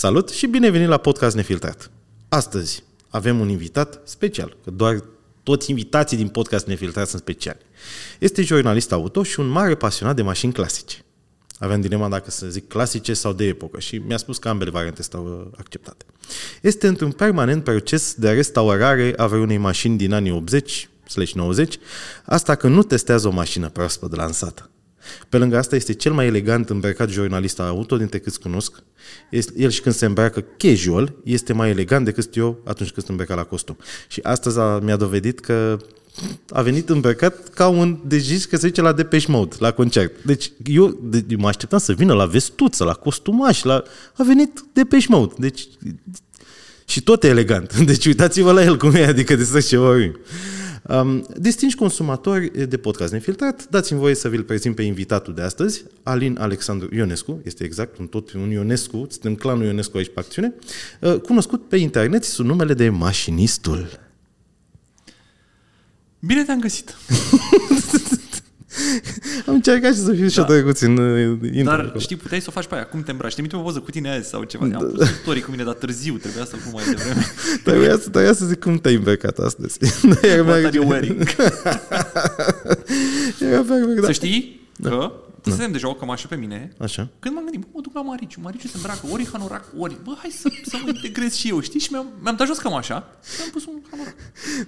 Salut și bine venit la Podcast Nefiltrat. Astăzi avem un invitat special, că doar toți invitații din Podcast Nefiltrat sunt speciali. Este jurnalist auto și un mare pasionat de mașini clasice. Aveam dilema dacă să zic clasice sau de epocă și mi-a spus că ambele variante stau uh, acceptate. Este într-un permanent proces de restaurare a vreunei mașini din anii 80 90, asta că nu testează o mașină proaspăt lansată. Pe lângă asta este cel mai elegant îmbrăcat jurnalist auto dintre câți cunosc. El și când se îmbracă casual, este mai elegant decât eu atunci când se îmbrăcat la costum. Și astăzi a, mi-a dovedit că a venit îmbrăcat ca un dejici că se zice la Depeche Mode, la concert. Deci eu de, mă așteptam să vină la vestuță, la costumaș, la... a venit Depeche Mode. Deci și tot e elegant. Deci uitați-vă la el cum e, adică de ceva Um, distinși consumatori de podcast nefiltrat, dați-mi voie să vi-l prezint pe invitatul de astăzi, Alin Alexandru Ionescu, este exact un tot un Ionescu, suntem clanul Ionescu aici pe acțiune, uh, cunoscut pe internet sub numele de Mașinistul. Bine te-am găsit! Am încercat și să fiu da. și drăguț în intro. Dar acolo. știi, puteai să o faci pe aia. Cum te îmbraci? Te o poză cu tine azi sau ceva. Da. Am pus story cu mine, dar târziu. Trebuia să-l pun mai devreme. trebuia, să, trebuia să zic cum te-ai îmbrăcat astăzi. What are you wearing? Era perfect, da. Să știi da. că Pusesem da. deja o cămașă pe mine. Așa. Când m-am gândit, bă, mă duc la Mariciu. Mariciu se îmbracă ori hanorac, ori... Bă, hai să, să mă integrez și eu, știi? Și mi-am, mi-am dat jos cămașa și am pus un hanorac.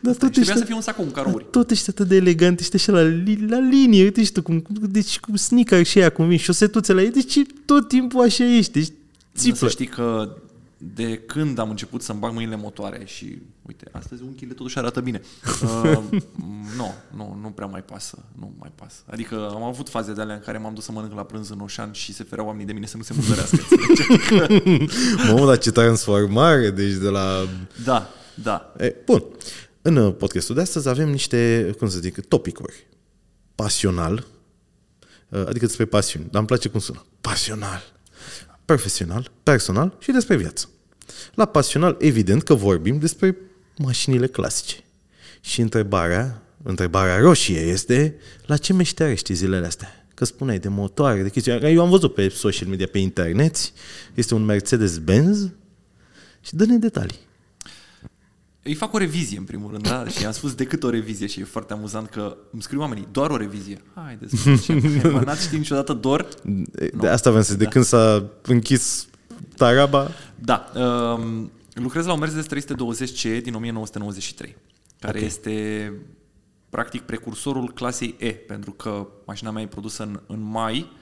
Dar tot ești, să fie un sacou, un carouri. Tot ești atât de elegant, ești așa la, la linie, uite și tu, cum, deci cu sneaker și aia, cum vin, șosetuțe la ei, deci tot timpul așa ești, deci țiplă. Să știi că de când am început să-mi bag mâinile motoare și, uite, astăzi unchiile totuși arată bine. Uh, nu, nu, nu prea mai pasă, nu mai pasă. Adică am avut faze de alea în care m-am dus să mănânc la prânz în Oșan și se fereau oamenii de mine să nu se murdărească. adică... Mamă, dar ce transformare, deci de la... Da, da. E, bun, în podcastul de astăzi avem niște, cum să zic, topicuri. Pasional, uh, adică despre pasiuni, dar îmi place cum sună. Pasional profesional, personal și despre viață. La pasional, evident că vorbim despre mașinile clasice. Și întrebarea, întrebarea roșie este la ce meșterești zilele astea? Că spuneai de motoare, de chestii. Eu am văzut pe social media, pe internet, este un Mercedes-Benz și dă-ne detalii. Îi fac o revizie, în primul rând, da? Și am spus decât o revizie și e foarte amuzant că îmi scriu oamenii, doar o revizie. Haideți, n-ați știut niciodată doar? De asta vreau să de da. când s-a închis Taraba? Da. Um, lucrez la un Mercedes 320C din 1993, care okay. este practic precursorul clasei E, pentru că mașina mea e produsă în, în mai Ehm,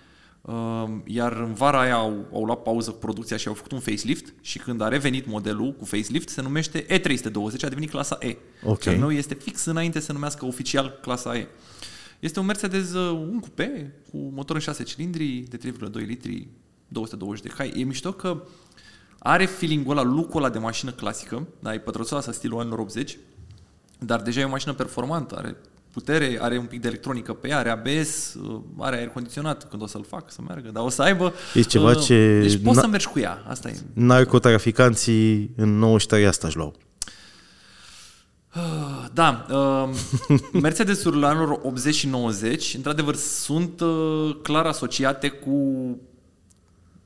iar în vara aia au, au luat pauză cu producția și au făcut un facelift și când a revenit modelul cu facelift se numește E320, a devenit clasa E. Okay. Cel meu este fix înainte să se numească oficial clasa E. Este un Mercedes, uh, un cupe cu motor în 6 cilindri de 3,2 litri, 220 de cai. E mișto că are feeling-ul ăla, look ăla de mașină clasică, da, e pătrățoasă, stilul anilor 80, dar deja e o mașină performantă, are putere, are un pic de electronică pe ea, are ABS, uh, are aer condiționat când o să-l fac să meargă, dar o să aibă... E ceva uh, ce... Deci poți să mergi cu ea, asta e. Narcotraficanții în 93 asta își luau. Uh, da, uh, Mercedes-urile anilor 80 și 90, într-adevăr, sunt uh, clar asociate cu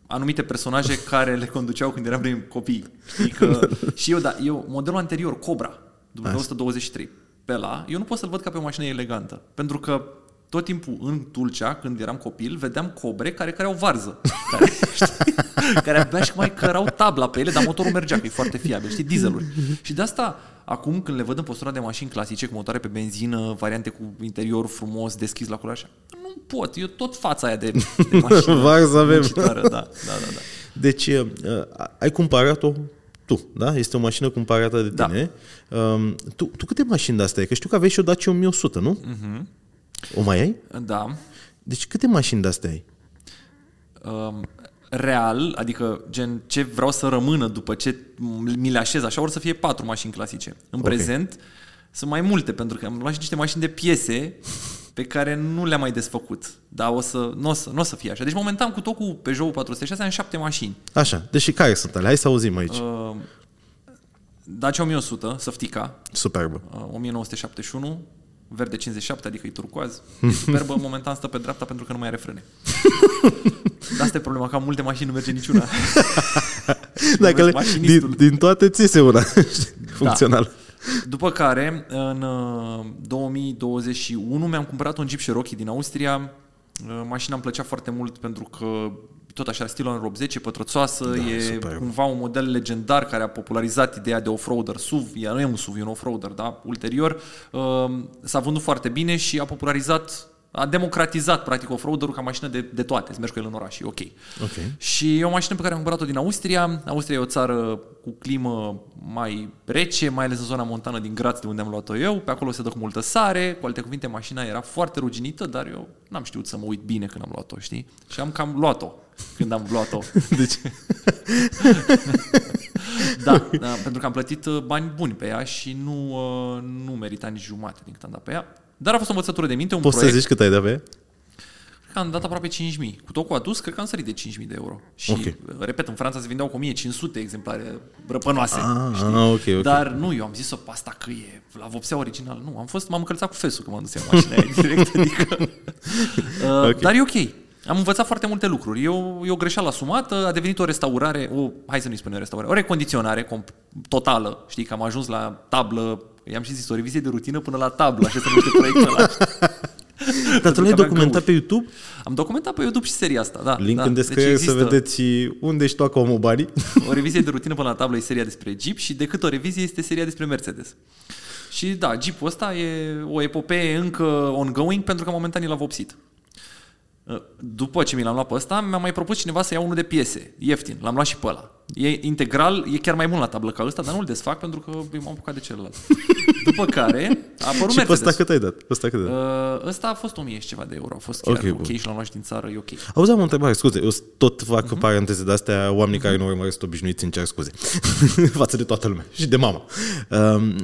anumite personaje care le conduceau când eram copii. Știi că, și eu, da, eu, modelul anterior, Cobra, 123 pe la, eu nu pot să-l văd ca pe o mașină elegantă. Pentru că tot timpul în Tulcea, când eram copil, vedeam cobre care, care au varză. Care, știi, care abia și mai cărau tabla pe ele, dar motorul mergea, că e foarte fiabil, știi, dieseluri. Și de asta, acum când le văd în postura de mașini clasice, cu motoare pe benzină, variante cu interior frumos, deschis la culoare așa, nu pot. Eu tot fața aia de, de mașină. Varză avem. Da, da, da, da, da. Deci, uh, ai cumpărat-o tu, da? Este o mașină cumpărată de da. tine. Da. Um, tu, tu câte mașini de-astea ai? Că știu că aveai și o Dacia 1100, nu? Uh-huh. O mai ai? Da. Deci câte mașini de-astea ai? Um, real, adică gen ce vreau să rămână după ce mi le așez așa, or să fie patru mașini clasice. În okay. prezent sunt mai multe, pentru că am luat și niște mașini de piese pe care nu le-am mai desfăcut. Dar o să, nu, o să, nu o să fie așa. Deci momentan cu tot cu Peugeot 406 am șapte mașini. Așa. Deci care sunt alea? Hai să auzim aici. Uh, Dacia 1100, Săftica. Superbă. Uh, 1971, verde 57, adică e turcoaz. E superbă, momentan stă pe dreapta pentru că nu mai are frâne. Dar asta e problema, că am multe mașini, nu merge niciuna. Dacă le, din, mașinistul. din toate ți iese una funcțională. După care, în uh, 2021, mi-am cumpărat un Jeep Cherokee din Austria. Uh, Mașina îmi plăcea foarte mult pentru că tot așa, stilul anilor 80, e pătrățoasă, Da, e super. cumva un model legendar care a popularizat ideea de off-roader SUV. Ea nu e un SUV, e un off-roader, da? Ulterior uh, s-a vândut foarte bine și a popularizat a democratizat, practic, off-roaderul ca mașină de, de toate. Să mergi cu el în oraș, e ok. Ok. Și e o mașină pe care am cumpărat-o din Austria. Austria e o țară cu climă mai rece, mai ales în zona montană din Graz, de unde am luat-o eu. Pe acolo se dă cu multă sare. Cu alte cuvinte, mașina era foarte ruginită, dar eu n-am știut să mă uit bine când am luat-o, știi? Și am cam luat-o când am luat-o. Deci, Da, da, pentru că am plătit uh, bani buni pe ea și nu, uh, nu merita nici jumate din cât am dat pe ea. Dar a fost o învățătură de minte, un poți să proiect. zici cât ai dat pe ea? Cred că am dat aproape 5.000. Cu tot cu adus, cred că am sărit de 5.000 de euro. Și, Ok. repet, în Franța se vindeau cu 1.500 exemplare răpănoase. Ah, știi? ah, ok, ok. Dar nu, eu am zis-o pe asta că e la vopsea original. Nu, am fost, m-am încălțat cu fesul când m-am dus în mașina aia direct. Adică, uh, Ok. Dar e ok. Am învățat foarte multe lucruri. E o, e o greșeală asumată, a devenit o restaurare, o, hai să nu-i spunem restaurare, o recondiționare comp- totală. Știi, că am ajuns la tablă, i-am și zis, o revizie de rutină până la tablă, așa se numește proiectul ăla. Dar tu Pentru l-ai că aveam documentat căuși. pe YouTube? Am documentat pe YouTube și seria asta, da. Link da. în descriere Deci să există vedeți unde își toacă omul banii. O revizie de rutină până la tablă e seria despre Jeep și decât o revizie este seria despre Mercedes. Și da, Jeep-ul ăsta e o epopee încă ongoing pentru că momentan el a vopsit. După ce mi l-am luat pe ăsta, mi-a mai propus cineva să iau unul de piese, ieftin, l-am luat și pe ăla. E integral, e chiar mai bun la tablă ca ăsta, dar nu-l desfac pentru că m-am apucat de celălalt. După care a apărut și pe ăsta Mercedes. cât ai dat? Pe ăsta cât ai dat? Uh, Ăsta a fost 1000 și ceva de euro. A fost chiar Ok, ok, bun. okay și l-am luat și din țară, e ok. Auzi, am o întrebare, scuze, eu tot fac Mhm. uh-huh. paranteze de-astea, oamenii care nu urmăresc obișnuiți îmi cer scuze față de toată lumea și de mama. Um,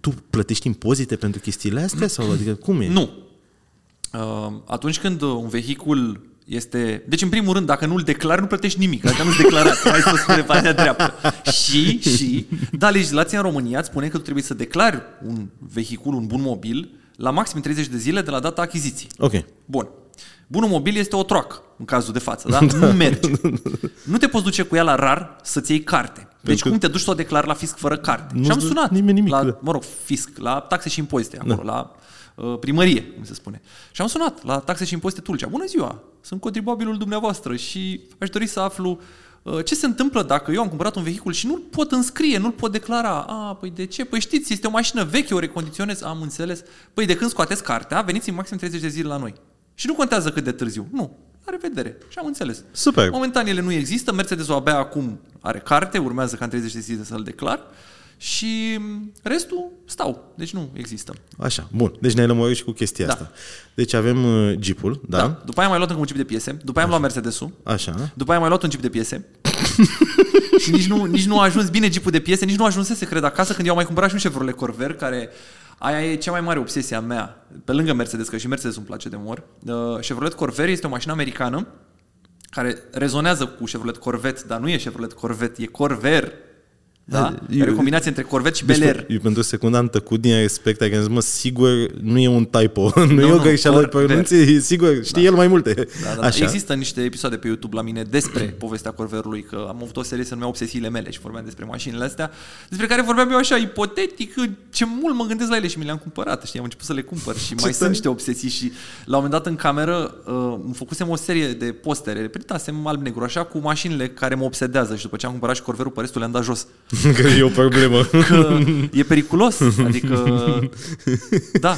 tu plătești impozite pentru chestiile astea sau adică cum e? Nu. Uh, Atunci când un vehicul este... Deci, în primul rând, dacă nu-l declari, nu plătești nimic. Adică nu-ți declarat. Hai să spune partea dreaptă. Și, și, da, legislația în România îți spune că tu trebuie să declari un vehicul, un bun mobil, la maxim 30 de zile de la data achiziției. Ok. Bun. Bunul mobil este o troacă, în cazul de față, da? Nu merge. Nu te poți duce cu ea la rar să-ți iei carte. Deci Pentru că- cum te duci să o declari la fisc fără carte? Nu-ți și am dă sunat nimeni nimic, la, da. mă rog, fisc, la taxe și impozite acolo, la uh, primărie, cum se spune. Și am sunat la taxe și impozite Tulcea. Bună ziua, sunt contribuabilul dumneavoastră și aș dori să aflu uh, ce se întâmplă dacă eu am cumpărat un vehicul și nu-l pot înscrie, nu-l pot declara? A, păi de ce? Păi știți, este o mașină veche, o recondiționez, am înțeles. Păi de când scoateți cartea, veniți în maxim 30 de zile la noi. Și nu contează cât de târziu. Nu. La revedere. Și am înțeles. Super. Momentan ele nu există, Mercedes-ul abia acum are carte, urmează ca în 30 de zile să-l declar și mm, restul stau, deci nu există. Așa, bun. Deci ne-ai lămurit și cu chestia Da. asta. Deci avem uh, Jeep-ul, da? Da. După aia am mai luat încă un chip de piese, după aia am luat Mercedes-ul, Așa. după aia am mai luat un chip de piese și nici nu, nici nu a ajuns bine jeepul de piese, nici nu ajunsese, cred, acasă când eu am mai cumpărat și un Chevrolet Corvair, care aia e cea mai mare obsesie a mea, pe lângă Mercedes, că și Mercedes îmi place de mor. Uh, Chevrolet Corvair este o mașină americană care rezonează cu Chevrolet Corvette, dar nu e Chevrolet Corvette, e Corvair. Da? Eu- E o combinație între Corvette și Deci, Bel Air. eu pentru o secundă am tăcut din respect, adică am zis, mă, sigur, nu e un typo, nu, e Nu, o nu, greșeală de Corvair. pronunție, e sigur, știe el mai multe. Da, da, da. Așa. Există niște episoade pe YouTube la mine despre povestea Corverului, că am avut o serie să numea Obsesiile mele și vorbeam despre mașinile astea, despre care vorbeam eu așa ipotetic, ce mult mă gândesc la ele și mi le-am cumpărat, știi, am început să le cumpăr și mai tare. sunt niște obsesii și la un moment dat în cameră uh, îmi făcusem o serie de postere, printasem alb-negru așa cu mașinile care mă obsedează și după ce am cumpărat și Corverul pe restul le-am dat jos. Că e o problemă. Că e periculos, adică da,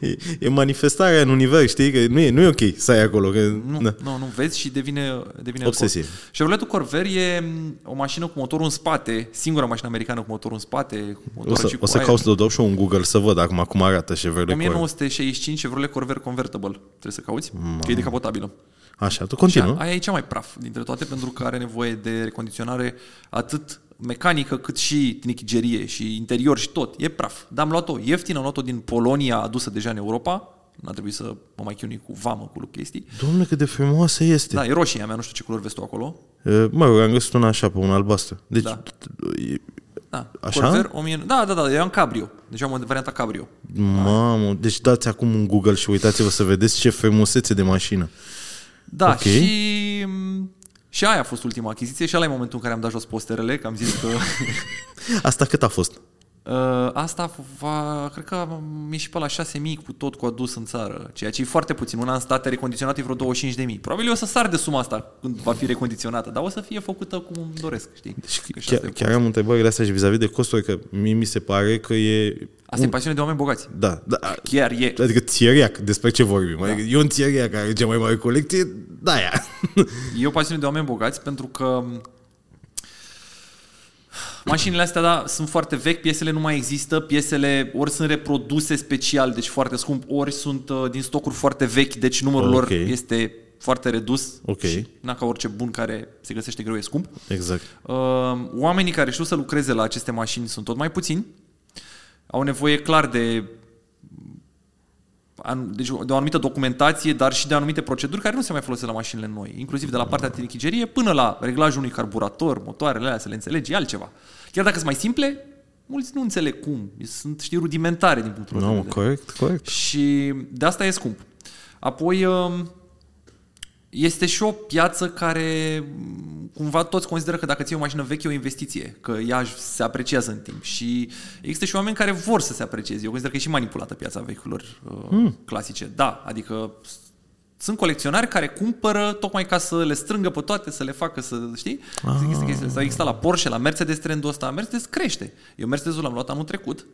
E, e manifestarea în univers, știi? Că nu e, nu e ok să ai acolo. Că, Nu, da. nu, nu vezi și devine, devine Obsesie. alcool. Chevroletul Corvair e m, o mașină cu motorul în spate, singura mașină americană cu motorul în spate. Cu motor O să, și cu o să aer. caut să dau și eu un Google să văd acum cum arată Chevrolet Corvair. 1965 Chevrolet Corvair Convertible. Trebuie să cauți, că e decapotabilă. Așa, tu Și continuă. aia e cea mai praf dintre toate pentru că are nevoie de recondiționare atât mecanică cât și tinichigerie și interior și tot. E praf. Dar am luat-o ieftin, am luat-o din Polonia adusă deja în Europa. N-a trebuit să mă mai chinui cu vamă, cu chestii. Domnule, cât de frumoasă este. Da, e roșie a mea, nu știu ce culori vezi tu acolo. Uh, Mă rog, am găsit una așa, pe un albastru. Deci, Da. e- Da, Așa? Corvair 1000... Da, da, da, eu am cabrio. Deci am varianta cabrio. mamă, deci dați acum un Google și uitați-vă să vedeți ce frumusețe de mașină. Da, Ok. și, Și aia a fost ultima achiziție și ăla e momentul în care am dat jos posterele, că am zis că... Asta cât a fost? Uh, asta va, cred că am ieșit pe la 6.000 cu tot cu adus în țară, ceea ce e foarte puțin. Una în state recondiționată e vreo 25.000. Probabil eu o să sar de suma asta când va fi recondiționată, dar o să fie făcută cum îmi doresc, știi? Deci Că și chiar, asta e chiar am întrebările astea și vis-a-vis de costuri, că mie mi se pare că e... Asta e pasiune de oameni bogați. Da, da. Chiar e. Adică țiereac, despre ce vorbim? Da. Adică eu un țiereac care are cea mai mare colecție, da, aia. E o pasiune de oameni bogați pentru că mașinile astea, da, sunt foarte vechi, piesele nu mai există, piesele ori sunt reproduse special, deci foarte scump, ori sunt uh, din stocuri foarte vechi, deci numărul Ok. lor este foarte redus. Ok. Și, na, ca orice bun care se găsește greu e scump. Exact. Uh, oamenii care știu să lucreze la aceste mașini sunt tot mai puțini. Au nevoie clar de an- deci de o anumită documentație, dar și de anumite proceduri care nu se mai folosesc la mașinile noi, inclusiv de la partea de trichigerie până la reglajul unui carburator, motoarele alea, să le înțelegi, e altceva. Chiar dacă sunt mai simple, mulți nu înțeleg cum. Sunt, știi, rudimentare din punctul meu Nu, de no, vedere. corect, corect. Și de asta e scump. Apoi um, este și o piață care m, cumva toți consideră că dacă ții o mașină veche e o investiție, că ea se apreciază în timp. Și există și oameni care vor să se aprecieze. Eu consider că e și manipulată piața vehiculor uh, mm. clasice. Da, adică s- sunt colecționari care cumpără tocmai ca să le strângă pe toate, să le facă să, știi? Ah. Există, chestiile astea. există la Porsche, la Mercedes trendul ăsta. Mercedes crește. Eu Mercedesul l-am luat anul trecut,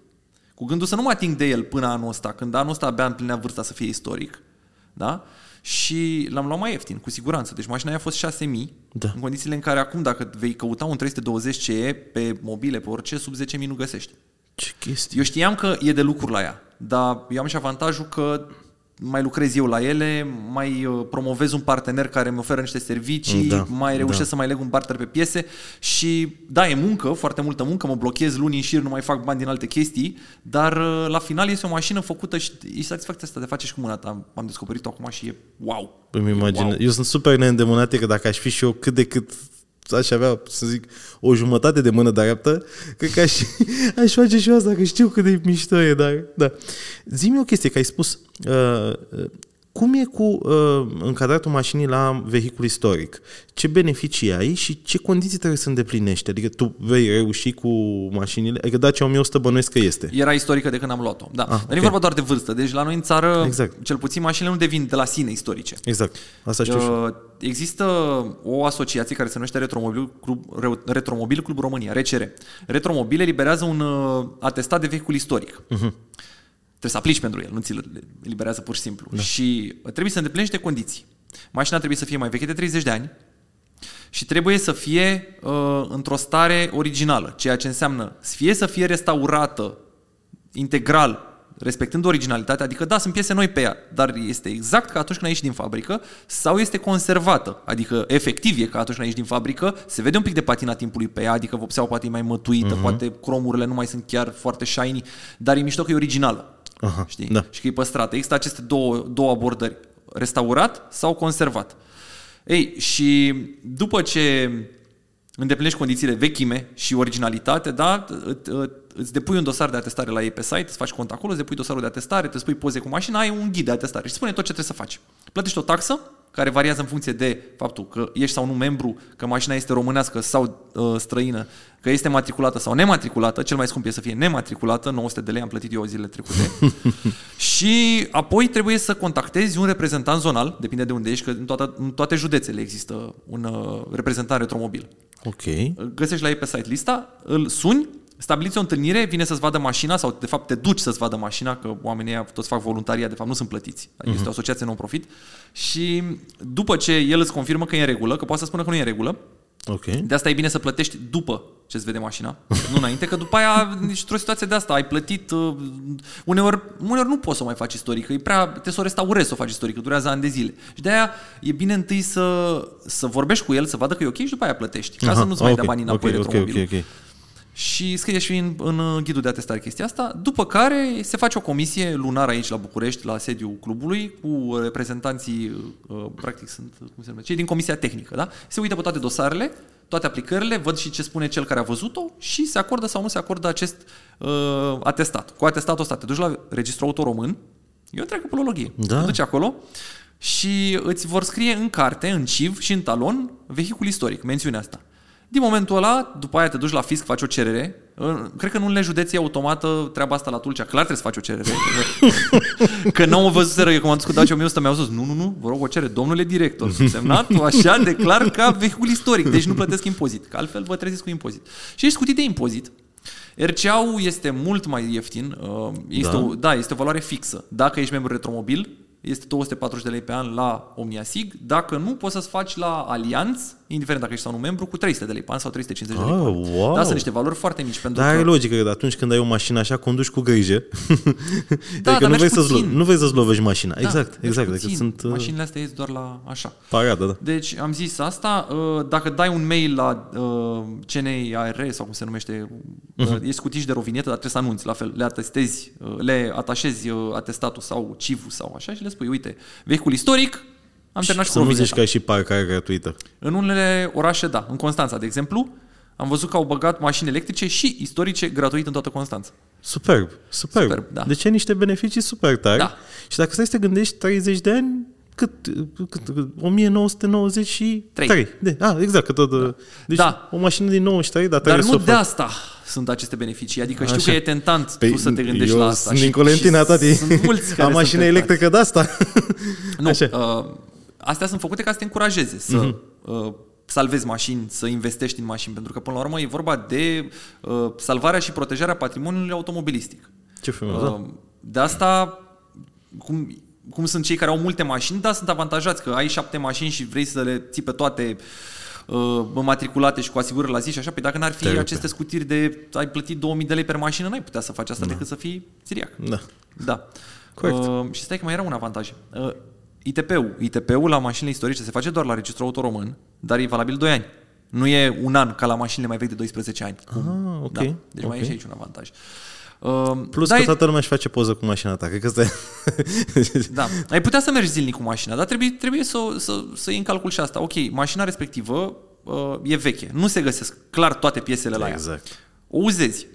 cu gândul să nu mă ating de el până anul ăsta, când anul ăsta abia împlinea vârsta să fie istoric, da? Și l-am luat mai ieftin, cu siguranță. Deci mașina aia a fost 6000, Da. în condițiile în care acum, dacă vei căuta un 320 CE pe mobile, pe orice, sub 10.000 nu găsești. Ce chestie. Eu știam că e de lucru la ea, dar eu am și avantajul că mai lucrez eu la ele, mai uh, promovez un partener care îmi oferă niște servicii, Da, mai reușesc da. să mai leg un barter pe piese și da, e muncă, foarte multă muncă, mă blochez luni în șir, nu mai fac bani din alte chestii, dar uh, la final este o mașină făcută și e satisfacția asta de face și cu mâna ta. Am descoperit-o acum și e wow. Îmi imagine. Wow. Eu sunt super neîndemânat că dacă aș fi și eu cât de cât aș avea, să zic, o jumătate de mână dreaptă, cred că aș, aș face și eu asta, că știu cât de mișto e, dar, da. Zi-mi o chestie, că ai spus, uh, uh, cum e cu uh, încadratul mașinii la vehicul istoric? Ce beneficii ai și ce condiții trebuie să îndeplinești? Adică tu vei reuși cu mașinile? Adică Dacia 1100 bănuiesc că este. Era istorică de când am luat-o. Da. Ah, Dar nu ok. e vorba doar de vârstă. Deci la noi în țară, Exact. cel puțin mașinile nu devin de la sine istorice. Exact. Asta știu și eu. Uh, Există o asociație care se numește Retromobil Club, Re- Retromobil Club România, RCR. Retromobil eliberează un uh, atestat de vehicul istoric. Uh-huh. Trebuie să aplici pentru el, nu ți-l eliberează pur și simplu. Da. Și trebuie să îndeplinești niște condiții. Mașina trebuie să fie mai veche de 30 de ani și trebuie să fie uh, într-o stare originală, ceea ce înseamnă fie să fie restaurată integral, respectând originalitatea, adică da, sunt piese noi pe ea, dar este exact ca atunci când a ieșit din fabrică, sau este conservată, adică efectiv e ca atunci când a ieșit din fabrică, se vede un pic de patina timpului pe ea, adică vopseaua poate e mai mătuită, uh-huh. poate cromurile nu mai sunt chiar foarte shiny, dar e mișto că e originală. Aha, știi? da. Și că e păstrată. Există aceste două, două abordări, restaurat sau conservat. Ei, și după ce îndeplinești condițiile vechime și originalitate, da, ît- ît- îți depui un dosar de atestare la ei pe site, îți faci cont acolo, îți depui dosarul de atestare, te spui poze cu mașina, ai un ghid de atestare și spune tot ce trebuie să faci. Plătești o taxă care variază în funcție de faptul că ești sau nu membru, că mașina este românească sau uh, străină, că este matriculată sau nematriculată, cel mai scump e să fie nematriculată, 900 de lei am plătit eu zilele trecute. și apoi trebuie să contactezi un reprezentant zonal, depinde de unde ești, că în, toată, în toate județele există un uh, reprezentant retromobil. Ok. Îl găsești la ei pe site lista, îl suni, stabiliți o întâlnire, vine să-ți vadă mașina sau de fapt te duci să-ți vadă mașina, că oamenii ăia toți fac voluntaria, de fapt nu sunt plătiți. Este o asociație non-profit și după ce el îți confirmă că e în regulă, că poate să spună că nu e în regulă, Ok. de asta e bine să plătești după ce îți vede mașina, nu înainte, că după aia, nici într-o situație de asta, ai plătit, uh, uneori, uneori nu poți să o mai faci istorică, e prea, trebuie să o restaurezi să o faci istorică, durează ani de zile. Și de aia e bine întâi să, să vorbești cu el, să vadă că e ok și după aia plătești, ca Aha, să nu-ți mai ok, dea banii înapoi ok, ok, retromobilul. ok, ok. Și scrie și în, în ghidul de atestare chestia asta, după care se face o comisie lunară aici la București, la sediul clubului, cu reprezentanții, uh, practic sunt, cum se numește, cei din comisia tehnică, da? Se uită pe toate dosarele, toate aplicările, văd și ce spune cel care a văzut-o și se acordă sau nu se acordă acest uh, atestat. Cu atestatul ăsta te duci la registrul auto român, e o întreagă polologie. Da. Te duci acolo și îți vor scrie în carte, în CIV și în talon, vehicul istoric, mențiunea asta. Din momentul ăla, după aia te duci la fisc, faci o cerere. Cred că în unele județe e automată treaba asta la Tulcea. Clar trebuie să faci o cerere. că n-au văzut că cum am dus cu Dacia 1100, mi-au zis, nu, nu, nu, vă rog o cerere, domnule director, semnat așa, declar ca vehicul istoric, deci nu plătesc impozit, că altfel vă treziți cu impozit. Și ești scutit de impozit. RCA-ul este mult mai ieftin, uh, este, da. O, da, este o valoare fixă. Dacă ești membru retromobil, este 240 de lei pe an la Omnia Sig. Dacă nu, poți să-ți faci la Alianț, indiferent dacă ești sau nu membru, cu 300 de lei pe an sau 350 de lei pe an. Ah, wow. Da, sunt niște valori foarte mici. Pentru Dar că... are logică că atunci când ai o mașină așa, conduci cu grijă. Da, adică dar nu vrei, mergi să-ți, lo- puțin. nu vrei să-ți lovești mașina. Da, exact, mergi exact. puțin. Adică sunt uh, Mașinile astea ies doar la așa. paradă, da. Deci am zis asta, uh, dacă dai un mail la uh, CNAR sau cum se numește, uh, Mhm. ești scutiș de rovinetă, dar trebuie să anunți la fel, le atestezi, uh, le atașezi uh, atestatul sau civul sau așa și le spui, uite, vehicul istoric, am terminat și Să cu nu zici rovineta. că ai și parcare gratuită. În unele orașe, da. În Constanța, de exemplu, am văzut că au băgat mașini electrice și istorice gratuit în toată Constanța. Superb, superb. Superb, da. Deci ai niște beneficii super tari. Da. Și dacă stai să te gândești 30 de ani, cât, cât, cât 1993. Trei. De, a, exact, că tot. Da. Deci Da. o mașină din 93, dar Dar trebuie nu să o de faci. asta sunt aceste beneficii. Adică știu Așa. că e tentant Păi, tu să te gândești eu la asta. sunt din Colentina, tati. Sunt mulți care Am sunt mașină tentați. electrică de asta. Nu, Așa. uh, astea sunt făcute ca să te încurajeze să Mhm. uh, salvezi mașini, să investești în mașini, pentru că până la urmă e vorba de uh, salvarea și protejarea patrimoniului automobilistic. Ce frumos, da. Uh, de asta, cum, cum sunt cei care au multe mașini, da, sunt avantajați că ai șapte mașini și vrei să le ții pe toate uh, matriculate și cu asigurări la zi și așa, pe dacă n-ar fi Te aceste scutiri de ai plătit 2000 de lei per mașină, n-ai putea să faci asta decât să fii siriac. Da. Da. Corect. Uh, și stai că mai era un avantaj. Uh, ITP-ul. ITP-ul la mașinile istorice se face doar la registrul auto român, dar e valabil 2 ani. Nu e un an ca la mașinile mai vechi de 12 ani. Ah, ok. Da. Deci mai e ok. și aici un avantaj. Uh, Plus da, că e- toată lumea își face poză cu mașina ta. Cred că asta e... da. Ai putea să mergi zilnic cu mașina, dar trebuie, trebuie să, să, să iei în calcul și asta. Ok, mașina respectivă uh, e veche. Nu se găsesc clar toate piesele la ea. exact. O uzezi.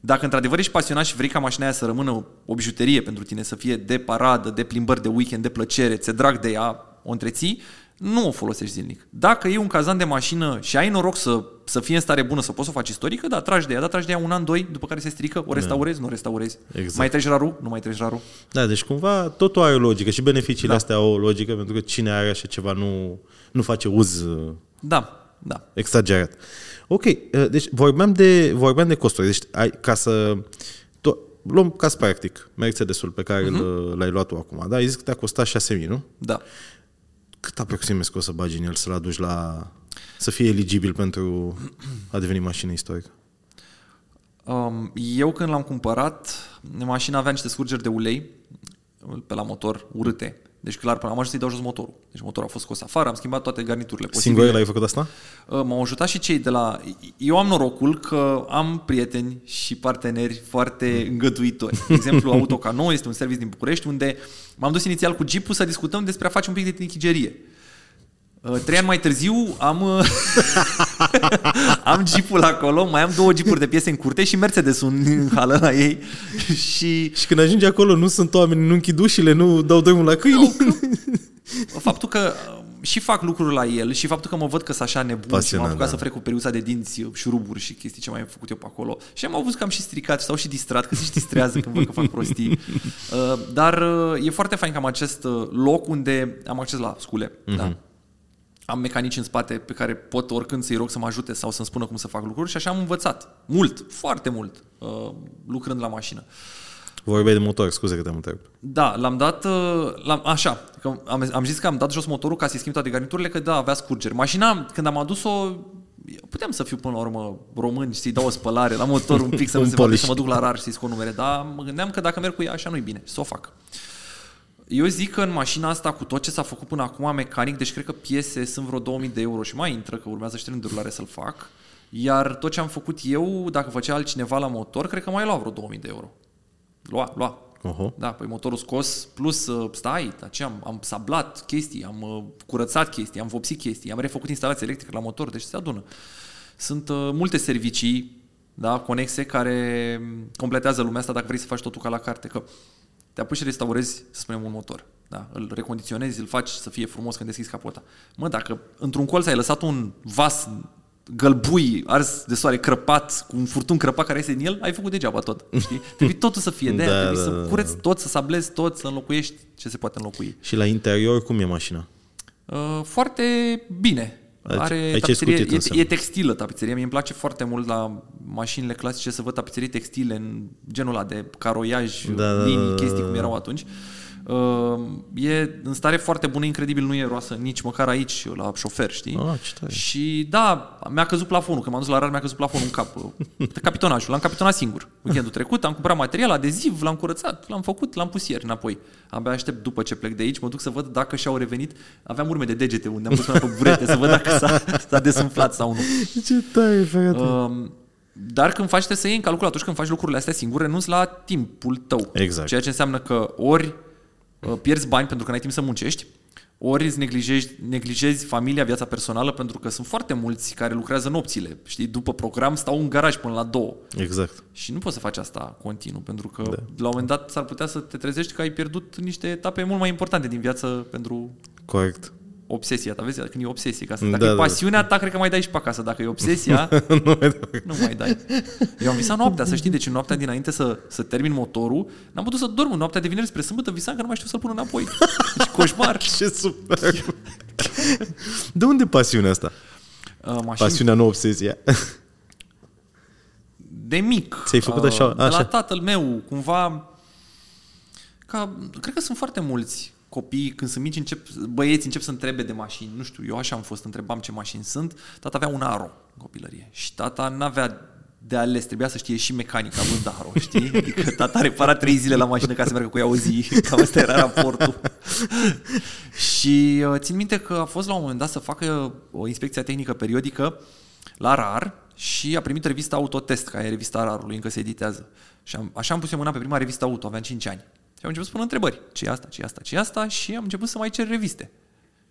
Dacă într-adevăr ești pasionat și vrei ca mașina aia să rămână o bijuterie pentru tine, să fie de paradă, de plimbări de weekend, de plăcere, ți-e drag de ea, o întreții, nu o folosești zilnic. Dacă e un cazan de mașină și ai noroc să, să fie în stare bună, să poți să o faci istorică, da, tragi de ea, da, tragi de ea un an, doi, după care se strică, o restaurezi, nu o restaurezi. Exact. Mai treci raru, nu mai treci raru. Da, deci cumva totul are o logică și beneficiile Da. astea au o logică pentru că cine are așa ceva nu, nu face uz uh, Da, da. exagerat. Ok, uh, deci vorbeam de, vorbeam de costuri. Deci ai, ca să... To, luăm caz practic, Mercedesul pe care Mhm. uh-huh. l-ai luat tu acum. Da, ai zis că te-a costat 6.000, nu? Da. Cât aproximezi că o să bagi în el să-l aduci la... să fie eligibil pentru a deveni mașină istorică? Um, eu când l-am cumpărat, mașina avea niște scurgeri de ulei pe la motor urâte. Deci clar, până am ajuns să-i dau jos motorul. Deci motorul a fost scos afară, am schimbat toate garniturile posibile. Singur l-ai făcut asta? Uh, M-au ajutat și cei de la... Eu am norocul că am prieteni și parteneri foarte îngăduitori. De exemplu, Autocano este un serviciu din București unde m-am dus inițial cu Jeep-ul să discutăm despre a face un pic de tinichigerie. Uh, Trei ani mai târziu am, uh, am Jeep-ul acolo, mai am două Jeep-uri de piese în curte și Mercedes în hală la ei și Și când ajungi acolo, nu sunt oameni, nu închid ușile, nu dau drumul la câini. faptul că uh, și fac lucruri la el și faptul că mă văd că sunt așa nebun și Pasionat, m-am apucat da. să frec cu periuța de dinți, șuruburi și chestii ce mai am făcut eu pe acolo. Și am avut că am și stricat sau și distrat, că se și distrează când văd că fac prostii. Uh, Dar uh, e foarte fain că am acest uh, loc unde am acces la scule. Mhm. Da. Am mecanici în spate pe care pot oricând să-i rog să mă ajute sau să-mi spună cum să fac lucruri și așa am învățat. Mult, foarte mult, uh, lucrând la mașină. Vorbeai de motor, scuze că te-am întrebat. Da, l-am dat, uh, l-am, așa, că am, am zis că am dat jos motorul ca să-i schimb toate garniturile, că da, avea scurgeri. Mașina, când am adus-o, puteam să fiu până la urmă român și să-i dau o spălare la motor un pic, să nu Un se vadă, polish. să mă duc la rar și să-i scot numere, dar mă gândeam că dacă merg cu ea așa nu-i bine, să o fac. Eu zic că în mașina asta, cu tot ce s-a făcut până acum mecanic, deci cred că piese sunt vreo 2000 de euro și mai intră, că urmează și tren de rulare să-l fac, iar tot ce am făcut eu, dacă făcea altcineva la motor, cred că mai lua vreo 2000 de euro. Lua, lua. Oho. Da, păi motorul scos, plus uh, stai, ce am, am sablat chestii, am uh, curățat chestii, am vopsit chestii, am refăcut instalația electrică la motor, deci se adună. Sunt uh, multe servicii da, conexe care completează lumea asta dacă vrei să faci totul ca la carte, că te apuci și restaurezi, să spunem, un motor. Da? Îl recondiționezi, îl faci să fie frumos când deschizi capota. Mă, dacă într-un colț ai lăsat un vas gălbui, ars de soare, crăpat, cu un furtun crăpat care iese din el, ai făcut degeaba tot. Știi? Trebuie totul să fie de aia, Da, trebuie da, să da, cureți tot, să sablezi tot, să înlocuiești ce se poate înlocui. Și la interior, cum e mașina? Uh, foarte bine. Aici- Are aici e tapiserie, scutit, e, înseamnă. e textilă tapiseria. Mie îmi place foarte mult la mașinile clasice să văd tapiserii textile în genul ăla de caroiaj, Da, da, linii, da, da, chestii da. cum erau atunci. Uh, e în stare foarte bună, incredibil, nu e roasă nici măcar aici, la șofer, știi? Ah, ce tare. Și da, mi-a căzut plafonul. Când m-am dus la rar, mi-a căzut plafonul în cap. Capitonajul, l-am capitonat singur. Weekendul trecut am cumpărat material, adeziv, l-am curățat, l-am făcut, l-am pus ieri înapoi. Abia aștept după ce plec de aici, mă duc să văd dacă și-au revenit. Aveam urme de degete unde am pus mâna pe burete să văd dacă s-a, s-a desumflat sau nu. Ce tare, frate. Um, dar când faci, trebuie să iei în calcul atunci când faci lucrurile astea singur, renunți la timpul tău. Exact. Ceea ce înseamnă că ori uh, pierzi bani pentru că n-ai timp să muncești, ori îți neglijezi, neglijezi familia, viața personală, pentru că sunt foarte mulți care lucrează nopțile. Știi, după program stau în garaj până la două. Exact. Și nu poți să faci asta continuu, pentru că da. la un moment dat s-ar putea să te trezești că ai pierdut niște etape mult mai importante din viață pentru Corect. Obsesia ta. Vezi, când e obsesie, ca să, Da, dacă da, e da. pasiunea ta, cred că mai dai și pe acasă. Dacă e obsesia, nu mai dau. nu mai dai. Eu am visat noaptea, să știi, deci în noaptea dinainte să, să termin motorul, n-am putut să dorm în noaptea de vineri spre sâmbătă, visam că nu mai știu să-l pun înapoi. Deci coșmar. Ce super. De unde pasiunea asta? Uh, mașini Pasiunea, nu obsesia. de mic. Ți-ai făcut așa? Uh, De la Așa. tatăl meu, cumva... Ca, cred că sunt foarte mulți copii, când sunt mici, încep, băieți încep să întrebe de mașini. Nu știu, eu așa am fost, întrebam ce mașini sunt. Tata avea un aro în copilărie și tata n-avea de ales, trebuia să știe și mecanica având aro, știi? Adică tata repara trei zile la mașină ca să meargă cu ea o zi. Cam asta era raportul. și uh, țin minte că a fost la un moment dat să facă o inspecție tehnică periodică la RAR și a primit revista Autotest, care e revista RAR-ului, încă se editează. Și am, așa am pus eu mâna pe prima revistă auto, aveam 5 ani. Și am început să pun întrebări. ce e asta, ce e asta, ce e asta? Și am început să mai cer reviste.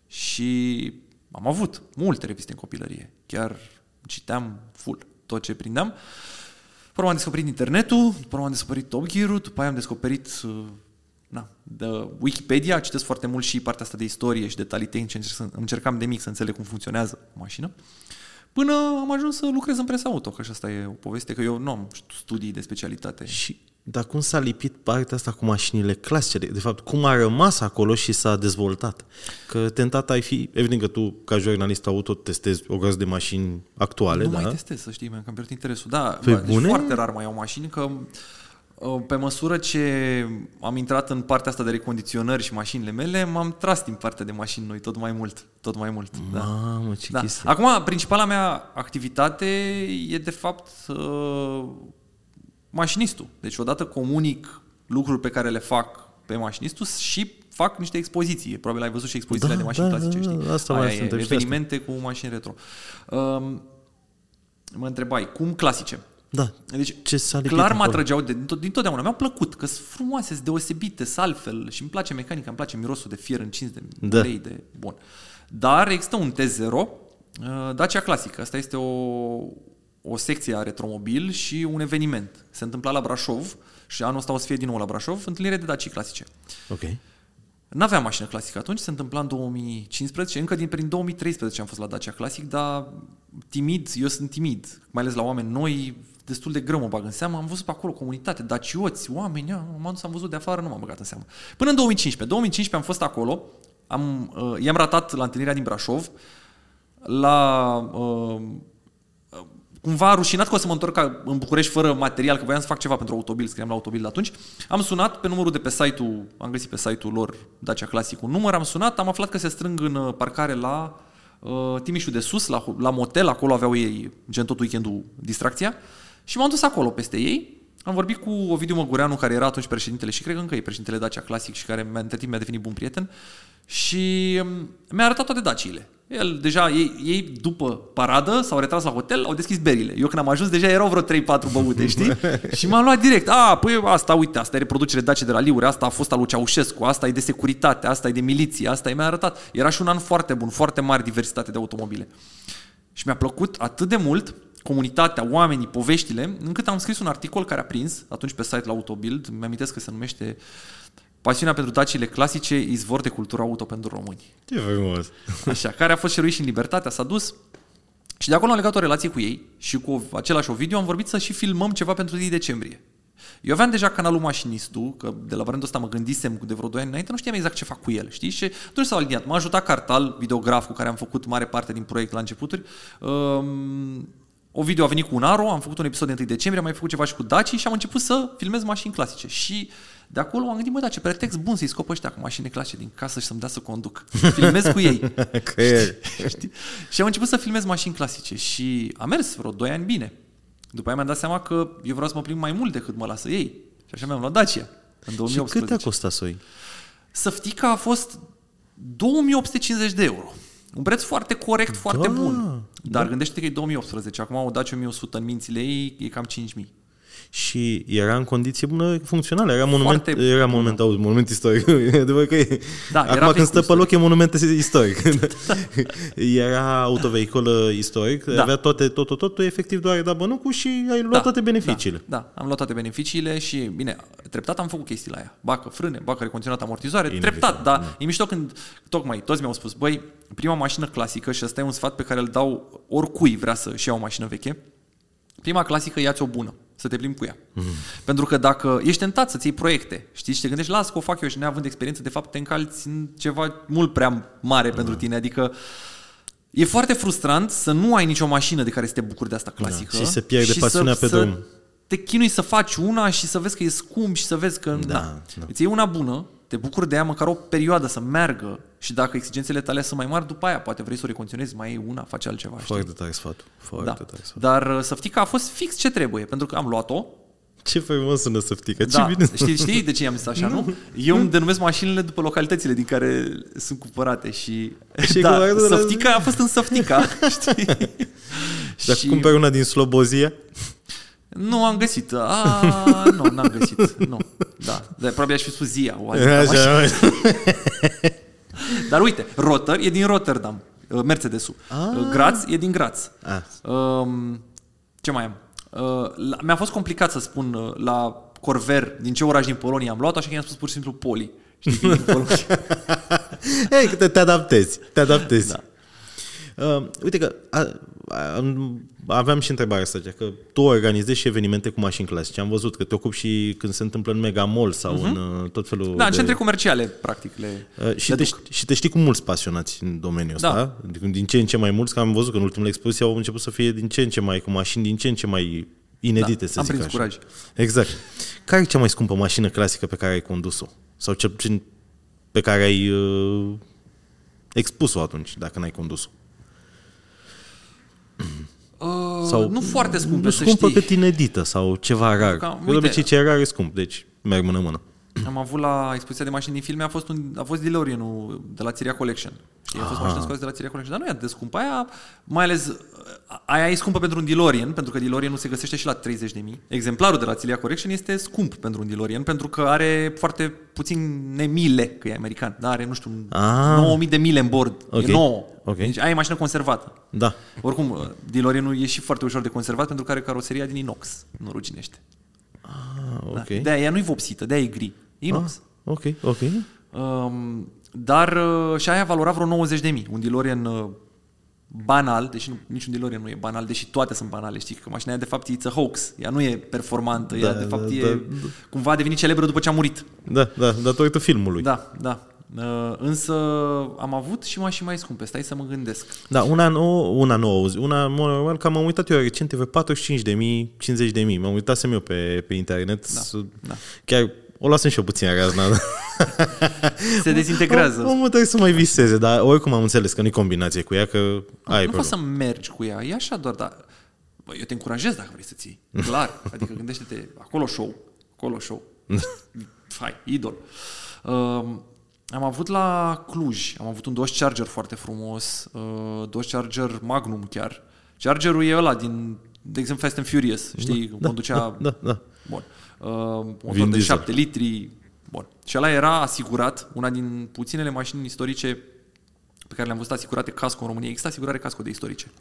Și am avut multe reviste în copilărie. Chiar citeam full tot ce prindeam. După urmă am descoperit internetul, după urmă am descoperit Top Gear-ul, după aia am descoperit uh, na, de Wikipedia, citesc foarte mult și partea asta de istorie și detalii tehnice, încerc să, încercam de mic să înțeleg cum funcționează o mașină. Până am ajuns să lucrez în presa auto, că și asta e o poveste, că eu nu am studii de specialitate. Și dar cum s-a lipit partea asta cu mașinile clasice? De, de fapt, cum a rămas acolo și s-a dezvoltat? Că tentat ai fi, evident că tu, ca jurnalist auto, testezi o groază de mașini actuale, nu da? mai testez, să știi, mi-am cam pierdut interesul. Da, Pe bă, deci bune? foarte rar mai au mașini, că uh, pe măsură ce am intrat în partea asta de recondiționări și mașinile mele, m-am tras din partea de mașini noi tot mai mult, tot mai mult. Da. Mamă, ce Da. chestie. Acum, principala mea activitate e de fapt uh, mașinistul. Deci odată comunic lucruri pe care le fac pe mașinistul și fac niște expoziții. Probabil ai văzut și expozițiile Da, de mașini da, clasice, da, știi? da, asta Aia voiam să e, întreb și de asta. evenimente cu mașini retro. Um, mă întrebai, cum clasice? Da. Deci, Ce s-a lipit clar mă acolo? atrăgeau de, din, din totdeauna. Mi-au plăcut, că sunt frumoase, sunt deosebite, sunt altfel și îmi place mecanica, îmi place mirosul de fier încins, de Da. ulei, de bun. Dar există un T0, uh, Dacia Classic. Asta este o, o secție a retromobil și un eveniment. Se întâmpla la Brașov și anul ăsta o să fie din nou la Brașov, întâlnire de Dacia clasice. Ok. N-aveam mașină clasică atunci, se întâmpla în 2015, încă din prin 2013 am fost la Dacia Classic, dar timid, eu sunt timid, mai ales la oameni noi, destul de greu mă bag în seamă, am văzut pe acolo comunitate, dacioți, oameni, ia, m-am dus, am văzut de afară, nu m-am băgat în seamă. Până în 2015, 2015 am fost acolo, am, uh, i-am ratat la întâlnirea din Brașov, la uh, cumva rușinat că o să mă întorc ca- în București fără material, că voiam să fac ceva pentru autobil, scriam la autobil de atunci. Am sunat pe numărul de pe site-ul, am găsit pe site-ul lor Dacia Classic un număr, am sunat, am aflat că se strâng în uh, parcare la uh, Timișul de Sus, la, la motel, acolo aveau ei gen tot weekendul distracția și m-am dus acolo peste ei. Am vorbit cu Ovidiu Măgureanu, care era atunci președintele și cred că încă e președintele Dacia Classic și care mi-a- între timp mi-a devenit bun prieten și um, mi-a arătat toate daciile. El, deja, ei, ei, după paradă, s-au retras la hotel, au deschis berile. Eu când am ajuns, deja erau vreo 3-4 băute, știi? și m-am luat direct. A, păi asta, uite, asta e reproducere Dacia de la Liure, asta a fost al lui Ceaușescu, asta e de securitate, asta e de miliție, asta e mi-a arătat. Era și un an foarte bun, foarte mare diversitate de automobile. Și mi-a plăcut atât de mult comunitatea, oamenii, poveștile, încât am scris un articol care a prins atunci pe site la Autobild, mi-am că se numește Pasiunea pentru dacile clasice, izvor de cultură auto pentru români. Ce frumos. Așa, care a fost șeruit și în Libertatea, s-a dus și de acolo am legat o relație cu ei și cu același Ovidiu am vorbit să și filmăm ceva pentru 1 decembrie. Eu aveam deja canalul Mașinistul, că de la brandul ăsta mă gândisem de vreo 2 ani înainte, nu știam exact ce fac cu el, știi? Și atunci s-au aliniat. M-a ajutat Cartal, videograf cu care am făcut mare parte din proiect la începuturi. Um, Ovidiu a venit cu un aro, am făcut un episod de 1 decembrie, am mai făcut ceva și cu Daci și am început să filmez mașini clasice. Și de acolo am gândit, mă, da, ce pretext bun să-i scop ăștia cu mașini clasice din casă și să-mi dea să conduc. Filmez cu ei. Că e. Știi? Și am început să filmez mașini clasice și a mers vreo 2 ani bine. După aia mi-am dat seama că eu vreau să mă plimb mai mult decât mă lasă ei. Și așa mi-am luat Dacia în Și 2018. cât a costat să o iei? Săftica a fost 2850 de euro. Un preț foarte corect, foarte Da, bun. Dar gândește-te că e 2018. Acum o Dacia 1100 în mințile ei e cam 5000. Și era în condiție bună, funcțională. Era monument, Foarte era bună. monument, auzi, monument istoric. E adevărat că e. Da, era Acum când stă pe vehicul loc e monument istoric. era autovehicul istoric, Da. avea toate, tot, tot, totul, efectiv doar ai dat bănucul și ai luat toate beneficiile. Da, da, am luat toate beneficiile și, bine, treptat am făcut chestiile aia. Bacă frâne, bacă recondiționat amortizoare, Inevitabil, treptat, dar e mișto când, tocmai, toți mi-au spus, băi, prima mașină clasică, și ăsta e un sfat pe care îl dau oricui vrea să-și ia o mașină veche, prima clasică ia-ți o bună, să te plimbi cu ea. Mm. Pentru că dacă ești tentat să-ți iei proiecte, știi, și te gândești, las că o fac eu și neavând experiență, de fapt te încalți în ceva mult prea mare pentru tine, adică E foarte frustrant să nu ai nicio mașină de care să te bucuri de asta clasică. și să pierde pasiunea pe drum. te chinui să faci una și să vezi că e scump și să vezi că... Da, da. Îți iei una bună, te bucuri de ea măcar o perioadă să meargă și dacă exigențele tale sunt mai mari, după aia poate vrei să o recondiționezi, mai iei una, faci altceva. știi? Foarte tare sfatul. Foarte Da. tare sfatul. Dar uh, Săftica a fost fix ce trebuie, pentru că am luat-o. Ce frumos sună săftică. Ce Da, bine. știi, știi de ce i-am zis așa, nu? Eu îmi denumesc mașinile după localitățile din care sunt cumpărate și... Și da, cu- Săftica a fost în Săftica, știi? Dacă cumperi una din Slobozia, Nu am găsit. A, nu, n-am găsit. Nu. Da. Dar probabil aș fi spus Zia. O altă mașină. așa, Dar uite, Rotter e din Rotterdam. uh, Mercedes-ul. Ah. Graz e din Graz. Ah. Um, ce mai am? Uh, la- mi-a fost complicat să spun uh, la Corver din ce oraș din Polonia am luat, așa că i-am spus pur și simplu Poli. Știi, din Polonia. Ei, că te, te adaptezi. Te adaptezi. Da. Uh, uite că a, a, aveam și întrebarea asta, că tu organizezi și evenimente cu mașini clasice. Am văzut că te ocupi și când se întâmplă în Megamall sau uh-huh. în uh, tot felul da, în de... centre comerciale, practic, le, Uh, și, le te, duc. și te știi cu mulți pasionați în domeniul Da. ăsta, din, din ce în ce mai mulți, că am văzut că în ultimele expoziții au început să fie din ce în ce mai, cu mașini din ce în ce mai inedite, Da, să am zic prins așa. curaj. Exact. Care e cea mai scumpă mașină clasică pe care ai condus-o? Sau cel puțin pe care ai uh, expus-o atunci, dacă n-ai condus-o? Uh, Sau nu foarte scumpe, nu să scumpă știi. cât inedită sau ceva rar. Că, Că, de uite- obicei ce e rar e scump, deci merg mână-mână. Am avut la expoziția de mașini din filme, a fost, un, a fost DeLorean-ul de la Țiria Collection. Știi, a fost mașină scoasă de la Țiria Collection, dar nu e atât de scumpă. Aia, mai ales, aia e scumpă pentru un DeLorean, pentru că DeLorean nu se găsește și la 30 de mii. Exemplarul de la Țiria Collection este scump pentru un DeLorean, pentru că are foarte puține mile, că e american, dar are, nu știu, Ah. 9000 de mile în bord. Ok. E nouă. Ok. Deci aia e mașină conservată. Da. Oricum, DeLorean-ul e și foarte ușor de conservat pentru că are caroseria din inox, nu ruginește. Ah, ok. Da. De-aia ea nu-i vopsită, de-aia e gri. E inox. Ah, ok, ok. Um, dar uh, și aia valora vreo 90 de mii. Un DeLorean uh, banal, deși nu, niciun DeLorean nu e banal, deși toate sunt banale, știi? Că mașina aia de fapt e it's a hoax. Ea nu e performantă, ea Da, de fapt da, e da. cumva a devenit celebră după ce a murit. Da, da, datorită filmului. Da, da. Uh, însă am avut și mașini mai scumpe, stai să mă gândesc. Da, una nouă, una nouă, auzi, una normal, că m-am uitat eu recent, vreo 45 de mii, 50 de mii, m-am uitat eu pe, pe internet, Da, să- da. chiar o lasăm și eu puțin razna. Se dezintegrează. Omul trebuie să mai viseze, dar oricum am înțeles că nu-i combinație cu ea, că ai nu poți problemă. să mergi cu ea, e așa doar, dar bă, eu te încurajez dacă vrei să ții. Clar. Adică gândește-te, acolo show, acolo show. Hai, idol. Um, am avut la Cluj, am avut un Dodge Charger foarte frumos, uh, Dodge Charger Magnum chiar. Chargerul e ăla din, de exemplu, Fast and Furious, știi, da, conducea... Da, da, da. Bun. Uh, motor Vin de Diesel. 7 litri. Bun. Și ăla era asigurat, una din puținele mașini istorice pe care le-am văzut asigurate casco în România. Există asigurare casco de istorice.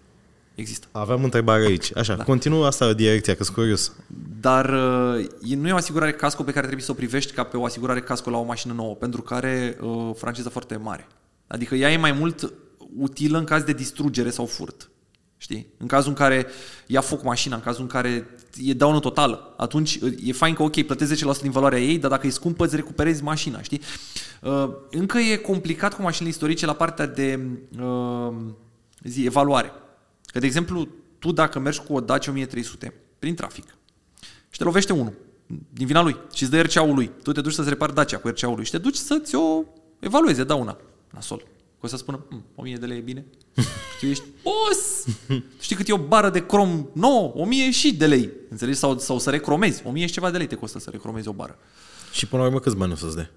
există. Aveam întrebare aici. Așa, da. continuă asta direcția, că sunt curios. Dar uh, nu e o asigurare casco pe care trebuie să o privești ca pe o asigurare casco la o mașină nouă, pentru că are uh, franciză foarte mare. Adică ea e mai mult utilă în caz de distrugere sau furt. Știi? În cazul în care ia foc mașina, în cazul în care e daună totală, atunci e fain că, ok, plătezi 10% din valoarea ei, dar dacă e scumpă, îți recuperezi mașina, știi? Uh, încă e complicat cu mașinile istorice la partea de uh, zi, evaluare. Că, de exemplu, tu dacă mergi cu o Dacia 1300 prin trafic și te lovește unul din vina lui și îți dă RCA-ul lui, tu te duci să-ți repari Dacia cu RCA-ul lui și te duci să-ți o evalueze dauna nasol. Că o să spună, 1000 hm, de lei e bine. Și ești, boss! Știi cât e o bară de crom nouă? 1000 și de lei. Înțelegi? Sau, sau să recromezi. 1000 și ceva de lei te costă să recromezi o bară. Și până la urmă câți bani o să-ți dea?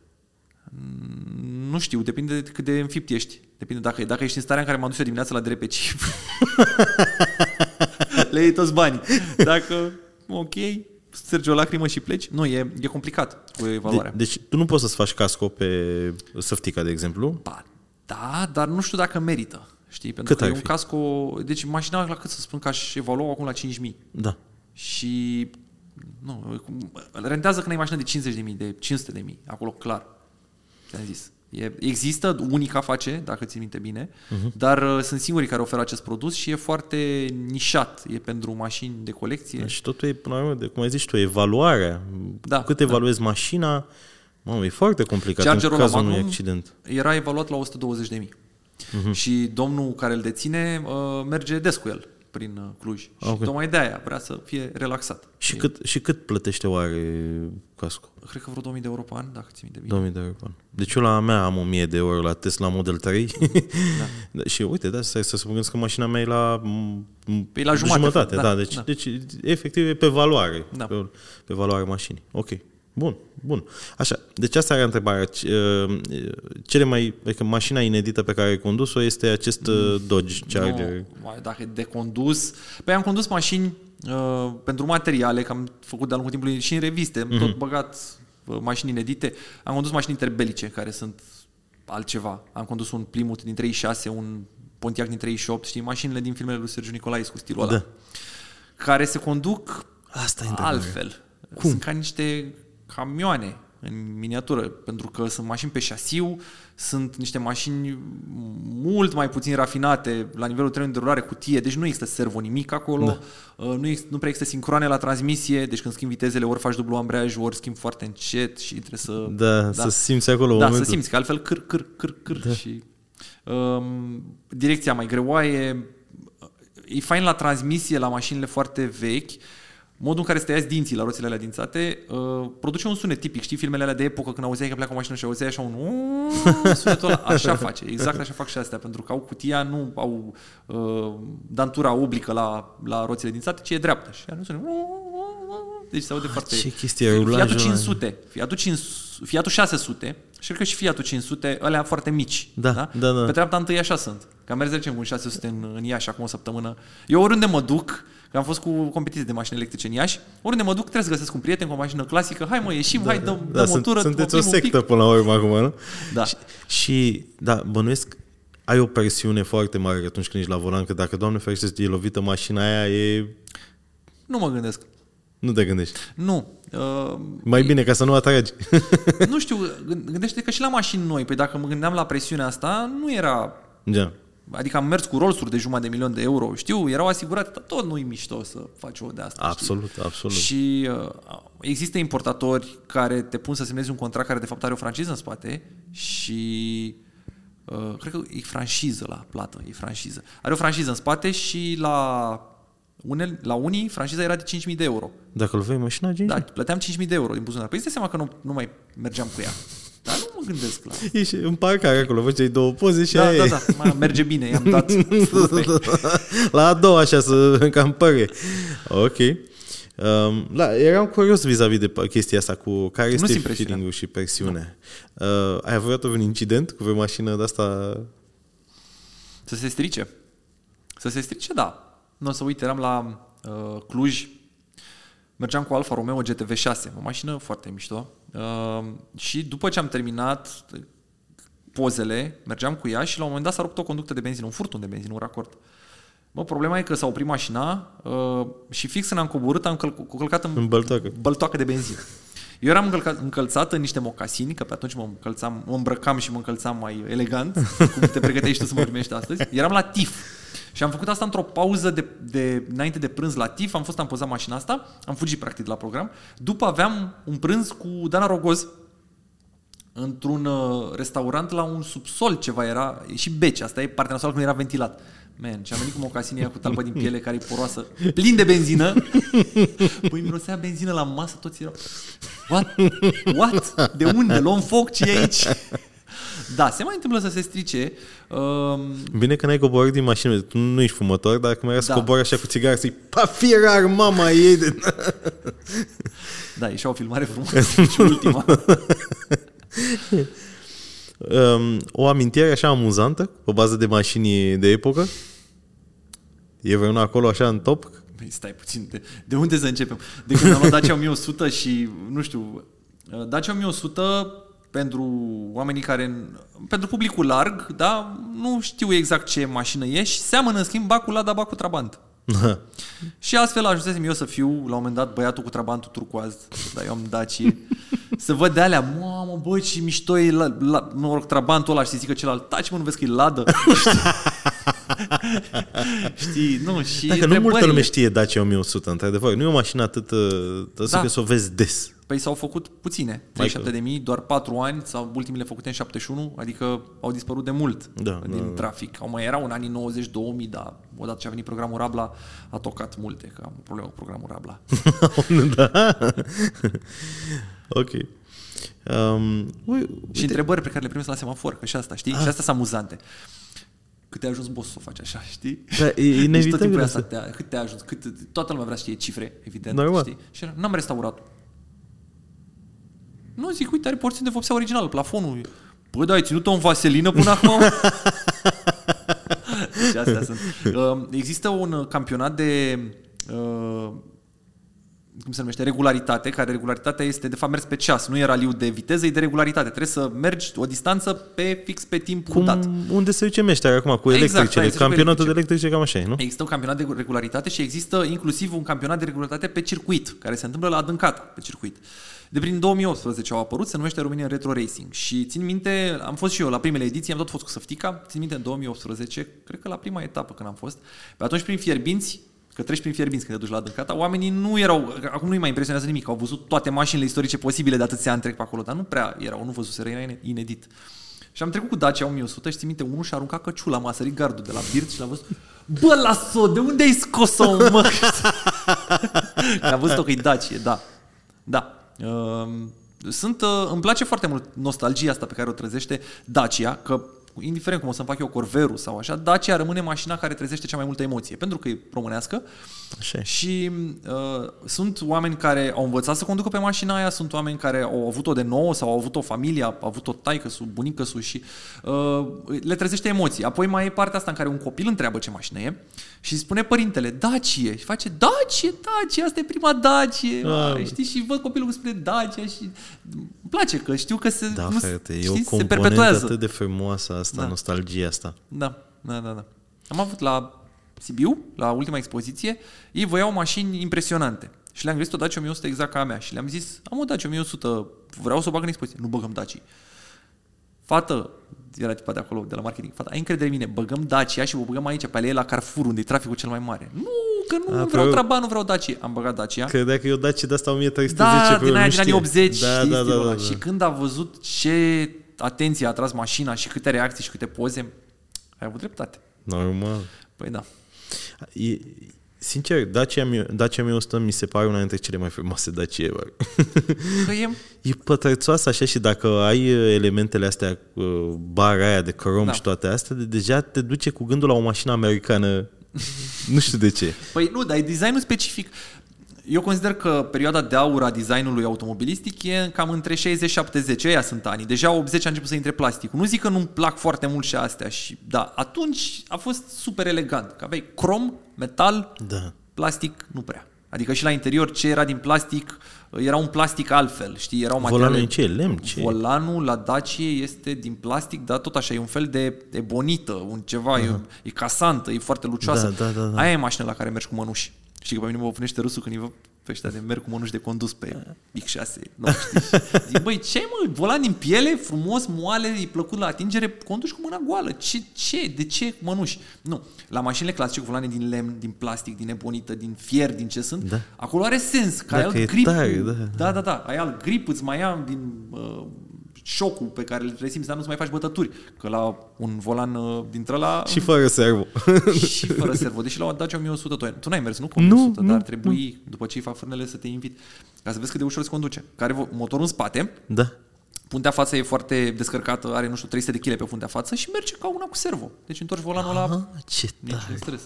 Nu știu, depinde de cât de înfipt ești. Depinde dacă, dacă ești în starea în care m-am dus eu dimineața la DRPC. le iei toți banii. Dacă, ok, sergi o lacrimă și pleci. Nu, e, e complicat cu evaluarea. De, deci tu nu poți să-ți faci casco pe săftica, de exemplu? Ba, da, dar nu știu dacă merită. Știi? Pentru cât că e un casco... Deci mașina la cât să spun că aș evalua acum la 5.000. Da. Și nu, rentează când ai mașină de 50.000, de 500.000, acolo clar. Ți-am zis. E, există, unica face, dacă ți minte bine, uh-huh. dar uh, sunt singurii care oferă acest produs și e foarte nișat. E pentru mașini de colecție. Da, și totul e, până la urmă, de, cum ai zis tu, evaluarea. Da, Cât da. evaluezi da. mașina, mamă, e foarte complicat Chargerul în cazul unui accident. Era evaluat la 120 de mii. Uh-huh. Și domnul care îl deține uh, merge des cu el prin uh, Cluj. Okay. Și tocmai de aia vrea să fie relaxat. Și, e... cât, și cât plătește oare casco? Cred că vreo 2000 de euro pe an, dacă ți minte bine. 2000 de euro pe an. Deci eu la mea am 1000 de euro la Tesla Model 3. da. și uite, da, să, să spun că mașina mea e la, pe la jumătate. jumătate da, da, deci, da. deci efectiv e pe valoare. Da. Pe, pe valoare mașinii. Ok. Bun, bun. Așa, deci asta era întrebarea. Uh, cele mai, adică mașina inedită pe care ai condus-o este acest uh, mm. Dodge Charger. Nu, dacă e de condus... Păi am condus mașini uh, pentru materiale, că am făcut de-a lungul timpului și în reviste, mm-hmm. tot băgat uh, mașini inedite. Am condus mașini interbelice, care sunt altceva. Am condus un Plymouth din 36, un Pontiac din 38, știi, mașinile din filmele lui Sergiu Nicolaescu, stilul ăla. Da. Care se conduc Asta altfel. Cum? Sunt ca niște camioane în miniatură, pentru că sunt mașini pe șasiu, sunt niște mașini mult mai puțin rafinate la nivelul trenului de rulare, cutie, deci nu există servo nimic acolo, da. Uh, nu, există, nu prea există sincroane la transmisie, deci când schimbi vitezele ori faci dublu ambreiaj, ori schimbi foarte încet și trebuie să... Da, da. să simți acolo Da, momentul. să simți, că altfel câr, câr, câr, câr da. și... Um, direcția mai greoaie, e fain la transmisie la mașinile foarte vechi, modul în care să tăiați dinții la roțile alea dințate uh, produce un sunet tipic. Știi filmele alea de epocă când auzeai că pleacă o mașină și auzeai așa un sunetul ăla, așa face. Exact așa fac și astea, pentru că au cutia, nu au uh, dantura oblică la, la roțile dințate, ci e dreaptă. Și nu sună deci se aude ah, foarte... Ce chestie, Fiatul 500, Fiatul, 500, Fiatul 600 și cred că și Fiatul 500, alea foarte mici. Da, da? da, da. Pe treapta întâi așa sunt. Că am mers de cu un 600 în, în Iași acum o săptămână. Eu oriunde mă duc, Că am fost cu competiții de mașini electrice în Iași. Oriunde mă duc, trebuie să găsesc un prieten cu o mașină clasică. Hai mă, ieșim, da, hai, dăm, da, dăm o tură. Sunteți o sectă până la urmă acum, nu? Da. Și, și, da, bănuiesc, ai o presiune foarte mare atunci când ești la volan, că dacă, Doamne ferește, e lovită mașina aia, e... Nu mă gândesc. Nu te gândești? Nu. Uh, Mai bine, ca să nu atragi. nu știu, gândește că și la mașini noi, păi dacă mă gândeam la presiunea asta, nu era... Da. Adică am mers cu rolsuri de jumătate de milion de euro, știu, erau asigurate, dar tot nu-i mișto să faci o de asta. Absolut, știi? absolut. Și uh, există importatori care te pun să semnezi un contract care de fapt are o franciză în spate și uh, cred că e franciză la plată, e franciză. Are o franciză în spate și la unele, la unii, franciza era de 5.000 de euro. Dacă îl vei mașina, 5.000? Da, plăteam 5.000 de euro din buzunar. Păi îți seama că nu, nu mai mergeam cu ea. Dar nu mă gândesc la Ești în parcare acolo, făceai două poze și da, aia Da, da, da, merge bine, i-am dat La a doua așa să cam păre. Ok. Um, da, eram curios vis-a-vis de chestia asta cu care nu este feeling și presiunea. Uh, ai avut un incident cu o mașină de asta? Să se strice. Să se strice, da. Nu o să uit, eram la uh, Cluj, mergeam cu Alfa Romeo GTV 6, o mașină foarte mișto. Uh, și după ce am terminat pozele, mergeam cu ea și la un moment dat s-a rupt o conductă de benzină, un furtun de benzină, un racord. Mă, problema e că s-a oprit mașina uh, și fix când am coborât am căl- călcat în În băltoacă. băltoacă de benzină. Eu eram încălcat, încălțat în niște mocasini, că pe atunci mă, încălțam, mă îmbrăcam și mă încălțam mai elegant, cum te pregătești tu să mă primești astăzi. Eram la TIF. Și am făcut asta într-o pauză de, de, înainte de prânz la TIF, am fost, am pozat mașina asta, am fugit practic de la program. După aveam un prânz cu Dana Rogoz, într-un uh, restaurant la un subsol ceva era, și beci, asta e partea nasoală când era ventilat. Man, și am venit cu mocasinia cu talpă din piele care e poroasă, plin de benzină. Păi mirosea benzină la masă, toți erau... What? What? De unde? Luăm foc ce e aici? Da, se mai întâmplă să se strice. Um, Bine că n-ai coborât din mașină, tu nu ești fumător, dar cum era să Da. cobori așa cu țigară, să-i pafierar mama ei de... da, ieșea o filmare frumoasă și ultima. Um, o amintire așa amuzantă, pe bază de mașini de epocă? E vreuna acolo așa în top? Păi stai puțin, de, de unde să începem? De când am luat Dacia 1100 și, nu știu, Dacia 1100 pentru oamenii care, pentru publicul larg, da, nu știu exact ce mașină e și seamănă în schimb ba cu Lada, ba cu Trabant. Și astfel ajunsesem eu să fiu, la un moment dat, băiatul cu trabantul turcoaz, dar eu am Dacie, să văd de alea, mamă, bă, ce mișto e, la, la, mă rog, trabantul ăla și să zică celălalt, taci mă, nu vezi că e ladă? Știi, nu, și Dacă nu multă întrebările. lume știe Dacia 1100, într-adevăr. Nu e o mașină atât, uh, să Da. să o vezi des. Păi s-au făcut puține, 37.000, doar 4 ani, sau ultimele făcute în 71, adică au dispărut de mult Da, din da, da. trafic. Au mai erau în anii 90-2000, dar odată ce a venit programul Rabla, a tocat multe, că am o problemă cu programul Rabla. da. ok. Um, ui, Și întrebări pe care le primesc la semafor, că și asta, știi? Ah. Și astea sunt amuzante. Cât te-a ajuns boss să o faci așa, știi? Da, e Deci tot inevitabil timpul asta. asta. Te cât te-a ajuns? Cât, toată lumea vrea să știe cifre, evident, Normal. știi? Și era, n-am restaurat. Nu, zic, uite, are porțiune de vopsea originală, plafonul. Bă, da, ai ținut-o în vaselină până acum? deci astea sunt. Uh, Există un campionat de uh, cum se numește, regularitate, care regularitatea este de fapt mers pe ceas, nu e raliu de viteză, e de regularitate. Trebuie să mergi o distanță pe fix pe timpul Cum, dat. unde se duce meșterea acum cu Exact, electricele? da, se duce cu Campionatul de electrice. electrice cam așa e, nu? Există un campionat de regularitate și există inclusiv un campionat de regularitate pe circuit, care se întâmplă la adâncata pe circuit. De prin 2018 au apărut, se numește România Retro Racing. Și țin minte, am fost și eu la primele ediții, am tot fost cu săftica, țin minte în 2018, cred că la prima etapă când am fost. Pe atunci prin Fierbinți, că treci prin Fierbinți când te duci la adâncata, oamenii nu erau, acum nu-i mai impresionează nimic, au văzut toate mașinile istorice posibile de atâția ani trec pe acolo, dar nu prea erau, nu văzuseră, era inedit. Și am trecut cu Dacia 1100 și țin minte, unul și-a aruncat căciula, m-a sărit gardul de la birt și l-a văzut. Bă, lasă de unde ai scos-o, mă? Am văzut-o că e Dacia, da. Da. Um, Sunt, uh, îmi place foarte mult nostalgia asta pe care o trezește Dacia, că indiferent cum o să-mi fac eu Corveru sau așa, Dacia rămâne mașina care trezește cea mai multă emoție, pentru că e românească Așa e. și uh, sunt oameni care au învățat să conducă pe mașina aia, sunt oameni care au avut-o de nouă sau au avut o familie, au avut-o taică su, bunică su și uh, le trezește emoții. Apoi mai e partea asta în care un copil întreabă ce mașină e și spune părintele, Dacie, și face Dacie, Dacie, asta e prima Dacie, Ah. ah. știi, și văd copilul cum spune Dacia și îmi place că știu că se, Da, nu, frate, e o știi, se componentă perpetuează. atât de frumoasă asta, Da. nostalgia asta. Da, da, da, da. Am avut la Sibiu, la ultima expoziție, ei voiau mașini impresionante. Și le-am găsit o Dacia 1100 exact ca a mea. Și le-am zis, am o Dacia 1100, vreau să o bag în expoziție. Nu băgăm Dacia. Fată, era tipa de acolo, de la marketing, fata, ai încredere în mine, băgăm Dacia și o băgăm aici, pe alee la Carrefour, unde e traficul cel mai mare. Nu, că nu A, vreau vreau- Trabant, nu vreau Dacia. Am băgat Dacia. Credea că e o Dacia de asta 1310. Da, pe din aia nu din anii știe. 80, da, știi, da, da, stilul da, ăla. da. Și când a văzut ce atenție a atras mașina și câte reacții și câte poze, ai avut dreptate. Normal. Păi da. E, sincer, Dacia, mi- Dacia 1100 mi se pare una dintre cele mai frumoase Dacia ever. Că e e pătrățoasă așa și dacă ai uh, elementele astea, uh, bara aia de crom Da. și toate astea, de- deja te duce cu gândul la o mașină americană. nu știu de ce. Păi nu, dar e designul specific. Eu consider că perioada de aur a designului automobilistic e cam între 60-70, ăia sunt anii. Deja 80 a început să intre plasticul. Nu zic că nu-mi plac foarte mult și astea, și, da, atunci a fost super elegant, că aveai crom, metal, Da. plastic, nu prea. Adică și la interior ce era din plastic, era un plastic altfel, știi? Era un material... Volanul e ce? Lemn? Ce? Volanul la Dacia este din plastic, dar tot așa, e un fel de ebonită, un ceva, uh-huh. e, e casantă, e foarte lucioasă. Da, da, da, da. Aia e mașina la care mergi cu mănuși. Știi că pe mine mă opunește râsul când îi văd pe ăștia de merg cu mănuși de condus pe X6. Nu, știi? Zic, băi, ce mă, volan din piele, frumos, moale, e plăcut la atingere, conduci cu mâna goală. Ce, ce, de ce mănuși? Nu. La mașinile clasice cu volane din lemn, din plastic, din ebonită, din fier, din ce sunt, Da. acolo are sens, că ai Dacă alt e grip. tare, da. da, da, da, ai alt grip, îți mai ia din uh, șocul pe care îl resimți, dar nu-ți mai faci bătături. Că la un volan uh, dintre la Și fără servo. și fără servo. Deși la o Dacia 1100 tu, ai- tu n-ai mers, nu cu Nu, 1100, nu, dar ar trebui, după ce îi fac frânele, să te invit. Ca să vezi cât de ușor se conduce. Care vo- motorul în spate, da. puntea față e foarte descărcată, are, nu știu, 300 de kg pe puntea față și merge ca una cu servo. Deci întorci volanul la Ah, ce niciun tare. stres.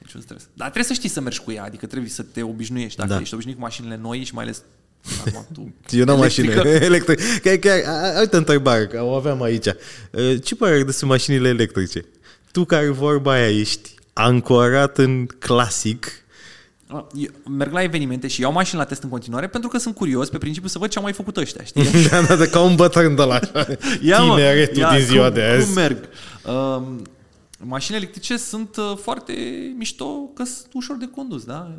Niciun stres. Dar trebuie să știi să mergi cu ea, adică trebuie să te obișnuiești. Dacă Da. ești obișnuit cu mașinile noi și mai ales acum tu, Eu n-am electrică, mașină electrică. Chiar, chiar, a- a- uite întrebare, că o aveam aici. Uh, Ce părere ai despre mașinile electrice? Tu care vorba aia ești ancorat în clasic, Eu merg la evenimente și iau mașini la test în continuare pentru că sunt curios pe principiu să văd ce au mai făcut ăștia, știi? da, da, da, ca un bătrân de la tineretul ia, din ziua cum, de azi. Cum merg? Um, mașinile electrice sunt uh, foarte mișto că sunt ușor de condus, da?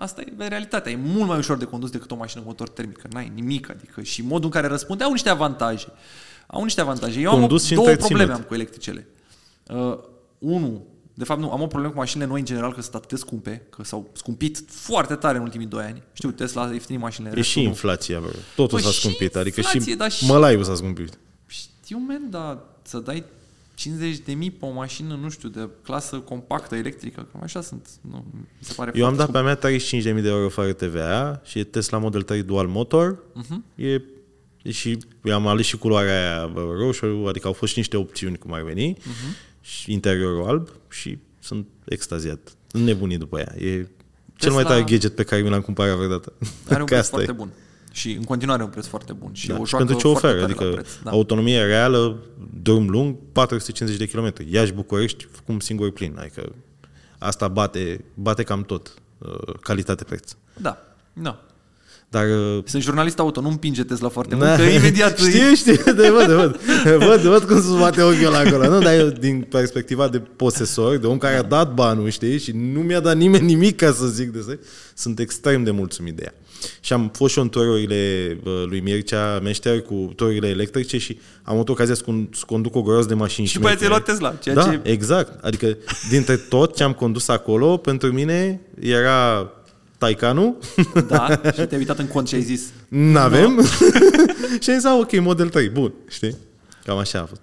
Asta e realitatea. E mult mai ușor de condus decât o mașină cu motor termic. că N-ai nimic. Adică și modul în care răspunde au niște avantaje. Au niște avantaje. Eu Condus am și două întreținut. probleme am cu electricele. Uh, unu, de fapt nu, am o problemă cu mașinile noi în general că sunt atât de scumpe, că s-au scumpit foarte tare în ultimii doi ani. Știu, Tesla a ieftinit mașinile. E restul și nu. inflația, bro. Totul Păi s-a și scumpit. Adică inflație, și dar și- mălaiul s-a scumpit. Știu, men, dar să dai 50 de mii pe o mașină, nu știu, de clasă compactă, electrică, cam așa sunt. Nu, mi se pare Eu am dat foarte pe a mea 35.000 de euro fără TVA și e Tesla Model 3 Dual Motor. Mhm. E, e și eu am ales și culoarea aia bă, roșu, adică au fost și niște opțiuni cum ar veni Mhm. și interiorul alb și sunt extaziat. Nebunit după ea. E cel mai Tesla- tare gadget pe care mi l-am cumpărat vreodată. Are un Că preț asta e. foarte bun. Și în continuare un preț foarte bun. Și Da. o Și joacă pentru ce foarte oferă? tare la Adică preț. Da. autonomie reală, drum lung, 450 de km. Iași București cum singur plin. Adică asta bate, bate cam tot. uh, Calitate-preț. da. Da. Dar uh, Sunt jurnalist auto, nu împinge Tesla foarte Da. mult, că imediat îi- Știu, știu, de văd, de văd. văd, văd cum se bate ochiul acolo. Nu, dar eu, din perspectiva de posesor, de om care a dat banul, știi, și nu mi-a dat nimeni nimic ca să zic de să, sunt extrem de mulțumit de ea. Și am fost și eu în tururile uh, lui Mircea Meșter cu tururile electrice și am avut ocazia să, con- să conduc o groază de mașini Și după aia ți-ai șmechere. luat Tesla, ceea da, ce- exact. Adică dintre tot ce am condus acolo, pentru mine era Taycanul, Da, și te-ai uitat în cont și ai zis N-avem. și am zis, "Ah, ok, Model 3, bun, știi? Cam așa a fost.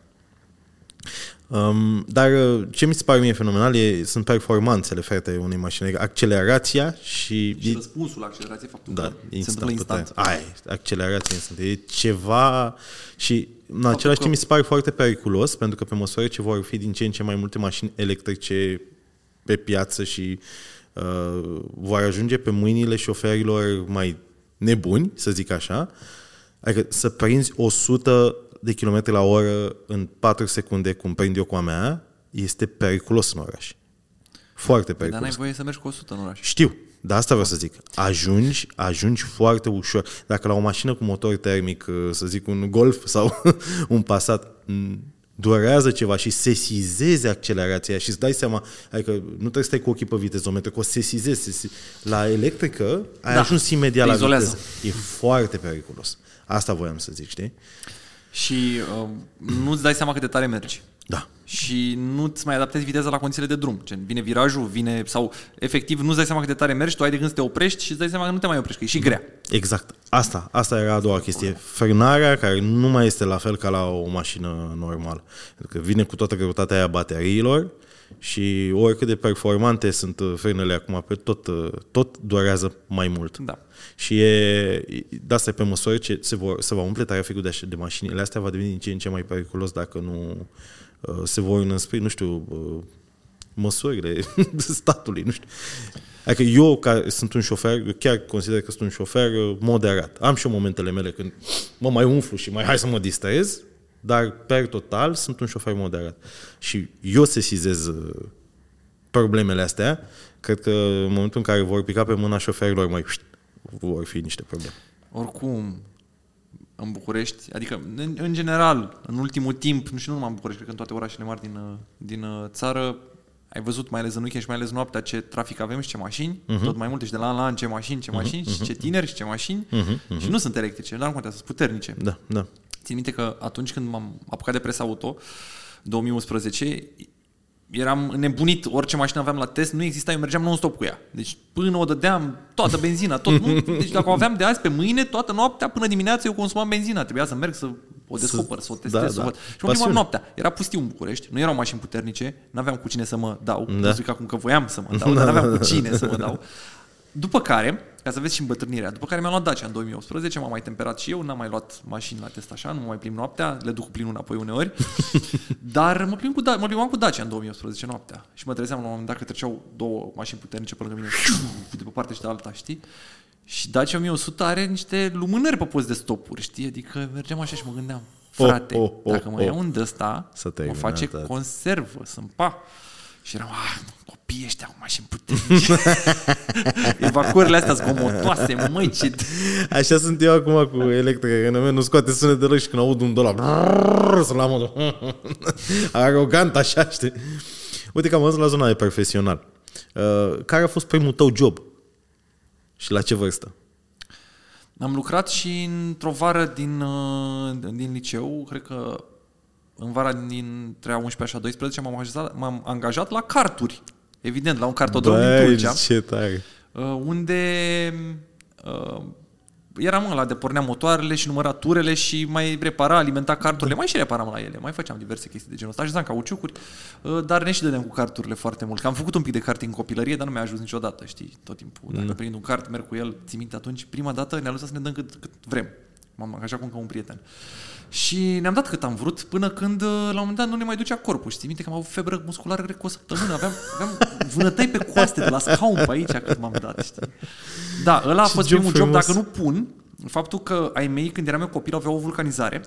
Um, dar uh, ce mi se pare mie fenomenal e, sunt performanțele frate unei mașini, accelerația și, și e, răspunsul la accelerație, faptul da, că se instant, întâmplă instant. Aia, e, accelerația instant. E ceva și în același că- timp mi se pare foarte periculos pentru că pe măsură ce vor fi din ce în ce mai multe mașini electrice pe piață și uh, vor ajunge pe mâinile șoferilor mai nebuni, să zic așa, adică să prinzi 100 de km la oră în 4 secunde, cum prind eu cu a mea, este periculos în oraș. Foarte Păi, dar periculos. n-ai voie să mergi cu 100 în oraș. Știu, dar asta vreau să zic. Ajungi, ajungi foarte ușor. Dacă la o mașină cu motor termic, să zic un Golf sau un Passat, m, durează ceva și sesizezi accelerația și îți dai seama, adică nu trebuie să stai cu ochii pe vitezometru, că o sesizezi. Sesi... La electrică ai Da, ajuns imediat te la izolează. viteză. E foarte periculos. Asta voiam să zic, știi? Și uh, nu-ți dai seama cât de tare mergi. Da. și nu-ți mai adaptezi viteza la condițiile de drum. Gen, vine virajul, vine sau efectiv nu-ți dai seama cât de tare mergi, tu ai de gând să te oprești și îți dai seama că nu te mai oprești, că e și grea. Exact. Asta, asta era a doua chestie. Frânarea care nu mai este la fel ca la o mașină normală. Pentru că vine cu toată greutatea aia a bateriilor și oricât de performante sunt uh, frânele acum, pe tot, uh, tot durează mai mult. Da. Și e, de asta e pe măsură ce se, vor, se va umple traficul de, așa- de mașinile astea, va deveni din ce în ce mai periculos dacă nu uh, se vor înăspri, nu știu, uh, măsurile statului, nu știu. Adică eu, care sunt un șofer, eu chiar consider că sunt un șofer uh, moderat. Am și eu momentele mele când mă mai umflu și mai hai să mă distrez, dar per total sunt un șofer moderat. Și eu sesizez uh, problemele astea, cred că în momentul în care vor pica pe mâna șoferilor, mai vor fi niște probleme. Oricum, în București, adică în, în general, în ultimul timp, nu știu numai în București, cred că în toate orașele mari din, uh, din uh, țară, ai văzut mai ales în weekend și mai ales noaptea ce trafic avem și ce mașini, uh-huh. tot mai multe și de la an la an ce mașini, ce mașini uh-huh. și ce tineri și ce mașini uh-huh. Uh-huh. și nu sunt electrice, dar nu contează, sunt puternice. Da, da. Țin minte că atunci când m-am apucat de presa auto, 2011, eram nebunit, orice mașină aveam la test, nu exista, eu mergeam non-stop cu ea. Deci până o dădeam toată benzina, tot, nu? Deci dacă o aveam de azi pe mâine, toată noaptea, până dimineața, eu consumam benzina. Trebuia să merg să o descoper, să o testez, da, să da. văd. Și mă plimbam noaptea. Era pustiu în București, nu erau mașini puternice, nu aveam cu cine să mă dau. Da. Nu zic acum că voiam să mă dau, dar nu aveam cu cine să mă dau. După care, ca să vezi și îmbătrânirea, după care mi-am luat Dacia în 2018, m-am mai temperat și eu, n-am mai luat mașini la test așa, nu mă mai plimb noaptea, le duc cu plinul înapoi uneori, dar mă, plimb cu da- mă plimbam cu Dacia în 2018 noaptea și mă trezeam la un moment dat că treceau două mașini puternice pe lângă mine, de pe partea și de alta, știi? Și Dacia 1100 are niște lumânări pe post de stopuri, știi? Adică mergeam așa și mă gândeam, frate, oh, oh, oh, dacă mă oh. iau un de ăsta, mă face conservă, sunt pa. Și eram, ah, copiii ăștia cu mașini puternice. Evacuările astea zgomotoase, măi, ce... Așa sunt eu acum cu electrică, că nu scoate sunet deloc și când aud un dolar, să la modul arogant, așa, știi? Uite că am văzut la zona de profesional. Uh, care a fost primul tău job? Și la ce vârstă? Am lucrat și într-o vară din, uh, din liceu, cred că în vara dintre a 11 și a 12 m-am angajat, m-am angajat la carturi. Evident, la un cartodrom din Tulcea. ce tare! Uh, unde uh, eram ăla de pornea motoarele și număra turele și mai repara, alimenta carturile, mai și reparam la ele, mai făceam diverse chestii de genul ăsta, așezam cauciucuri, uh, dar ne și dădeam cu carturile foarte mult. Că am făcut un pic de karting în copilărie, dar nu mi-a ajuns niciodată, știi, tot timpul. Dacă prind un kart, merg cu el, ții minte atunci, prima dată ne-a lăsat să ne dăm cât, cât vrem. M-am angajat cu încă un prieten. Și ne-am dat cât am vrut până când uh, la un moment dat nu ne mai ducea corpul. Știi minte că am avut febră musculară cred, cu o săptămână. Aveam, aveam vânătăi pe coaste de la scaun pe aici cât m-am dat. Știi? Da, ăla a fost primul job. Dacă nu pun, faptul că ai mei când eram eu copil aveau o vulcanizare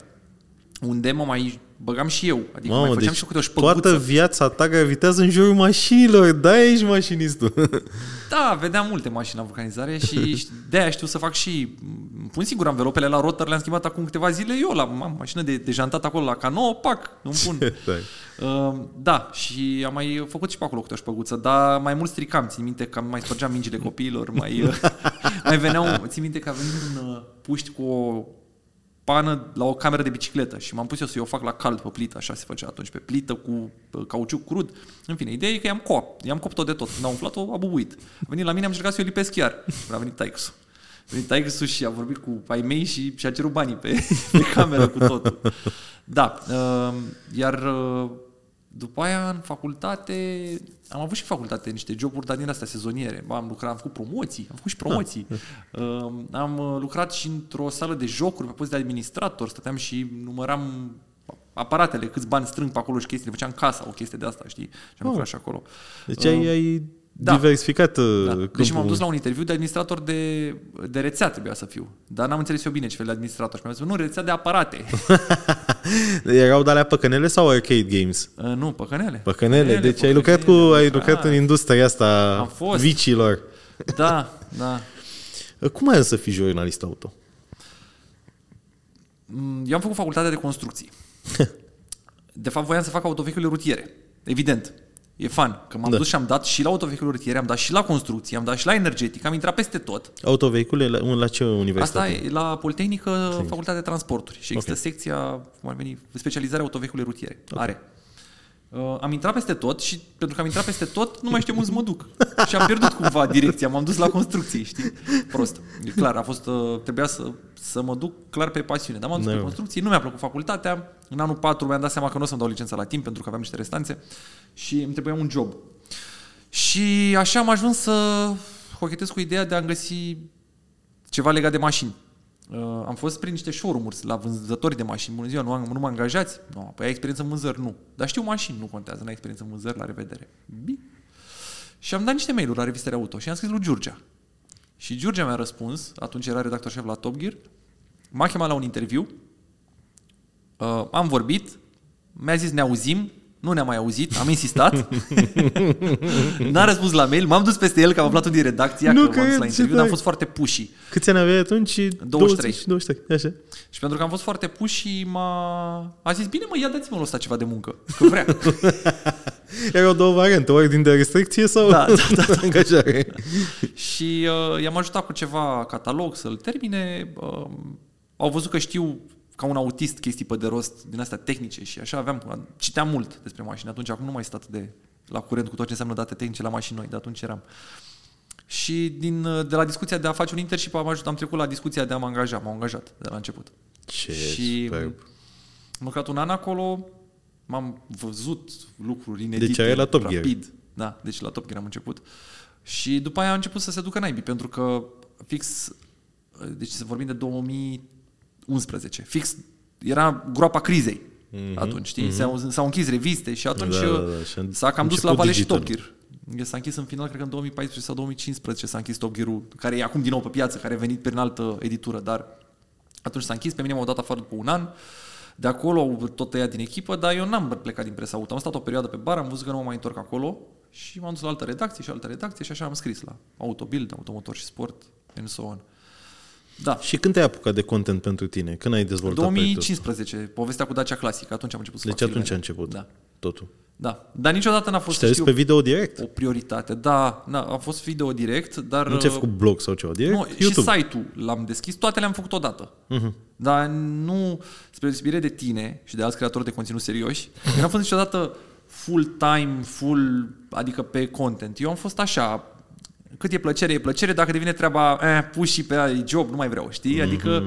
unde mă mai băgam și eu. Adică Mamă, mai făceam deci și câte o șpăguță. toată viața ta gravitează în jurul mașinilor. Da, ești mașinistul. Da, vedeam multe mașini la vulcanizare și de-aia știu să fac și... Pun sigur învelopele la rotor, le-am schimbat acum câteva zile eu la am mașină de, de jantat acolo la cano, pac, îmi pun. Uh, da, și am mai făcut și pe acolo câte o șpăguță, dar mai mult stricam, țin minte că mai spărgeam mingile copiilor, mai, uh, mai veneau, țin minte că a venit un uh, puști cu o pană la o cameră de bicicletă și m-am pus eu să o fac la cald pe plită, așa se făcea atunci, pe plită cu cauciuc crud. În fine, ideea e că i-am copt, i-am copt tot de tot. Când a umflat-o, a bubuit. A venit la mine, am încercat să o lipesc chiar. A venit taix A venit taix și a vorbit cu ai mei și și-a cerut banii pe, pe cameră cu totul. Da, uh, iar uh, după aia, în facultate, am avut și facultate niște joburi, dar din astea sezoniere. Am lucrat, am făcut promoții, am făcut și promoții. Ah. am uh, lucrat și într-o sală de jocuri pe post de administrator, stăteam și număram aparatele, câți bani strâng pe acolo și chestii, făceam casa, o chestie de asta, știi? Și am oh. lucrat și acolo. Deci ai, ai da. diversificat uh, da. Deci m-am dus la un interviu de administrator de, de rețea trebuia să fiu. Dar n-am înțeles eu bine ce fel de administrator. Și mi-a zis, nu, rețea de aparate. Erau de alea păcănele sau arcade games? Uh, nu, păcănele. Păcănele. Deci păcănele, ai lucrat, cu, ai lucrat în industria asta am fost. vicilor. Da, da. Cum ai să fii jurnalist auto? Mm, eu am făcut facultatea de construcții. De fapt, voiam să fac autovehicule rutiere. Evident. E fan. Că m-am da. dus și am dat și la autovehicule rutiere, am dat și la construcție, am dat și la energetic, am intrat peste tot. Autovehicule la, la ce universitate? Asta e la Politehnică, Tehnic. Facultatea de Transporturi. Și există okay. secția, cum ar veni, specializarea autovehicule rutiere. Okay. Are. Uh, am intrat peste tot și pentru că am intrat peste tot, nu mai știu unde să mă duc. și am pierdut cumva direcția, m-am dus la construcții, știi? Prost. E clar, a fost, uh, trebuia să, să mă duc clar pe pasiune. Dar m-am dus no. pe construcții, nu mi-a plăcut facultatea. În anul 4 mi-am dat seama că nu o să-mi dau licența la timp pentru că aveam niște restanțe și îmi trebuia un job. Și așa am ajuns să hochetez cu ideea de a găsi ceva legat de mașini. Uh, am fost prin niște showroom-uri la vânzători de mașini. Bună ziua, nu, am, nu mă angajați? Nu, no, păi ai experiență în vânzări? Nu. Dar știu mașini, nu contează, n-ai experiență în vânzări, la revedere. Bine. Și am dat niște mail-uri la revistele auto și am scris lui Giurgea. Și Giurgea mi-a răspuns, atunci era redactor șef la Top Gear, m-a chemat la un interviu, uh, am vorbit, mi-a zis ne auzim, nu ne-a mai auzit, am insistat. N-a răspuns la mail, m-am dus peste el, că am aflat un din redacția, Nu că m-am dus la cred, interviu, ce dar am tare. fost foarte pushy. Câți ani aveai atunci? 23. 23, așa. Și pentru că am fost foarte pushy, m-a... A zis, bine mă, ia dați-mă ăsta ceva de muncă, că vrea. Erau două variante, ordin de restricție sau Da, da, da, angajare. și uh, i-am ajutat cu ceva catalog să-l termine. Uh, au văzut că știu ca un autist chestii pe de rost din astea tehnice și așa aveam, citeam mult despre mașini. Atunci acum nu mai stat de la curent cu tot ce înseamnă date tehnice la mașini noi, de atunci eram. Și din, uh, de la discuția de a face un internship am, ajutat, am trecut la discuția de a mă angaja. M-au angajat de la început. Ce și superb. am lucrat un an acolo, m-am văzut lucruri inedite. Deci erai la Top Gear. rapid. Da, deci la Top Gear am început. Și după aia a început să se ducă naibii, pentru că fix, deci să vorbim de 2011, fix era groapa crizei mm-hmm, atunci, știi? Mm-hmm. S-au, s-au închis reviste și atunci Da, da, da, și a s-a cam dus început la vale și digital. Top Gear. S-a închis în final, cred că în 2014 sau 2015 s-a închis Top Gear-ul, care e acum din nou pe piață, care a venit prin altă editură, dar atunci s-a închis, pe mine m-au dat afară după un an, de acolo au tot tăiat din echipă, dar eu n-am plecat din presa auto. Am stat o perioadă pe bar, am văzut că nu mă mai întorc acolo și m-am dus la altă redacție și altă redacție și așa am scris la Autobuild, Automotor și Sport, and so on. Da, Și când te-ai apucat de content pentru tine? Când ai dezvoltat proiectul? 2015, povestea cu Dacia Classic, atunci am început să Deci fac atunci a filmele. început Da, totul. da. Dar niciodată n-a fost, Și te-ai dus știu, pe video direct? o prioritate. Da, na, a fost video direct, dar... Nu ți-ai făcut blog sau ceva direct? Nu, YouTube. și site-ul l-am deschis, toate le-am făcut odată. Uh-huh. Dar nu, spre deosebire de tine și de alți creatori de conținut serioși, eu n-am fost niciodată full-time, full, adică pe content. Eu am fost așa, cât e plăcere, e plăcere, dacă devine treaba, eh, pus și pe aia, e job, nu mai vreau, știi? Adică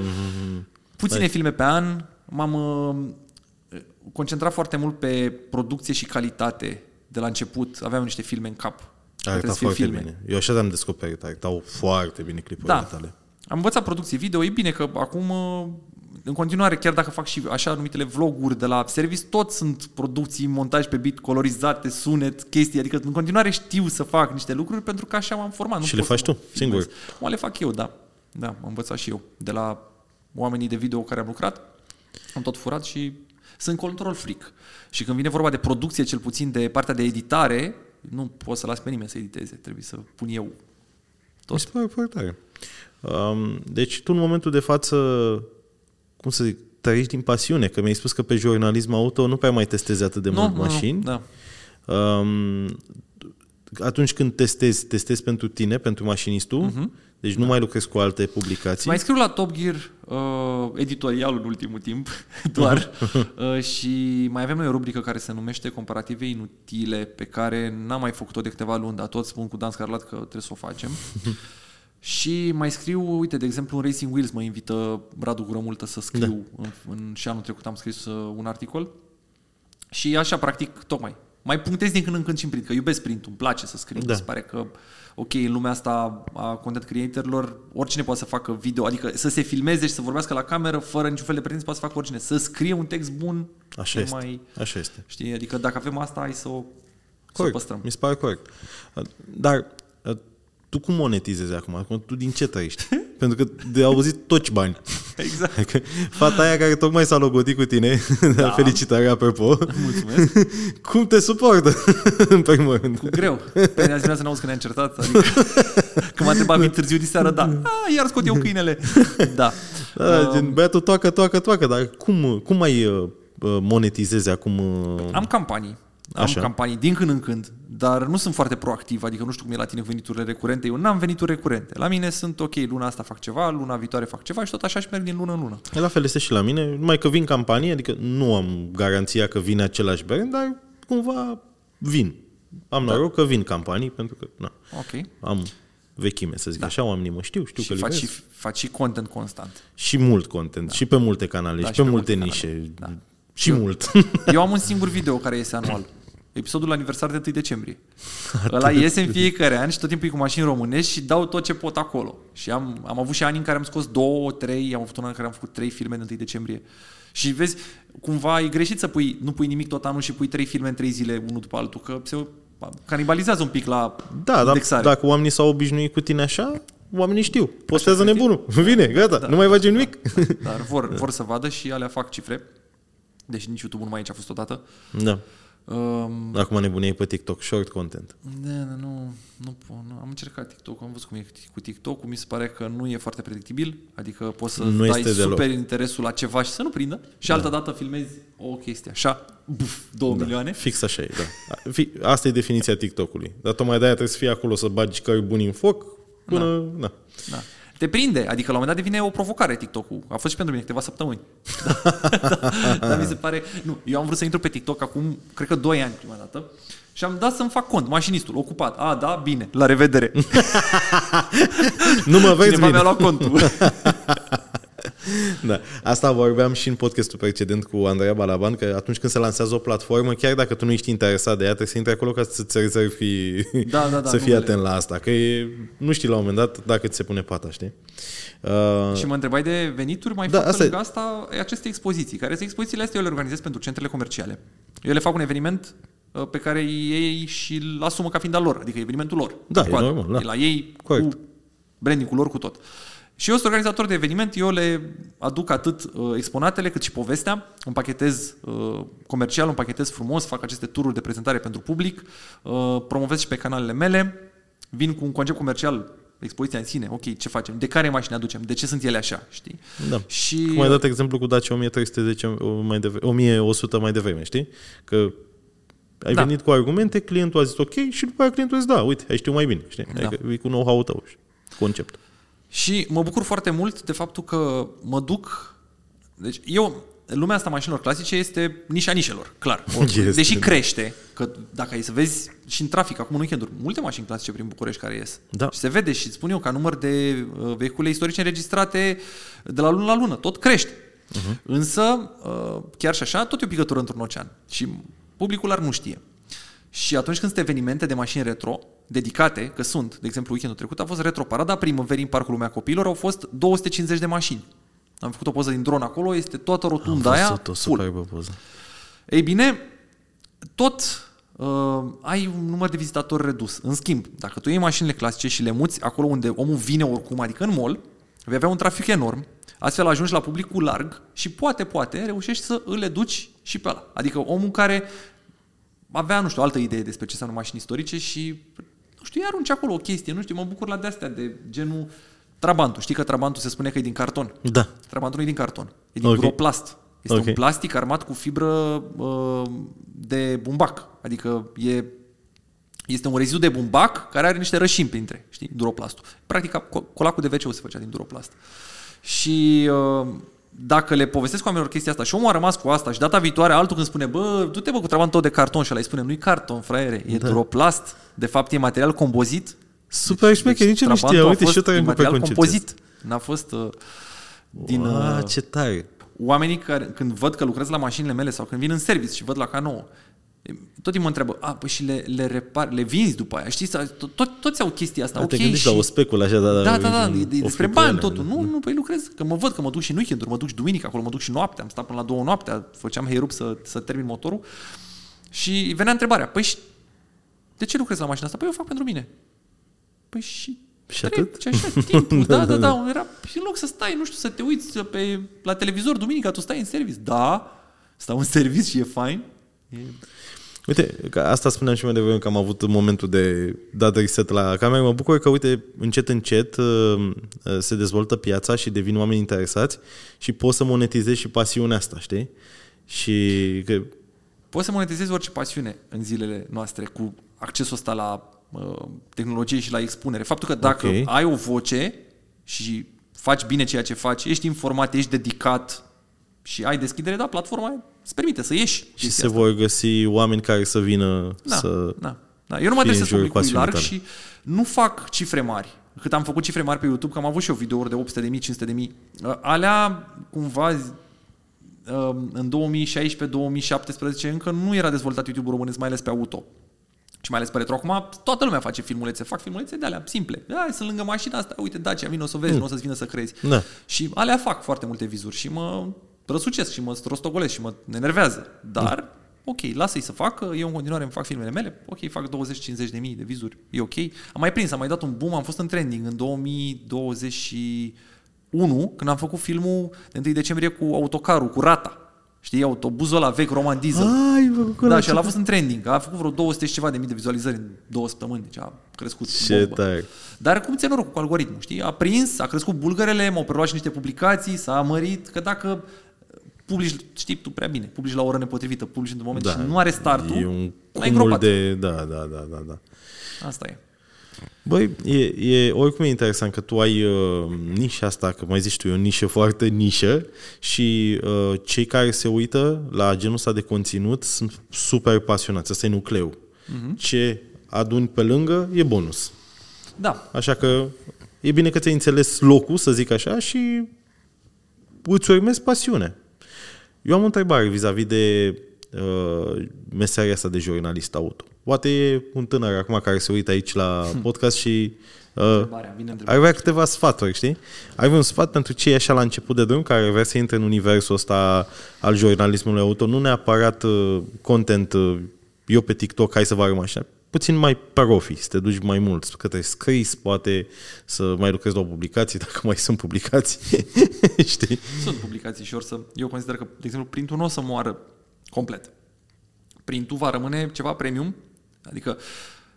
puține filme pe an, m-am uh, concentrat foarte mult pe producție și calitate de la început. Aveam niște filme în cap. Arăta Trebuie să fie foarte filme. bine. Eu așa te-am descoperit. Arătau foarte bine clipurile Da. tale. Am învățat producție video, e bine că acum, uh, în continuare, chiar dacă fac și așa numitele vloguri de la service, tot sunt producții, montaj pe bit, colorizate, sunet, chestii, adică în continuare știu să fac niște lucruri pentru că așa m-am format. Nu Și le pot faci să mă tu, singur? filmez. Mă le fac eu, da. Da, am învățat și eu. De la oamenii de video cu care am lucrat, am tot furat și sunt control freak. Și când vine vorba de producție, cel puțin de partea de editare, nu pot să las pe nimeni să editeze, trebuie să pun eu tot. Mi se pare foarte tare. Um, deci tu în momentul de față, cum să zic, trăiești din pasiune, că mi-ai spus că pe jurnalism auto nu prea mai testezi atât de Nu, mult nu, nu, mașini. Da. Um, atunci când testezi, testezi pentru tine, pentru mașinistul, uh-huh. deci nu mai lucrezi cu alte publicații. Mai scriu la Top Gear uh, editorial în ultimul timp, doar. uh, și mai avem noi o rubrică care se numește Comparative inutile, pe care n-am mai făcut-o de câteva luni, dar tot spun cu Dan Scarlat că trebuie să o facem. și mai scriu, uite, de exemplu, în Racing Wheels mă invită Radu Gură Multă să scriu. Da. În, în, și anul trecut am scris uh, un articol. Și așa, practic, tocmai. Mai punctez din când în când și în print, că iubesc printul, îmi place să scriu. Da. Mi se pare că, ok, în lumea asta a content creatorilor, oricine poate să facă video, adică să se filmeze și să vorbească la cameră fără niciun fel de pretenție, poate să facă oricine. Să scrie un text bun, Așa e este. mai... Așa este. Știi, adică dacă avem asta, hai să o, să o Corect. păstrăm. Mi se pare corect. Dar tu cum monetizezi acum? Acum tu din ce trăiești? Pentru că de auzit toți bani. Exact. Adică fata aia care tocmai s-a logodit cu tine, da. felicitare apropo, Mulțumesc. cum te suportă în primul rând? Cu greu. Pe azi vrea să ne auzi că ne-am certat. Adică, când m-a întrebat vin târziu de seară, da. A, iar scot eu câinele. Da. Da, Um, gen, băiatul toacă, toacă, toacă, dar cum, cum mai uh, uh, monetizezi acum? uh, Am campanii. Am Așa. campanii din când în când, dar nu sunt foarte proactiv, adică nu știu cum e la tine veniturile recurente. Eu n-am venituri recurente. La mine sunt ok, luna asta fac ceva, luna viitoare fac ceva și tot așa și merg din lună în lună. La fel este și la mine, numai că vin campanie, adică nu am garanția că vine același brand, dar cumva vin. Am noroc că vin campanii, pentru că na, Ok. am vechime, să zic da. așa, oamenii mă știu, știu că și faci livrez. și, faci și content constant. Și mult content, da. și pe multe canale, Da, și și pe pe multe multe nișe. canale, da. Și mult. Eu am un singur video care iese anual. Episodul aniversar de 1 decembrie. Ăla iese în fiecare an și tot timpul e cu mașini românești și dau tot ce pot acolo. Și am, am avut și ani în care am scos două, trei, am avut un an în care am făcut trei filme de 1 decembrie. Și vezi, cumva e greșit să pui, nu pui nimic tot anul și pui trei filme în trei zile, unul după altul, că se canibalizează un pic la Da, dar indexare. dacă oamenii s-au obișnuit cu tine așa, oamenii știu. Postează nebunul. Vine, gata, Da. nu mai face nimic. Dar vor, vor să vadă și alea fac cifre. Deși nici YouTube-ul nu mai e ce a fost odată. Da. Um, Acum nebuniei pe TikTok, short content. da, da, nu, nu pot. Nu. Am încercat TikTok, am văzut cum e cu TikTok, mi se pare că nu e foarte predictibil, adică poți să Nu dai este super deloc. interesul la ceva și să nu prindă și altă dată filmezi o chestie așa, buf, două Da, milioane. Fix așa e, da. Fi- Asta e definiția TikTok-ului. Dar tocmai de-aia trebuie să fii acolo să bagi cărbuni în foc până... Da. Da. Te prinde, adică la un moment dat devine o provocare TikTok-ul. A fost și pentru mine câteva săptămâni. da, dar mi se pare... Nu, eu am vrut să intru pe TikTok acum, cred că 2 ani prima dată. Și am dat să-mi fac cont, mașinistul, ocupat. A, da, bine, la revedere. Nu mă vezi Cineva bine. mi-a luat contul. Da. Asta vorbeam și în podcastul precedent cu Andreea Balaban, că atunci când se lansează o platformă, chiar dacă tu nu ești interesat de ea, trebuie să intri acolo ca să-ți rezervi, Da, da, da, să fii numele. atent la asta. Că e, nu știi la un moment dat dacă ți se pune pata, știi? Uh, și mă întrebai de venituri, mai Da, fac asta pe e. lângă asta aceste expoziții, care sunt expozițiile astea eu le organizez pentru centrele comerciale. Eu le fac un eveniment uh, pe care ei și îl asumă ca fiind al lor, adică evenimentul lor. Da, Cu e ad- normal, da. E la ei, Corect. cu branding-ul lor, cu tot. Și eu sunt organizator de eveniment, eu le aduc atât uh, exponatele cât și povestea, împachetez uh, comercial, împachetez frumos, fac aceste tururi de prezentare pentru public, uh, promovez și pe canalele mele, vin cu un concept comercial, expoziția în sine, ok, ce facem, de care mașini aducem, de ce sunt ele așa, știi? Da. Și Cum ai dat exemplu cu Dacia 1310 mai devreme, 1100 mai devreme, știi? Că ai Da. venit cu argumente, clientul a zis ok și după aia clientul a zis da, uite, ai știu mai bine, știi? Da. Adică e cu know-how-ul tău, știi? concept. Și mă bucur foarte mult de faptul că mă duc... Deci eu, lumea asta a mașinilor clasice este nișa nișelor, clar. Este, Deși da. crește, că dacă ai să vezi și în trafic, acum în weekenduri, multe mașini clasice prin București care ies. Da. Și se vede și îți spun eu, ca număr de uh, vehicule istorice înregistrate de la lună la lună, tot crește. Uh-huh. Însă, uh, chiar și așa, tot e o picătură într-un ocean. Și publicul ar nu știe. Și atunci când sunt evenimente de mașini retro, dedicate, că sunt, de exemplu, weekendul trecut a fost retro parada primăverii în Parcul Lumea Copiilor, au fost 250 de mașini. Am făcut o poză din dron acolo, este toată rotunda Am aia văzut o full. superbă poză. Ei bine, tot uh, ai un număr de vizitatori redus. În schimb, dacă tu iei mașinile clasice și le muți acolo unde omul vine oricum, adică în mall, vei avea un trafic enorm, astfel ajungi la publicul larg și poate, poate, reușești să îl educi și pe ăla. Adică omul care avea, nu știu, altă idee despre ce înseamnă mașini istorice și, nu știu, îi arunci acolo o chestie, nu știu, mă bucur la de-astea de genul Trabantul. Știi că Trabantul se spune că e din carton. Da. Trabantul nu e din carton, e din Ok. okay. duroplast. Este Ok. okay. un plastic armat cu fibră uh, de bumbac. Adică e, este un rezidu de bumbac care are niște rășini printre, știi, duroplastul. Practic, co- colacul de wc se făcea din duroplast. Și uh, dacă le povestesc oamenilor chestia asta și omul a rămas cu asta și data viitoare altul când spune, bă, du-te bă cu trabantul tău de carton și ăla îi spune, nu-i carton, fraiere, e da. duroplast, de fapt e material combozit. Super șmecher, nici eu nu Trabantul știa. a Uite, fost și eu trăiam din pe material concepția compozit. N-a fost uh, din... Ua, uh, ce tare. oamenii care, când văd că lucrez la mașinile mele sau când vin în service și văd la K9, tot timpul mă întreabă, a, păi și le, le repar, le vinzi după aia, știi? Sau- Tot, tot, toți au chestia asta, Da, ok? te gândești și... la o speculă așa, da, da. Da, da, da, și e de- o despre fricuială, bani totul. da. Nu, nu, păi lucrez, că mă văd că mă duc și în weekend mă duc și duminică acolo, mă duc și noaptea, am stat până la două noaptea, făceam heirup să, să termin motorul și venea întrebarea, păi și de ce lucrezi la mașina asta? Păi eu fac pentru mine. Păi și Și atât? Și așa, timpul, da, da, da, era, și în loc să stai, nu știu, să te uiți pe, la televizor duminica, tu stai în service. Da, stau în service și e fain. E... Uite, că asta spuneam și mai devreme că am avut momentul de dat reset la cameră. Mă bucur că, uite, încet, încet uh, uh, se dezvoltă piața și devin oameni interesați și poți să monetizezi și pasiunea asta, știi? Și că, Poți să monetizezi orice pasiune în zilele noastre cu accesul ăsta la uh, tehnologie și la expunere. Faptul că dacă Ok. ai o voce și faci bine ceea ce faci, ești informat, ești dedicat și ai deschidere, da, platforma îți permite să ieși. și chestia se asta. vor găsi oameni care să vină Da, să... da, da. Eu nu mă fie în adresez jurul publicului larg pasiunii și nu fac cifre mari. Cât am făcut cifre mari pe YouTube, că am avut și eu videouri de 800 de mii, 500 de mii. Alea, cumva, uh, în 2016-2017 încă nu era dezvoltat YouTube românesc, mai ales pe auto. Și mai ales pe retro. Acum toată lumea face filmulețe. Fac filmulețe de alea simple. Hai, sunt lângă mașina asta. Uite, Dacia, vin o să vezi, nu o să-ți vină să crezi. Da. Și alea fac foarte multe vizuri și mă răsucesc și mă rostogolesc și mă enervează. Dar, ok, lasă-i să facă, eu în continuare îmi fac filmele mele, ok, fac 20-50 de mii de vizuri, e ok. Am mai prins, am mai dat un boom, am fost în trending în 2021, când am făcut filmul de 1 decembrie cu autocarul, cu rata. Știi, autobuzul ăla vechi, roman diesel. Ai, bă, da, și el a fost în trending. A făcut vreo 200 și ceva de mii de vizualizări în două săptămâni. Deci a crescut. Ce bombă. tare. Dar cum ți norocul cu algoritmul, știi? A prins, a crescut bulgărele, m-au preluat și niște publicații, s-a mărit, că dacă publici, știi tu prea bine, publici la o oră nepotrivită, publici într-un moment și nu are startul, Da, E un l-ai cumul îngropat. de... Da, da, da, da, da. Asta e. Băi, e, e, oricum e interesant că tu ai uh, nișa asta, că mai zici tu, e o nișă foarte nișă și uh, cei care se uită la genul ăsta de conținut sunt super pasionați. Asta e nucleu. Uh-huh. Ce aduni pe lângă e bonus. Da, Așa că e bine că ți-ai înțeles locul, să zic așa, și îți urmezi pasiune. Eu am o întrebare vis-a-vis de uh, meseria asta de jurnalist auto. Poate e un tânăr acum care se uită aici la podcast și uh, întrebarea, vine ar întrebarea. avea câteva sfaturi, știi? Ai un sfat pentru cei așa la început de drum care vrea să intre în universul ăsta al jurnalismului auto, nu neapărat uh, content, uh, eu pe TikTok, hai să vă arăt mașina, puțin mai profi, să te duci mai mult către scris, poate să mai lucrezi la o publicație, dacă mai sunt publicații, știi? Sunt publicații și or să... Eu consider că, de exemplu, printul nu o să moară complet. Printul va rămâne ceva premium, adică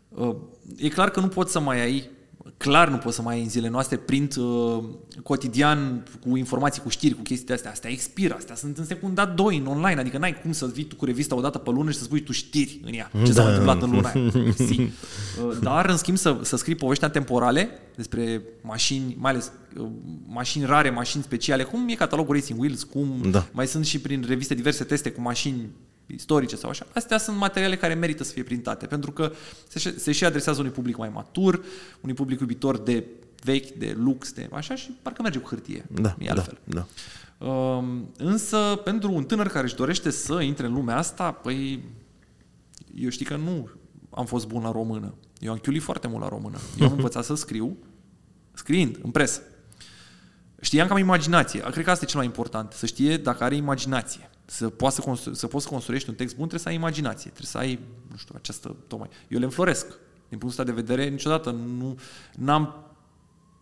uh, e clar că nu poți să mai ai clar nu poți să mai ai în zilele noastre print uh, cotidian cu informații, cu știri, cu chestii de astea. Astea expiră, astea sunt în secunda 2 în online, adică n-ai cum să vii tu cu revista o dată pe lună și să spui tu știri în ea, ce s-a Da. întâmplat în luna aia. Si. Uh, Dar, în schimb, să, să scrii povești temporale despre mașini, mai ales uh, mașini rare, mașini speciale, cum e catalogul Racing Wheels, cum Da. mai sunt și prin reviste diverse teste cu mașini istorice sau așa. Astea sunt materiale care merită să fie printate, pentru că se, și- se și adresează unui public mai matur, unui public iubitor de vechi, de lux, de așa și parcă merge cu hârtie. Da, e da, altfel. da. Um, însă, pentru un tânăr care își dorește să intre în lumea asta, păi, eu știi că nu am fost bun la română. Eu am chiulit foarte mult la română. Eu am învățat să scriu scriind în presă. Știam că am imaginație. Cred că asta e cel mai important. Să știe dacă are imaginație. Să poți să, constru- să poți să construiești un text bun, trebuie să ai imaginație. Trebuie să ai, nu știu, această tocmai. Eu le înfloresc. Din punctul ăsta de vedere, niciodată nu n-am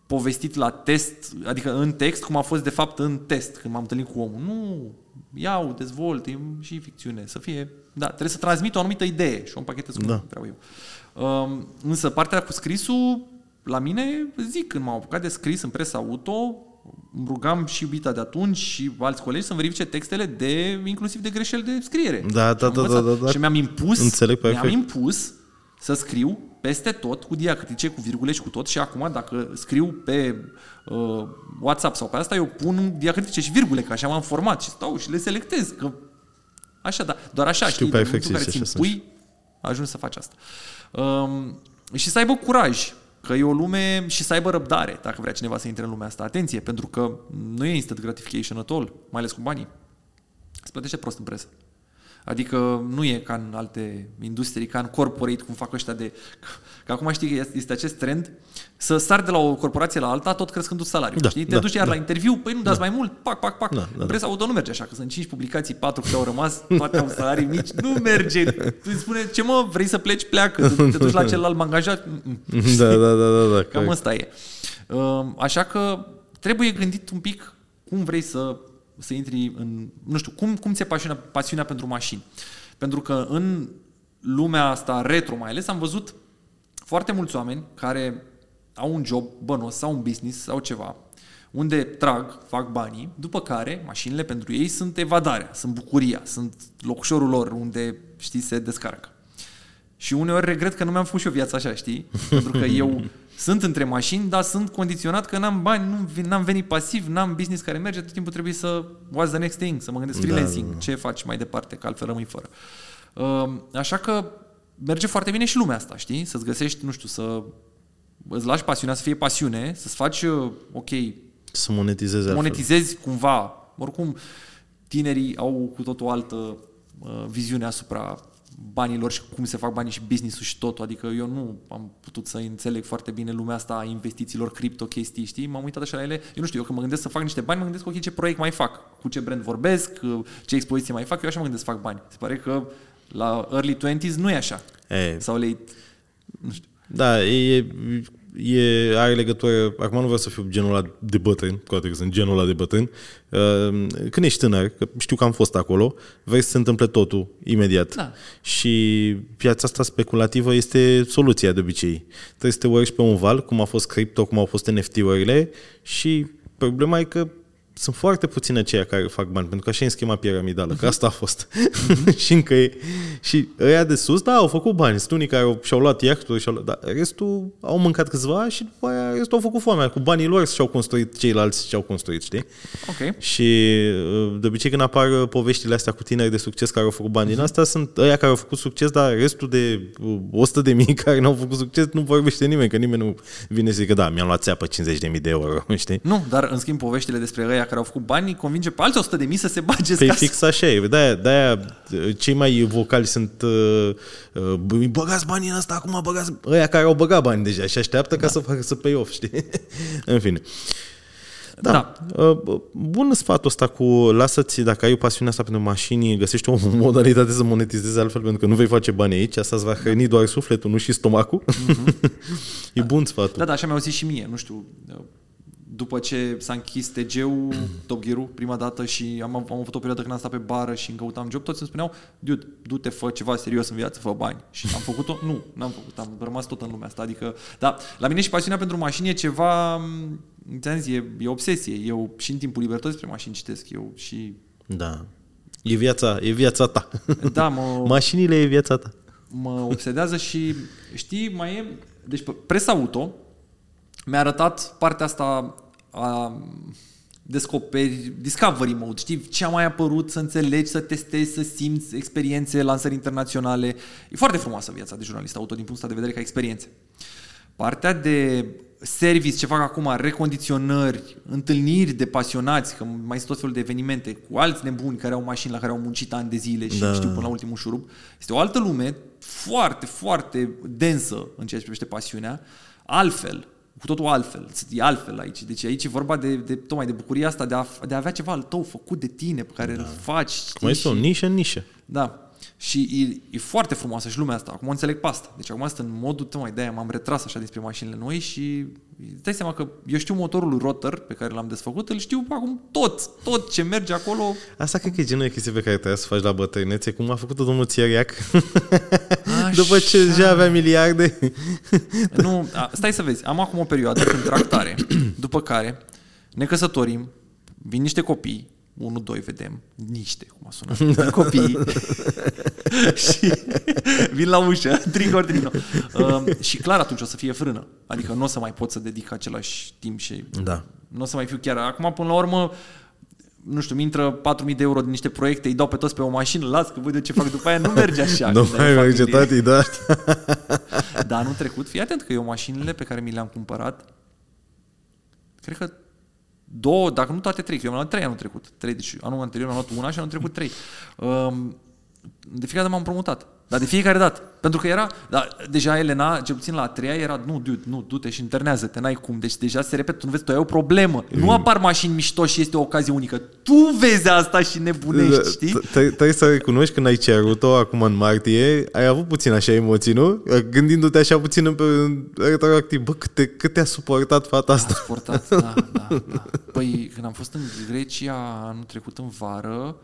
povestit la test, adică în text, cum a fost de fapt în test, când m-am întâlnit cu omul. Nu, iau, dezvolt, e și ficțiune, să fie, da, trebuie să transmit o anumită idee și o împachetez cum Da. vreau eu. Um, însă partea cu scrisul, la mine, zic, când m-am apucat de scris în presa auto, îmi rugam și iubita de atunci și alți colegi să-mi verifice textele de, inclusiv de greșeli de scriere. Da, Și da, am da, învățat. da, da, da. Și mi-am impus, Înțeleg mi-am perfect. impus să scriu peste tot cu diacritice, cu virgule și cu tot și acum dacă scriu pe uh, WhatsApp sau pe asta, eu pun diacritice și virgule, că așa m-am format și stau și le selectez, că așa, da, doar așa, Știu știi, perfect în momentul ce în care zici, ți impui, ajungi să faci asta. Um, și să aibă curaj, că e o lume și să aibă răbdare, dacă vrea cineva să intre în lumea asta. Atenție, pentru că nu e instant gratification at all, mai ales cu banii. Se plătește prost în presă. Adică nu e ca în alte industrii, ca în corporate, cum fac ăștia de... Că acum știi că este acest trend să sari de la o corporație la alta tot crescându salariul. Da, știi? Te da, duci iar da. la interviu, păi nu dați mai mult, pac, pac, pac. Da, da, în presa auto nu merge așa, că sunt 5 publicații, 4 câte au rămas, toate au salarii mici, nu merge. Tu îți spune, ce mă, vrei să pleci, pleacă, te, te duci la celălalt angajat. Mm-mm. Da, da, da, da, da. Cam corect. asta e. Um, Așa că trebuie gândit un pic cum vrei să, să intri în... Nu știu, cum, cum ți-e pasiunea, pasiunea pentru mașini. Pentru că în lumea asta retro mai ales am văzut foarte mulți oameni care au un job bănos sau un business sau ceva unde trag, fac banii, după care mașinile pentru ei sunt evadarea, sunt bucuria, sunt locșorul lor unde, știi, se descarcă. Și uneori regret că nu mi-am făcut și eu viața așa, știi? Pentru că eu sunt între mașini, dar sunt condiționat că n-am bani, nu, vin- n-am venit pasiv, n-am business care merge, tot timpul trebuie să what's the next thing, să mă gândesc Da, freelancing, da, da. ce faci mai departe, că altfel rămâi fără. Uh, Așa că merge foarte bine și lumea asta, știi? Să-ți găsești, nu știu, să îți lași pasiunea să fie pasiune, să-ți faci, uh, ok, Să monetizeze altfel. monetizezi cumva. Oricum, tinerii au cu totul o altă uh, viziune asupra banilor și cum se fac banii și business-ul și totul. Adică eu nu am putut să înțeleg foarte bine lumea asta a investițiilor, cripto, chestii, știi? M-am uitat așa la ele. Eu nu știu, eu când mă gândesc să fac niște bani, mă gândesc, ok, ce proiect mai fac, cu ce brand vorbesc, uh, ce expoziție mai fac, eu așa mă gândesc să fac bani. Se pare că la early 20s nu e așa. E, Sau late, nu știu. Da, e, e, are legătură, acum nu vreau să fiu genul ăla de bătrân, cu toate că sunt genul ăla de bătrân, uh, când ești tânăr, că știu că am fost acolo, vrei să se întâmple totul imediat. Da. Și piața asta speculativă este soluția de obicei. Trebuie să te urci pe un val, cum a fost cripto, cum au fost NFT-urile și problema e că sunt foarte puține aceia care fac bani, pentru că așa e în schema piramidală, că asta a fost. și încă e. Și ăia de sus, da, au făcut bani. Sunt unii care și-au luat iahturi, și-au luat, dar restul au mâncat câțiva și după aia restul au făcut foamea. Cu banii lor și-au construit ceilalți și-au construit, știi? Ok. Și uh, de obicei când apar uh, poveștile astea cu tineri de succes care au făcut bani din asta, sunt ăia care au făcut succes, dar restul de 100 de mii care n-au făcut succes nu vorbește nimeni, că nimeni nu vine să zică, da, mi-am luat țeapă 50 de mii de euro, știi? Nu, dar în schimb poveștile despre ăia care au făcut bani convinge pe alți 100 de mii să se bage Păi ca fix așa e. De-aia, de-aia cei mai vocali sunt uh, uh, băgați banii în asta, acum băgați... Ăia care au băgat bani deja și așteaptă ca să facă să pay off, știi? în fine. Da. da. Uh, bun sfatul ăsta cu lasă-ți, dacă ai o pasiune asta pentru mașini, găsești o modalitate să monetizezi altfel, pentru că nu vei face bani aici, asta îți va hrăni doar sufletul, nu și stomacul. Mm-hmm. e bun sfatul. Da, da, așa mi-au zis și mie, nu știu, după ce s-a închis TG-ul, Top Gear prima dată și am, am avut o perioadă când am stat pe bară și îmi căutam job, toți îmi spuneau, dude, du-te, fă ceva serios în viață, fă bani. Și am făcut-o? Nu, n-am făcut, am rămas tot în lumea asta. Adică, da, la mine și pasiunea pentru mașini e ceva, ți zis, e, e obsesie. Eu și în timpul liber tot despre mașini citesc eu și... Da. E viața, e viața ta. Da, mă... Mașinile e viața ta. Mă obsedează și, știi, mai e... Deci, presa auto mi-a arătat partea asta a descoperi, discovery mode, știi ce a mai apărut, să înțelegi, să testezi, să simți experiențe, lansări internaționale. E foarte frumoasă viața de jurnalist auto din punctul de vedere ca experiențe. Partea de service, ce fac acum, recondiționări, întâlniri de pasionați, că mai sunt tot felul de evenimente cu alți nebuni care au mașini la care au muncit ani de zile și da. știu până la ultimul șurub. Este o altă lume foarte, foarte densă în ceea ce privește pasiunea, altfel, cu totul altfel, e altfel aici. Deci aici e vorba de, de tocmai de bucuria asta de a, de a avea ceva al tău făcut de tine, pe care da. îl faci. Cum este o nișă în nișă. Da. Și e, e foarte frumoasă și lumea asta. Acum înțeleg pe asta. Deci acum sunt în modul tău, de aia m-am retras așa despre mașinile noi și îți dai seama că eu știu motorul lui Rotor pe care l-am desfăcut, îl știu acum tot, tot ce merge acolo. Asta cred că e genul de chestie pe care trebuie să faci la bătrânețe, cum a făcut-o domnul Țieriac. După ce deja avea miliarde. nu, stai să vezi. Am acum o perioadă când tractare, după care ne căsătorim, vin niște copii, 1-2 vedem, niște, cum a sunat, da. copii și vin la ușă, tricordino. Uh, și clar atunci o să fie frână. Adică nu o să mai pot să dedic același timp și da. nu o să mai fiu chiar. Acum, până la urmă, nu știu, mi intră 4.000 de euro din niște proiecte, îi dau pe toți pe o mașină, las că văd eu ce fac după aia, nu merge așa. nu mai merge, tati, da. Dar anul trecut, fii atent că eu mașinile pe care mi le-am cumpărat, cred că două, dacă nu toate trei, că eu am luat trei anul trecut. Trei, deci anul anterior am luat una și anul trecut trei. Um, de fiecare dată m-am promutat. Dar de fiecare dată. Pentru că era, da, deja Elena, cel puțin la a treia, era, nu, dude, nu, du-te și internează-te, n-ai cum. Deci deja se repet, tu nu vezi, tu ai o problemă. Mm. Nu apar mașini mișto și este o ocazie unică. Tu vezi asta și nebunești, da, știi? Trebuie să recunoști când ai cerut-o acum în martie, ai avut puțin așa emoții, nu? Gândindu-te așa puțin în retroactiv, bă, câte, cât te-a suportat fata asta? A suportat, da, da, da. Păi, când am fost în Grecia anul trecut în vară,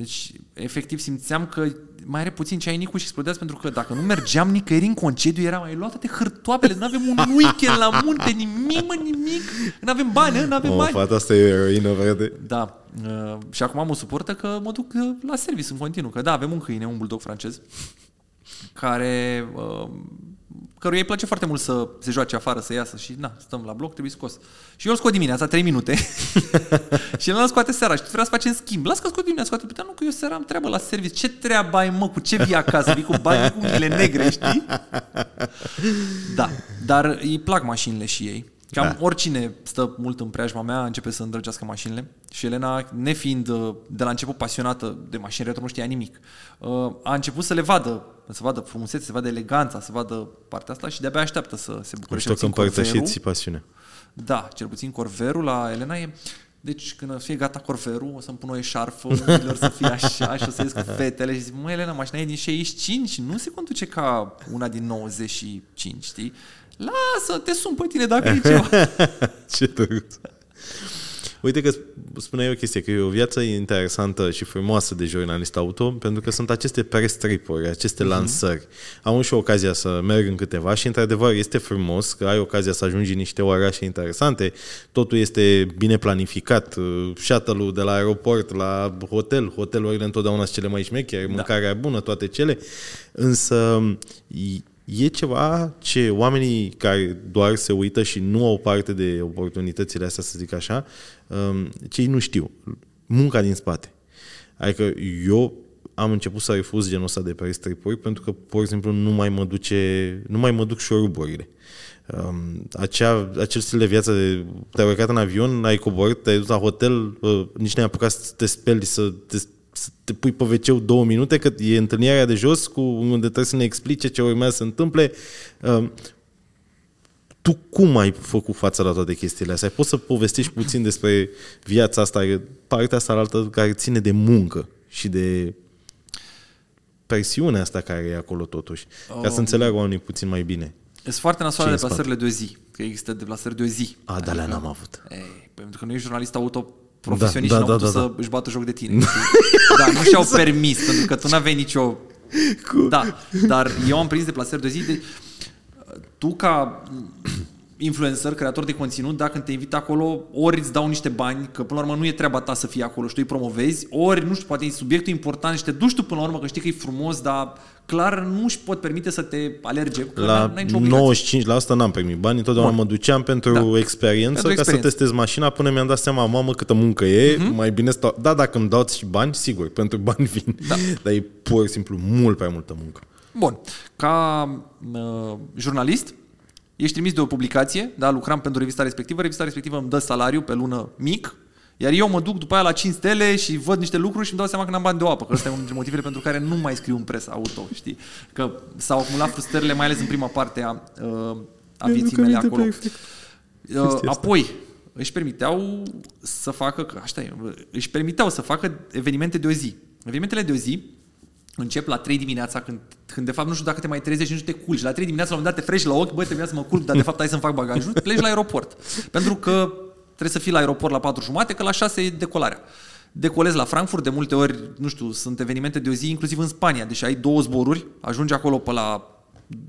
deci, efectiv, simțeam că mai are puțin ce ai Nicu și explodează pentru că dacă nu mergeam nicăieri în concediu, era mai luată de hârtoapele, nu avem un weekend la munte, nimic, mă, nimic, nu avem bani, nu avem o, bani. Fata asta e eroină, vede. Da. Uh, și acum mă suportă că mă duc uh, la service în continuu, că da, avem un câine, un bulldog francez, care uh, căruia îi place foarte mult să se joace afară, să iasă și na, stăm la bloc, trebuie scos. Și eu îl scot dimineața, 3 minute și el îl scoate seara și vrea să facem schimb. Las că scot dimineața, scoate, dar nu că eu seara am treabă la serviciu. Ce treabă ai mă, cu ce vii acasă? Vii cu bani cu mile negre, știi? Da, dar îi plac mașinile și ei. Cam da. oricine stă mult în preajma mea începe să îndrăgească mașinile și Elena, nefiind uh, de la început pasionată de mașini retro, nu știa nimic, uh, a început să le vadă, să vadă frumusețe, să vadă eleganța, să vadă partea asta și de-abia așteaptă să se bucure. Știu că împărtășiți pasiunea. Da, cel puțin corverul la Elena e deci când o să fie gata corverul, o să-mi pun o eșarfă, să fie așa și o să ies cu fetele și zic, mă, Elena, mașina e din 65, nu se conduce ca una din 95, știi? Lasă, te sun pe tine dacă e ceva. Ce drăguț. Uite că spuneai o chestie, că e o viață interesantă și frumoasă de jurnalist auto, pentru că sunt aceste press trip-uri, aceste uh-huh. lansări. Am și ocazia să merg în câteva și, într-adevăr, este frumos că ai ocazia să ajungi în niște orașe interesante, totul este bine planificat, shuttle-ul de la aeroport la hotel, hotelurile întotdeauna sunt cele mai șmechere, da. mâncarea bună, toate cele, însă e ceva ce oamenii care doar se uită și nu au parte de oportunitățile astea, să zic așa, um, cei nu știu. Munca din spate. Adică eu am început să refuz genul ăsta de press trip pentru că, pur și simplu, nu mai mă duce, nu mai mă duc șoruburile. Um, acea, acel stil de viață de te-ai urcat în avion, ai coborât, te-ai dus la hotel, uh, nici nu ai apucat să te speli, să te să te pui pe wc două minute, că e întâlnirea de jos cu unde trebuie să ne explice ce urmează să se întâmple. Um, tu cum ai făcut față la toate chestiile astea? Poți să povestești puțin despre viața asta, partea asta altă care ține de muncă și de presiunea asta care e acolo totuși, ca să um, înțeleagă oamenii puțin mai bine. Sunt foarte nasoale deplasările de o zi, că există deplasări de o zi. A, adică, dar le n-am avut. Ei, pentru că nu ești jurnalist auto profesioniști da, da, da, au da, putut da, să își bată joc de tine. da, nu și-au permis, pentru că tu n-aveai nicio... Cu... Da, dar eu am prins deplasări de zi. De... Tu ca influencer, creator de conținut, dacă te invită acolo, ori îți dau niște bani, că până la urmă nu e treaba ta să fii acolo și tu îi promovezi, ori, nu știu, poate e subiectul important și te duci tu până la urmă, că știi că e frumos, dar clar nu își pot permite să te alerge. La 95% n-am primit bani, întotdeauna Bun. mă duceam pentru da. experiență, pentru ca experiență. să testez mașina, până mi-am dat seama, mamă, câtă muncă e, uh-huh. mai bine stau... Da, dacă îmi dau și bani, sigur, pentru bani vin, da. dar e pur și simplu mult prea multă muncă. Bun. Ca uh, jurnalist, ești trimis de o publicație, da, lucram pentru revista respectivă, revista respectivă îmi dă salariu pe lună mic, iar eu mă duc după aia la 5 stele și văd niște lucruri și îmi dau seama că n-am bani de o apă, că ăsta e unul dintre motivele pentru care nu mai scriu în presă auto, știi? Că s-au acumulat frustrările, mai ales în prima parte a, uh, a vieții mele acolo. Perfect. Uh, apoi, își permiteau să facă, că așa e, își permiteau să facă evenimente de o zi. Evenimentele de o zi încep la 3 dimineața, când, când de fapt nu știu dacă te mai trezești și nu te culci. La 3 dimineața, la un moment dat te frești la ochi, bă, trebuie să mă culc, dar de fapt hai să-mi fac bagajul, pleci la aeroport. Pentru că trebuie să fii la aeroport la 4 jumate, că la 6 e decolarea. Decolezi la Frankfurt, de multe ori, nu știu, sunt evenimente de o zi, inclusiv în Spania, deși ai două zboruri, ajungi acolo pe la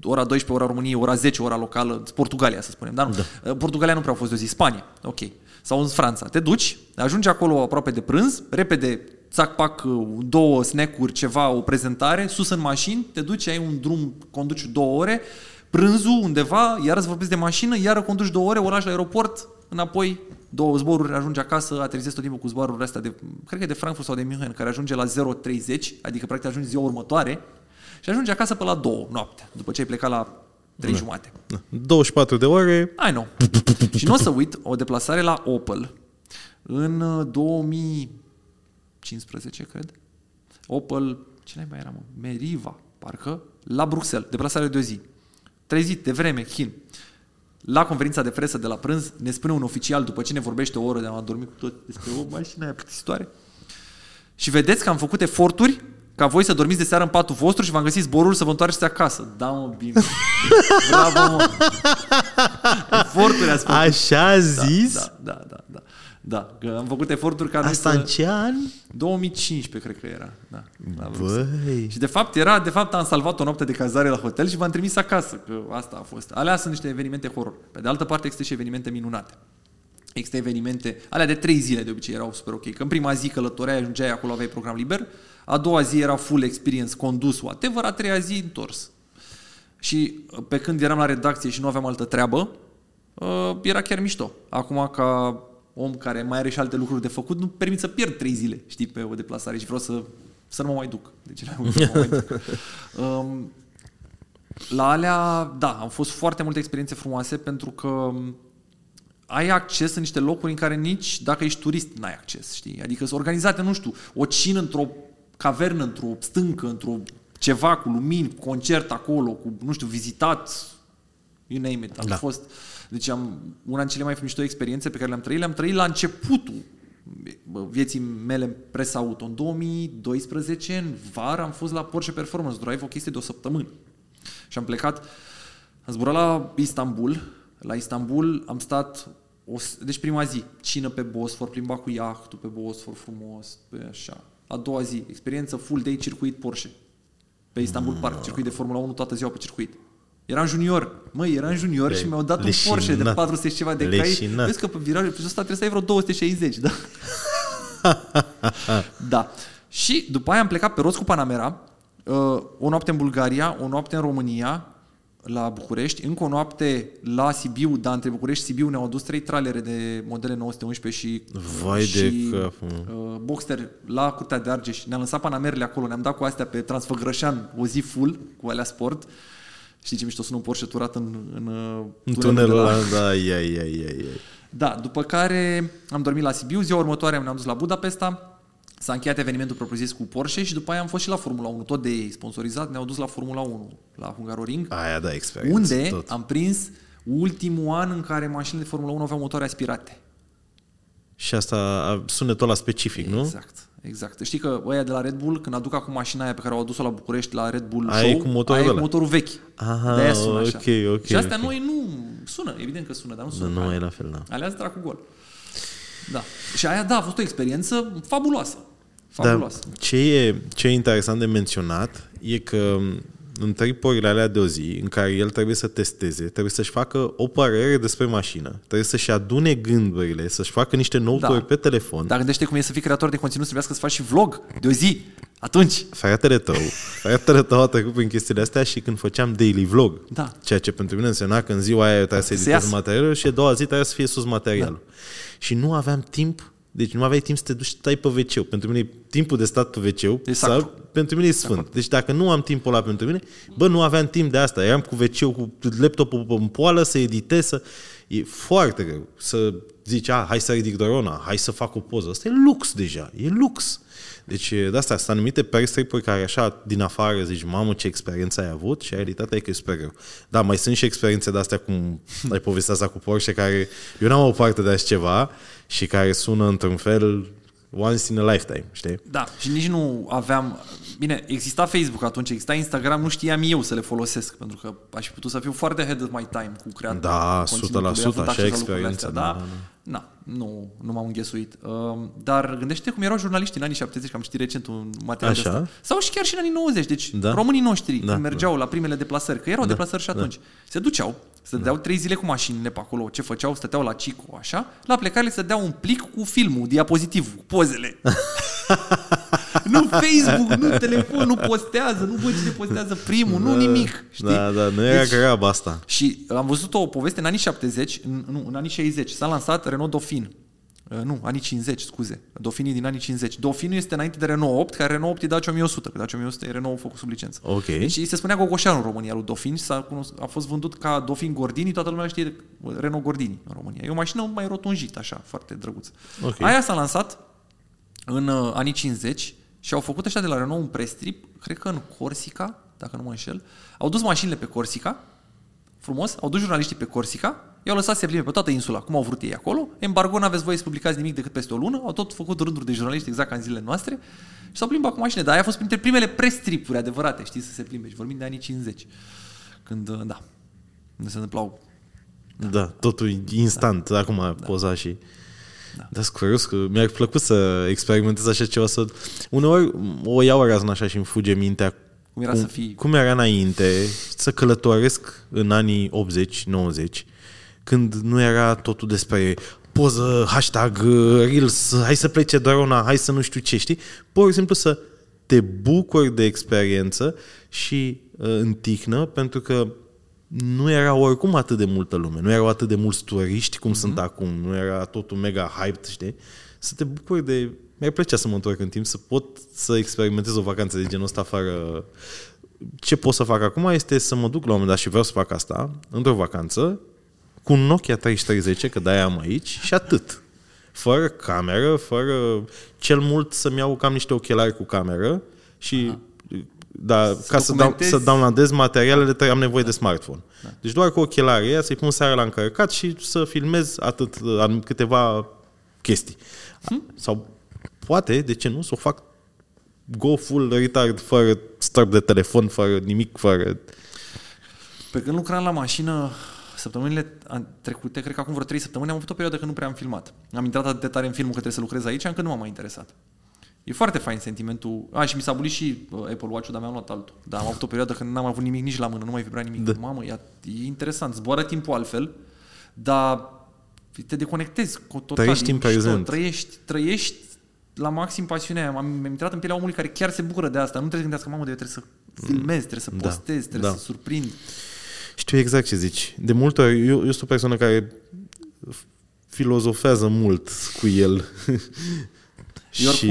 ora 12, ora României, ora 10, ora locală, Portugalia, să spunem. Dar nu. Da. Portugalia nu prea a fost de o zi, Spania, ok. Sau în Franța. Te duci, ajungi acolo aproape de prânz, repede țac, pac, două snack-uri, ceva, o prezentare, sus în mașini, te duci, ai un drum, conduci două ore, prânzul undeva, iar îți vorbesc de mașină, iar conduci două ore, oraș la aeroport, înapoi, două zboruri, ajungi acasă, aterizezi tot timpul cu zborurile astea de, cred că de Frankfurt sau de München, care ajunge la 0.30, adică practic ajungi ziua următoare, și ajungi acasă pe la două noapte, după ce ai plecat la trei da. jumate. Da. 24 de ore. Ai nu. și nu o să uit o deplasare la Opel în 2000 15, cred. Opel, ce mai era, mă? Meriva, parcă, la Bruxelles, deplasare de o zi. Trezit de vreme, chin. La conferința de presă de la prânz ne spune un oficial, după ce ne vorbește o oră de am dormit cu tot despre o mașină aia plictisitoare. Și vedeți că am făcut eforturi ca voi să dormiți de seară în patul vostru și v-am găsit zborul să vă întoarceți acasă. Da, mă, bine. Bravo, mă. Eforturi ați făcut. Așa zis? Da, da, da, da. Da. Da, că am făcut eforturi ca Asta să... în ce an? 2015, cred că era. Da, Băi. Și de fapt, era, de fapt am salvat o noapte de cazare la hotel și v-am trimis acasă, că asta a fost. Alea sunt niște evenimente horror. Pe de altă parte există și evenimente minunate. Există evenimente, alea de trei zile de obicei erau super ok. Că în prima zi călătoreai, ajungeai acolo, aveai program liber, a doua zi era full experience, condus, whatever, a treia zi întors. Și pe când eram la redacție și nu aveam altă treabă, uh, era chiar mișto. Acum ca om care mai are și alte lucruri de făcut, nu permit să pierd trei zile, știi, pe o deplasare și vreau să, să nu mă mai duc. Deci, nu mă mai duc. Um, la alea, da, am fost foarte multe experiențe frumoase pentru că ai acces în niște locuri în care nici dacă ești turist n-ai acces, știi? Adică sunt organizate, nu știu, o cină într-o cavernă, într-o stâncă, într-o ceva cu lumini, cu concert acolo, cu, nu știu, vizitat, you name it. Am da. fost deci am, una din cele mai mișto experiențe pe care le-am trăit, le-am trăit la începutul vieții mele în presa auto. În 2012, în vară, am fost la Porsche Performance Drive o chestie de o săptămână. Și am plecat, Am zburat la Istanbul. La Istanbul am stat... O, s- deci prima zi, cină pe Bosfor, plimba cu iahtul pe Bosfor frumos, pe așa. A doua zi, experiență full day circuit Porsche. Pe Istanbul Park, circuit de Formula 1 toată ziua pe circuit. Eram junior. Măi, eram junior Le- și mi-au dat un Porsche de leșinat. 400 și ceva de cai. Leșinat. Vezi că pe virajul pe ăsta trebuie să ai vreo 260, da? da. Și după aia am plecat pe roți cu Panamera, uh, o noapte în Bulgaria, o noapte în România, la București, încă o noapte la Sibiu, dar între București și Sibiu ne-au adus trei tralere de modele 911 și, Vai de și capul uh, Boxster la Curtea de Argeș. Ne-am lăsat Panamerele acolo, ne-am dat cu astea pe Transfăgrășan o zi full, cu alea sport. Știi ce mișto sună un Porsche turat în, în, uh, În tunelul de tunelul la- ăla, da, ia, ia, ia, ia. da, după care am dormit la Sibiu, ziua următoare ne-am dus la Budapesta, s-a încheiat evenimentul propriu-zis cu Porsche și după aia am fost și la Formula 1, tot de ei sponsorizat, ne-au dus la Formula 1, la Hungaroring, Aia, da, experiență. unde tot. am prins ultimul an în care mașinile de Formula 1 aveau motoare aspirate. Și asta a- sunetul ăla specific, nu? Exact, exact. Știi că ăia de la Red Bull, când aduc acum mașina aia pe care au adus-o la București la Red Bull Aia e Show, cu motorul aia e cu ăla. motorul vechi. Aha, De-aia sună așa. ok, ok, și astea ok. noi nu sună, evident că sună, dar nu sună. Nu, ca nu aia. e la fel, da. Alea sunt dracu gol. Da. Și aia, da, a fost o experiență fabuloasă. Dar Fabuloasă. ce e, ce e interesant de menționat e că în tripurile alea de o zi în care el trebuie să testeze, trebuie să-și facă o părere despre mașină, trebuie să-și adune gândurile, să-și facă niște noturi Da. pe telefon. Dar gândește cum e să fii creator de conținut, să trebuiască să faci și vlog de o zi. Atunci. Fratele tău, fratele tău a trecut prin chestiile astea și când făceam daily vlog, Da. ceea ce pentru mine însemna că în ziua aia eu trebuia să Să editez iasă. materialul și a doua zi trebuia să fie sus materialul. Și nu aveam timp, deci nu aveai timp să te duci să stai pe wc Pentru mine timpul de stat pe wc E sau, sacru. pentru mine e sfânt. Deci dacă nu am timpul ăla pentru mine, bă, nu aveam timp de asta. Eram cu wc cu laptopul în poală să editez, să... E foarte greu să zici, a, hai să ridic drona, hai să fac o poză. Asta e lux deja, e lux. Deci de asta sunt anumite perstripuri care așa din afară zici, mamă ce experiență ai avut și realitatea e că e super greu. Da, mai sunt și experiențe de astea cum ai povestit asta cu Porsche care eu n-am o parte de așa ceva și care sună într-un fel once in a lifetime, știi? Da, și nici nu aveam... Bine, exista Facebook atunci, exista Instagram, nu știam eu să le folosesc, pentru că aș fi putut să fiu foarte ahead of my time cu creatul Da, 100%, conținutului, avut așa acces la lucrurile experiență, astea, da, da, da, Na, nu, nu m-am înghesuit. Uh, dar gândește cum erau jurnaliștii în anii 70, că am citit recent un material Așa? de ăsta. Sau și chiar și în anii 90, deci Da. românii noștri, Da, când mergeau la primele deplasări, că erau deplasări și atunci, se duceau, se Da. dădeau trei zile cu mașinile pe acolo, ce făceau, stăteau la Cico, așa, la plecare se dădeau un plic cu filmul, diapozitivul, cu pozele. nu Facebook, nu telefon, nu postează, nu văd cine postează primul, nu nimic, știi? Da, da, nu era Deci- deci... grab asta. Și am văzut o poveste în anii 70, în, nu, în anii 60, s-a lansat Renault Dauphine. Uh, Nu, anii 50, scuze. Dauphinii din anii 50. Dauphinul este înainte de Renault 8, care Renault 8 e Dacia 1100, că Dacia 1100 e Renault făcut sub licență. Ok. Deci îi se spunea Gogoșanu în România lui Dauphin și s-a cunos- a fost vândut ca Dauphin Gordini, toată lumea știe Renault Gordini în România. E o mașină mai rotunjită, așa, foarte drăguță. Ok. Aia s-a lansat în uh, anii 50 și au făcut ăștia de la Renault un prestrip, cred că în Corsica, dacă nu mă înșel. Au dus mașinile pe Corsica, frumos, au dus jurnaliștii pe Corsica, i-au lăsat să plimbe pe toată insula, cum au vrut ei acolo. Embargo, n-aveți voie să publicați nimic decât peste o lună, au tot făcut rânduri de jurnaliști exact ca în zilele noastre și s-au plimbat cu mașinile. Dar aia a fost printre primele prestripuri adevărate, știi, să se plimbe. Și vorbim de anii 50, când, uh, da, când se întâmplau Da, totul e instant, da. acum da. poza și... Da. Dar sunt curios că mi-ar plăcut să experimentez așa ceva, să... Uneori o iau razna așa și îmi fuge mintea cum era cum, să fii... cum era înainte să călătoresc în anii 80-90 când nu era totul despre poză, hashtag, reels, hai să plece drona, hai să nu știu ce, știi? Pur și simplu să te bucuri de experiență și uh, în tihnă, pentru că nu era oricum atât de multă lume, nu erau atât de mulți turiști cum mm-hmm. sunt acum, nu era totul mega hyped, știi? Să te bucuri de... Mi-ar plăcea să mă întorc în timp, să pot să experimentez o vacanță de genul ăsta fără... Ce pot să fac acum este să mă duc la un moment dat și vreau să fac asta, într-o vacanță, cu un Nokia 3310, că de-aia am aici, și atât. Fără cameră, fără... Cel mult să-mi iau cam niște ochelari cu cameră și... Aha. Da, Să ca să, dau, documentezi- să downloadez materialele, trebuie- am nevoie de smartphone. Da. Deci doar cu ochelarii ăia să-i pun seara la încărcat și să filmez atât, am câteva chestii. Hm? Sau poate, de ce nu, să o fac go full retard, fără stop de telefon, fără nimic, fără... Pe când lucram la mașină, săptămânile an- trecute, cred că acum vreo 3 săptămâni, am avut o perioadă când nu prea am filmat. Am intrat atât de tare în filmul că trebuie să lucrez aici, încât nu m-am mai interesat. E foarte fain sentimentul. A, și mi s-a bulit și uh, Apple Watch-ul, dar mi-am luat altul. Dar am avut o perioadă când n-am avut nimic nici la mână, nu mai vibra nimic. Da. Mamă, e, e interesant, zboară timpul altfel, dar te deconectezi cu total. Trăiești e în mișto, prezent. Trăiești, trăiești la maxim pasiunea aia. M-am, m-am intrat în pielea omului care chiar se bucură de asta. Nu trebuie să gândească, mamă, de trebuie să filmez, trebuie să Da, postez, trebuie da. să surprind. Știu exact ce zici. De multe ori, eu, eu sunt o persoană care filozofează mult cu el. Eu și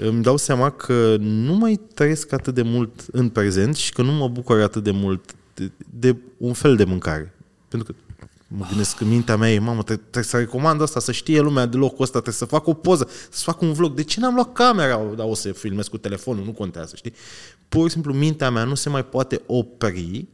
îmi dau seama că nu mai trăiesc atât de mult în prezent și că nu mă bucur atât de mult de, de un fel de mâncare. Pentru că mă gândesc că mintea mea e, mamă, trebuie, trebuie să recomand asta, să știe lumea de locul ăsta, trebuie să fac o poză, să fac un vlog. De ce n-am luat camera? Dar o să filmez cu telefonul, nu contează, știi? Pur și simplu mintea mea nu se mai poate opri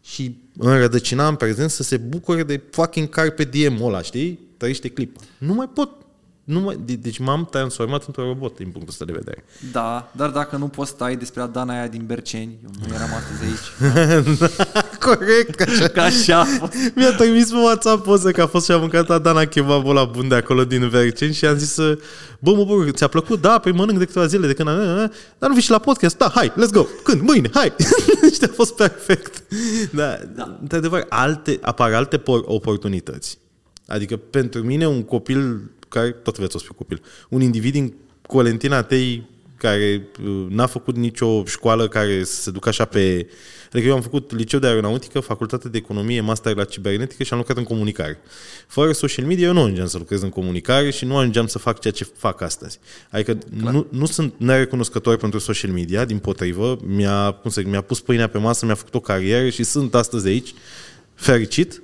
și înrădăcina în prezent să se bucure de fucking carpe diem ăla, știi? Trăiește clipa. Nu mai pot. Nu mai, de- deci m-am transformat într-un robot din punctul ăsta de vedere. Da, dar dacă nu poți stai despre Adana aia din Berceni, eu nu eram astăzi aici. Corect, că așa. Ca așa a fost. Mi-a trimis pe WhatsApp poză că a fost și a mâncat Adana kebabul la bun de acolo din Verceni și am zis să, bă, mă bucur, ți-a plăcut? Da, păi mănânc de câteva zile de când am, dar nu vii și la podcast? Da, hai, let's go. Când? Mâine, hai. și a fost perfect. Da, da. într-adevăr, alte, apar alte por- oportunități. Adică pentru mine un copil care, tot veți o spune copil, un individ din Colentina Tei care uh, n-a făcut nicio școală care să se ducă așa pe... Adică eu am făcut liceu de aeronautică, facultate de economie, master la cibernetică și am lucrat în comunicare. Fără social media eu nu ajungeam să lucrez în comunicare și nu ajungeam să fac ceea ce fac astăzi. Adică nu, nu sunt nerecunoscător pentru social media, din potrivă, mi-a, cum să zic, mi-a pus pâinea pe masă, mi-a făcut o carieră și sunt astăzi aici, fericit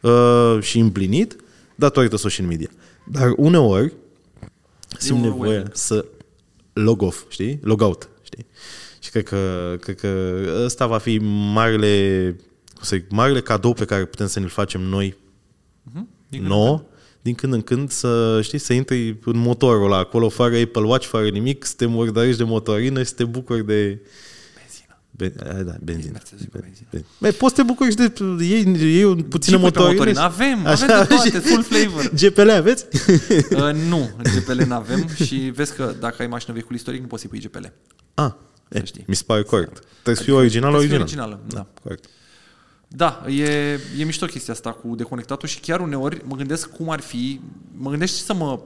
uh, și împlinit datorită social media. Dar uneori simt nevoie overwhelming. să log off, știi? Log out, știi? Și cred că, cred că ăsta va fi marele, cum să zic, marele cadou pe care putem să ne-l facem noi Din când nouă, din când în când să, știi, să intri în motorul ăla acolo, fără Apple Watch, fără nimic, să te murdărești de motorină și să te bucuri de... Benzină. Ben, a, da, benzină. Mercedes cu benzină. Ben, ben, poți să te bucuri și de... Iei, iei un puțină Jeep-uri pe motorină. motorină. și- Avem, avem de toate, și- full flavor. GPL aveți? Uh, nu, GPL n-avem și vezi că dacă ai mașină vehicul istoric nu poți să-i pui GPL. Ah, e, știi. mi se pare corect. Trebuie să fie original, Trebuie să fie original. originală, da. corect. Da, e, e mișto chestia asta cu deconectatul și chiar uneori mă gândesc cum ar fi, mă gândesc și să mă,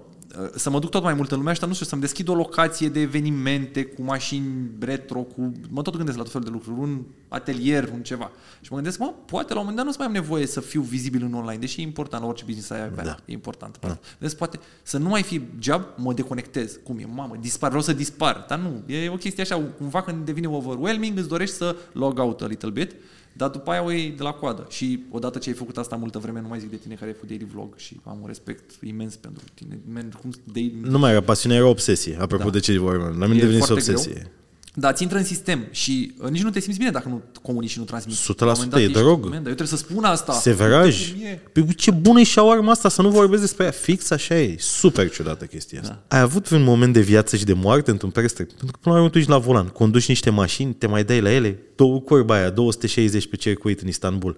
să mă duc tot mai mult în lumea asta, nu știu, să-mi deschid o locație de evenimente cu mașini retro, cu, mă tot gândesc la tot felul de lucruri, un atelier, un ceva. Și mă gândesc, mă, poate la un moment dat nu o să mai am nevoie să fiu vizibil în online, deși e important la orice business ai avea, Da. e important. Da. Vezi, poate să nu mai fi job, mă deconectez. Cum e? Mamă, dispar, vreau să dispar. Dar nu, e o chestie așa, cumva când devine overwhelming, îți dorești să log out a little bit, dar după aia o iei de la coadă. Și odată ce ai făcut asta multă vreme, nu mai zic de tine care ai făcut daily vlog și am un respect imens pentru tine. Man, cum, de, Nu mai era pasiune, era obsesie. Apropo Da. de ce vorbeam. La mine E devine foarte obsesie. greu. Da, îți intră în sistem și uh, nici nu te simți bine dacă nu comunici și nu transmiți. 100% La un moment dat e ești, drog. Man, dar eu trebuie să spun asta. Severaj. Uite cum e. Păi ce bună e șaoarma asta, să nu vorbesc despre ea. Fix așa e. Super ciudată chestia asta. Da. Ai avut un moment de viață și de moarte într-un perestre? Pentru că până la urmă tu ești la volan, conduci niște mașini, te mai dai la ele, două curba aia, 260 pe circuit în Istanbul.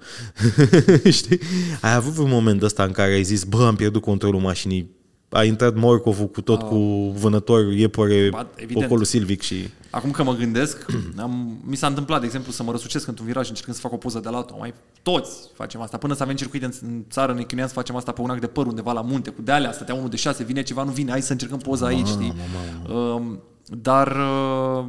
Știi? Ai avut un moment ăsta în care ai zis, bă, am pierdut controlul mașinii, a intrat morcovul cu tot cu vânător, iepure, Ba, evident. ocolul silvic și... Acum că mă gândesc, am, mi s-a întâmplat, de exemplu, să mă răsucesc într-un viraj încercând să fac o poză de la altul. Mai toți facem asta. Până să avem circuit în, în țară, ne chinuiam să facem asta pe un ac de păr undeva la munte, cu de-alea, stătea unul de șase, vine ceva, nu vine, hai să încercăm poza aici, știi? Um, dar uh,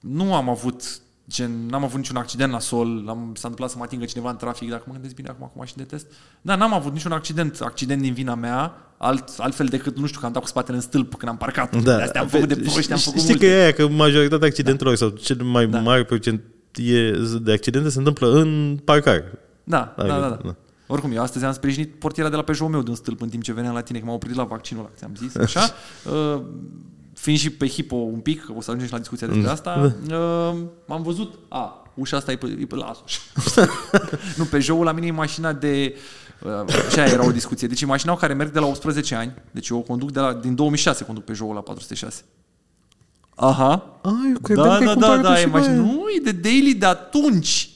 nu am avut gen, n-am avut niciun accident la sol, am, s-a întâmplat să mă atingă cineva în trafic, dacă mă gândesc bine acum cu mașini de test. Da, n-am avut niciun accident, accident din vina mea, alt, altfel decât, nu știu, că am dat cu spatele în stâlp când am parcat. Da. De astea am făcut de Știi- proști, am făcut Știi multe. că e aia, că majoritatea accidentelor sau cel mai Da. mare procent e de accidente se întâmplă în parcare. Da, da, Adică, da, da. da. Oricum, eu astăzi am sprijinit portiera de la Peugeot meu de un stâlp în timp ce veneam la tine, că m-au oprit la vaccinul ăla, ți-am zis, așa. Uh, fiind și pe hipo un pic, că o să ajungem și la discuția despre asta, uh, m-am văzut, a, ușa asta e pe, e pe las Nu, Peugeot-ul la mine e mașina de... Uh, și aia era o discuție. Deci e mașina cu care merg de la 18 ani. Deci eu o conduc de la, din 2006 conduc Peugeot-ul la 406. Aha. A, eu credeam Da, că ai da, da, cumpărat-o da, și e pe mașină. aia. Nu, e de daily de atunci.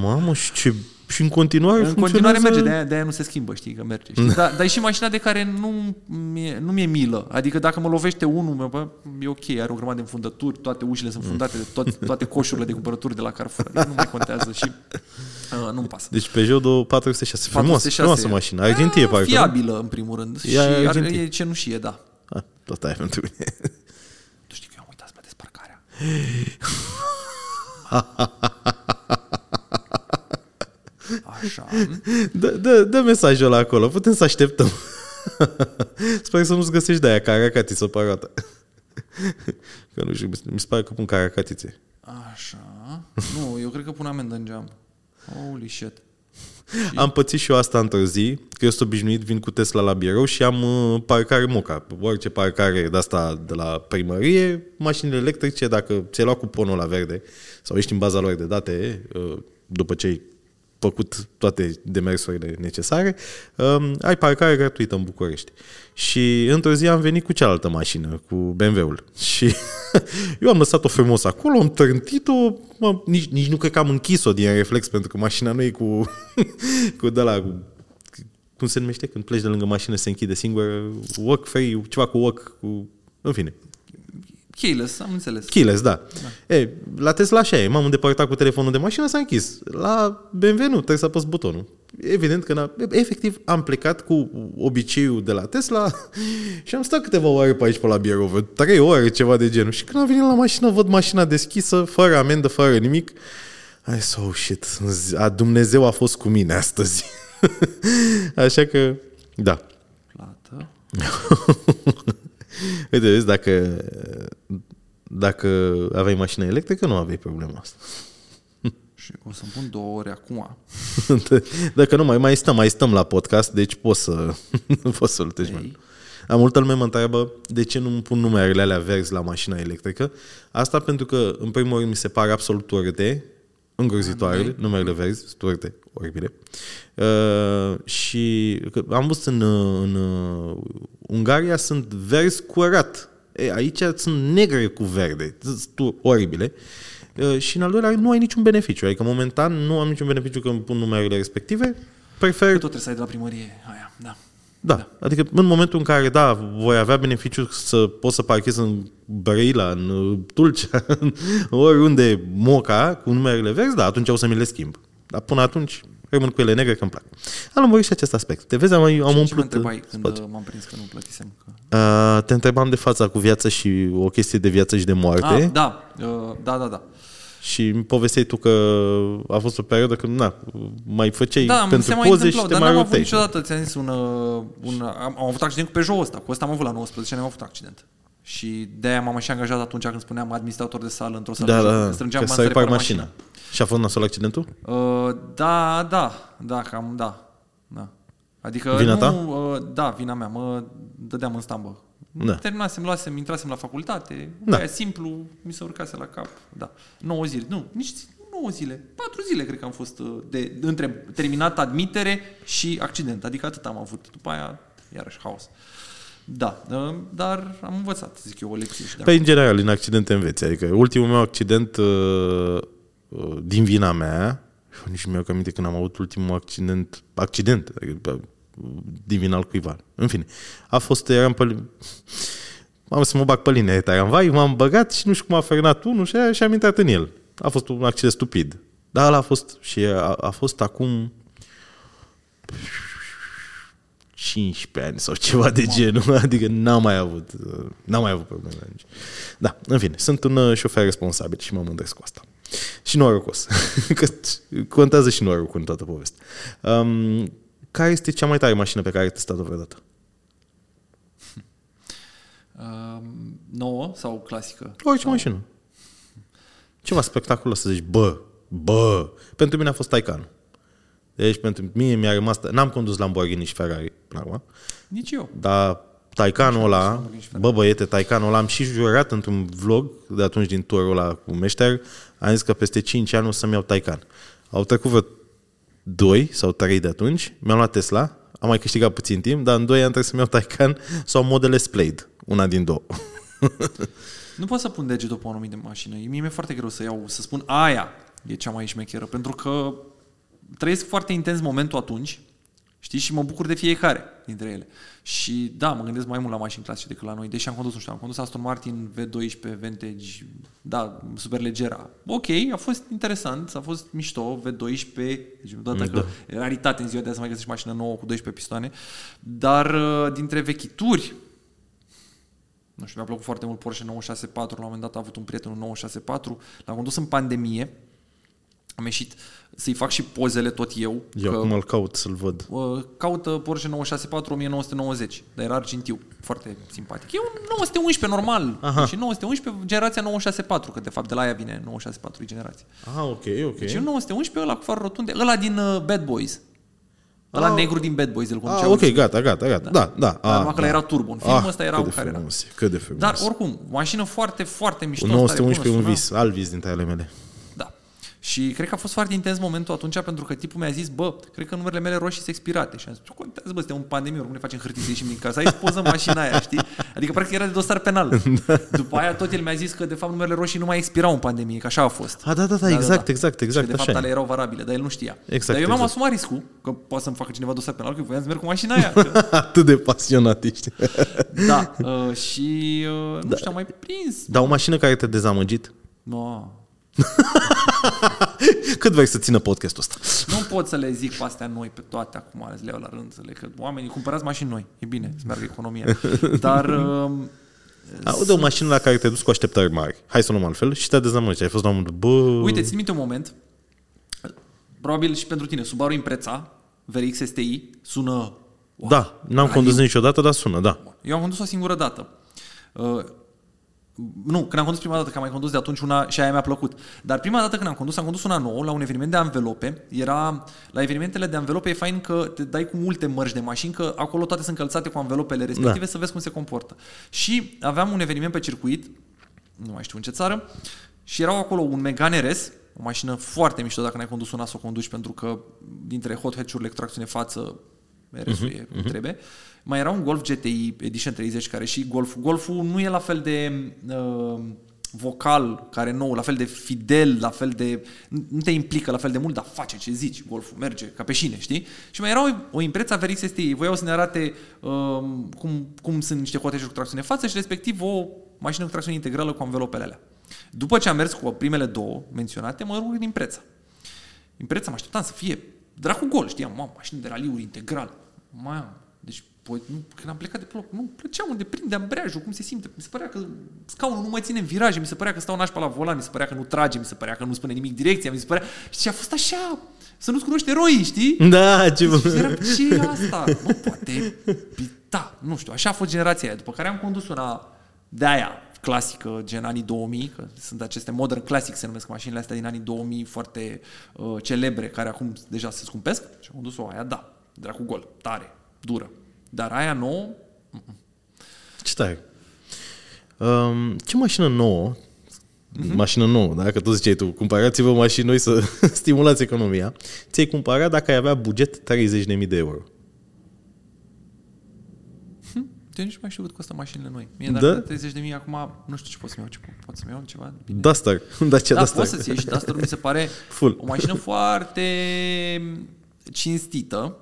Mamă, și ce... Și în continuare În continuare funcționează- merge, de-aia, de-aia nu se schimbă, știi, că merge. Știi? Dar, dar e și mașina de care nu mi-e, nu mi-e milă. Adică dacă mă lovește unul, bă, e ok, are o grămadă de înfundături, toate ușile sunt fundate, de toate, toate coșurile de cumpărături de la Carrefour. Adică nu mai contează și uh, nu-mi pasă. Deci Peugeot 406. Frumos, 406. frumoasă mașină. Argintie, Ah, parcă. nu? Fiabilă, în primul rând. E și are, argintie. e cenușie, da. Ah, tot aia pentru mine. Tu știi că eu am uitat să plătesc parcarea. Așa. Dă, dă, dă mesajul ăla acolo, putem să așteptăm. Sper să nu-ți găsești de aia caracatiță pe arată. Că nu știu, mi se pare că pun caracatițe. Așa. Nu, eu cred că pun amendă în geam. Holy shit. Am pățit și eu asta într-o zi, că eu sunt obișnuit, vin cu Tesla la birou și am uh, parcare moca. Orice parcare de asta de la primărie, mașinile electrice, dacă ți-ai luat cuponul la verde sau ești în baza lor de date, uh, după ce ai făcut toate demersurile necesare, um, ai parcare gratuită în București. Și într-o zi am venit cu cealaltă mașină, cu BMW-ul. Și eu am lăsat-o frumos acolo, am trântit-o, mă, nici, nici nu cred că am închis-o din reflex, pentru că mașina nu e cu, cu de la, cu, cum se numește, când pleci de lângă mașină se închide singur, work free, ceva cu work, cu, în fine, Keyless, am înțeles. Keyless, da. da. E, la Tesla așa e, m-am îndepărtat cu telefonul de mașină, s-a închis. La BMW nu, trebuie să apăs butonul. Evident că, n-a- efectiv, am plecat cu obiceiul de la Tesla și am stat câteva ore pe aici, pe la birou, văd, trei ore, ceva de genul. Și când am venit la mașină, văd mașina deschisă, fără amendă, fără nimic. Ai so oh shit, a, Dumnezeu a fost cu mine astăzi. Așa că, da. Plată. Uite, vezi, dacă, dacă aveai mașină electrică, nu aveai problema asta. Și o să-mi pun două ore acum. Dacă nu, mai, mai stăm, mai stăm la podcast, deci poți să poți să-l treci. mai. Am multă lume mă întreabă de ce nu îmi pun numerele alea verzi la mașina electrică. Asta pentru că, în primul rând, mi se pare absolut urâte, îngrozitoare, numerele verzi, sunt urâte, oribile. Uh, și că am văzut în, în uh, Ungaria sunt verzi curat. E, aici sunt negre cu verde, sunt oribile. Uh, și în al doilea rând nu ai niciun beneficiu. Adică momentan nu am niciun beneficiu că îmi pun numerele respective. Prefer Că tot trebuie să ai de la primărie aia, da. da. Adică în momentul în care, da, voi avea beneficiu să poți să parchezi în Brăila, în uh, Tulcea, în oriunde Moca, cu numerele verzi, da, atunci o să mi le schimb. Dar până atunci rămân cu ele negre că îmi plac. Am lămurit și acest aspect. Te vezi, am, am Ce, ce mă umplut... întrebai când spațiu. uh, m-am prins că nu plătisem? Că... Uh, te întrebam de fața cu viață și o chestie de viață și de moarte Ah, da, uh, da, da, da. și îmi povesteai tu că a fost o perioadă când, na, mai făceai Da, mi pentru se mai poze și întâmplau, te dar mai n-am avut roteai. niciodată, ți-am zis, un, uh, un, am, am avut accident cu Peugeot ăsta, cu ăsta am avut la 19 ani, am avut accident. Și de-aia m-am și angajat atunci când spuneam administrator de sală într-o sală. Da, și da, strângeam că bani să repar repar mașina. Și a fost nasol accidentul? Uh, da, da, da, cam, da. da. Adică Vina nu, ta? Uh, da, vina mea, mă dădeam în stambă. Da. Terminasem, luasem, intrasem la facultate, Da. da. simplu, mi se urcase la cap, da. 9 zile, nu, nici 9 zile, 4 zile cred că am fost uh, de, între terminat admitere și accident, adică atât am avut. După aia, iarăși, haos. Da, uh, dar am învățat, zic eu, o lecție și de Păi, în general, în accidente înveți. Adică, ultimul meu accident uh, uh, din vina mea, eu nici nu mi-au aminte când am avut ultimul accident, accident, adică, uh, din vina al cuiva. În fine, a fost, eram pe... Am să mă bag pe linia de tramvai, m-am băgat și nu știu cum a frânat unul și, aia, și am intrat în el. A fost un accident stupid. Dar ăla a fost și a, a fost acum 15 ani sau ceva de genul, adică n-am mai avut, uh, n-am mai avut probleme. nici. Da, în fine, sunt un uh, șofer responsabil și mă mândresc cu asta. Și norocos, că contează și norocul în toată povestea. Um, care este cea mai tare mașină pe care ai testat-o vreodată? Uh, nouă sau clasică? Orice sau... mașină. Ceva spectaculos să zici, bă, bă, pentru mine a fost Taycan. Deci pentru mine mi-a rămas, n-am condus Lamborghini și Ferrari până acum, Nici eu. Dar Taycanul ăla, Lamborghini și Ferrari. bă băiete, Taycanul ăla, am și jurat într-un vlog de atunci din turul ăla cu meșter, am zis că peste 5 ani o să-mi iau Taycan. Au trecut vreo 2 sau 3 de atunci, mi-am luat Tesla, am mai câștigat puțin timp, dar în 2 ani trebuie să-mi iau Taycan sau Model S Plaid, una din două. Nu pot să pun degetul pe o anumită mașină. Mie mi-e foarte greu să iau, să spun aia. e cea mai șmecheră, pentru că trăiesc foarte intens momentul atunci, știți, și mă bucur de fiecare dintre ele. Și da, mă gândesc mai mult la mașini clasice decât la noi, deși am condus, nu știu, am condus Aston Martin V12 Vantage, da, super legera. Ok, a fost interesant, a fost mișto, V12, deci dată că e raritate în ziua de azi să mai găsești mașină nouă cu 12 pistoane, dar uh, dintre vechituri, nu știu, mi-a plăcut foarte mult Porsche 964, la un moment dat a avut un prieten un 964, l-am condus în pandemie, am ieșit să-i fac și pozele tot eu. Eu că, acum îl caut să-l văd. uh, caută Porsche 964 1990, dar era argintiu, foarte simpatic. E un 911 normal, Aha. și 911 generația 964, că de fapt de la aia vine 964 generație. Ah, ok, ok. Deci e un 911 ăla cu fară rotunde, ăla din uh, Bad Boys. Ăla Ah. negru din Bad Boys, îl Ah, conducea ok, Will gata, gata, gata. Da, da. Dar ah, numai că da. ăla era turbo. În filmul ăsta era cât de care era. frumos, e, Cât de frumos. Dar oricum, mașină foarte, foarte mișto. un în stare 911 un bună, vis, alt vis dintre ale mele. Da. Și cred că a fost foarte intens momentul atunci pentru că tipul mi-a zis, bă, cred că numerele mele roșii sunt expirate. Și am zis, ce contează, bă, suntem în pandemie, oricum ne facem hârtii să ieșim din casă, hai să pozăm mașina aia, știi? Adică practic era de dosar penal. După aia tot el mi-a zis că de fapt numerele roșii nu mai expirau în pandemie, că așa a fost. Ah, da, da, da, exact, exact, Și exact, că de fapt așa ale e. erau valabile, dar el nu știa. Exact, dar eu mi-am exact. asumat riscul, că poate să-mi facă cineva dosar penal, că voiam să merg cu mașina aia. Că, Atât de pasionat ești. da, uh, și uh, nu știu, am mai prins. Dar o mașină care te-a dezamăgit? No. Cât vrei să țină podcastul ăsta? Nu pot să le zic pe astea noi, pe toate acum, să le iau la rând, să le că oamenii cumpărați mașini noi, e bine, să meargă economia. Dar uh, Aude o mașină la care te-ai dus cu așteptări mari. Hai să o luăm altfel și te-a dezamăgit. Ai fost la un moment, bă... uite, țin minte un moment, probabil și pentru tine, Subaru Impreza, VRX STI, sună... Da, n-am condus niciodată, dar sună, da. Eu am condus o singură dată. Uh, nu, când am condus prima dată, că am mai condus de atunci una și aia mi-a plăcut. Dar prima dată când am condus, am condus una nouă la un eveniment de anvelope. Era, la evenimentele de anvelope e fain că te dai cu multe mărci de mașini, că acolo toate sunt încălțate cu anvelopele respective, Da. să vezi cum se comportă. Și aveam un eveniment pe circuit, nu mai știu în ce țară, și erau acolo un Megane RS, o mașină foarte mișto dacă n-ai condus una să o conduci, pentru că dintre hot hatch-urile cu tracțiune față, RS-ul e cum trebuie. Mai era un Golf GTI Edition 30 care și Golf. Golful nu e la fel de uh, vocal care e nou, la fel de fidel, la fel de... Nu te implică la fel de mult, dar face ce zici. Golful merge ca pe șine, știi? Și mai era o, o impreță a VRX STI. Voiau să ne arate uh, cum, cum sunt niște hot hatch-uri cu tracțiune față și respectiv o mașină cu tracțiune integrală cu anvelopele alea. După ce am mers cu primele două menționate, mă rog din Impreța. Impreța mă așteptam să fie dracu gol, știam, mamă, mașină de raliuri integral. Mamă, deci păi, nu, când am plecat de pe loc, nu plăcea unde prinde ambreiajul, cum se simte. Mi se părea că scaunul nu mai ține în viraje, mi se părea că stau nașpa la volan, mi se părea că nu trage, mi se părea că nu spune nimic direcția, mi se părea... Și a fost așa, să nu-ți cunoști eroii, știi? Da, ce Și eram, ce e asta? Nu, poate, da, nu știu, așa a fost generația aia. După care am condus una de aia clasică, gen anii 2000, că sunt aceste modern classic, se numesc mașinile astea din anii 2000, foarte uh, celebre, care acum deja se scumpesc. Și am condus-o aia, da, dracu gol, tare, dură. Dar aia nouă, Ce tare. Um, ce mașină nouă, Mhm. mașină nouă, da? că tu ziceai tu, cumpărați-vă mașini noi să stimulați economia, ți-ai cumpărat dacă ai avea buget 30.000 de euro. eu nici nu mai știu cât costă mașinile noi. Mie Da? dacă 30 de mii acum, nu știu ce pot să-mi iau, ce pot, pot să-mi iau ceva? Bine. Duster, Dacia Da, Duster. poți să-ți ieși și Duster mi se pare Full. o mașină foarte cinstită,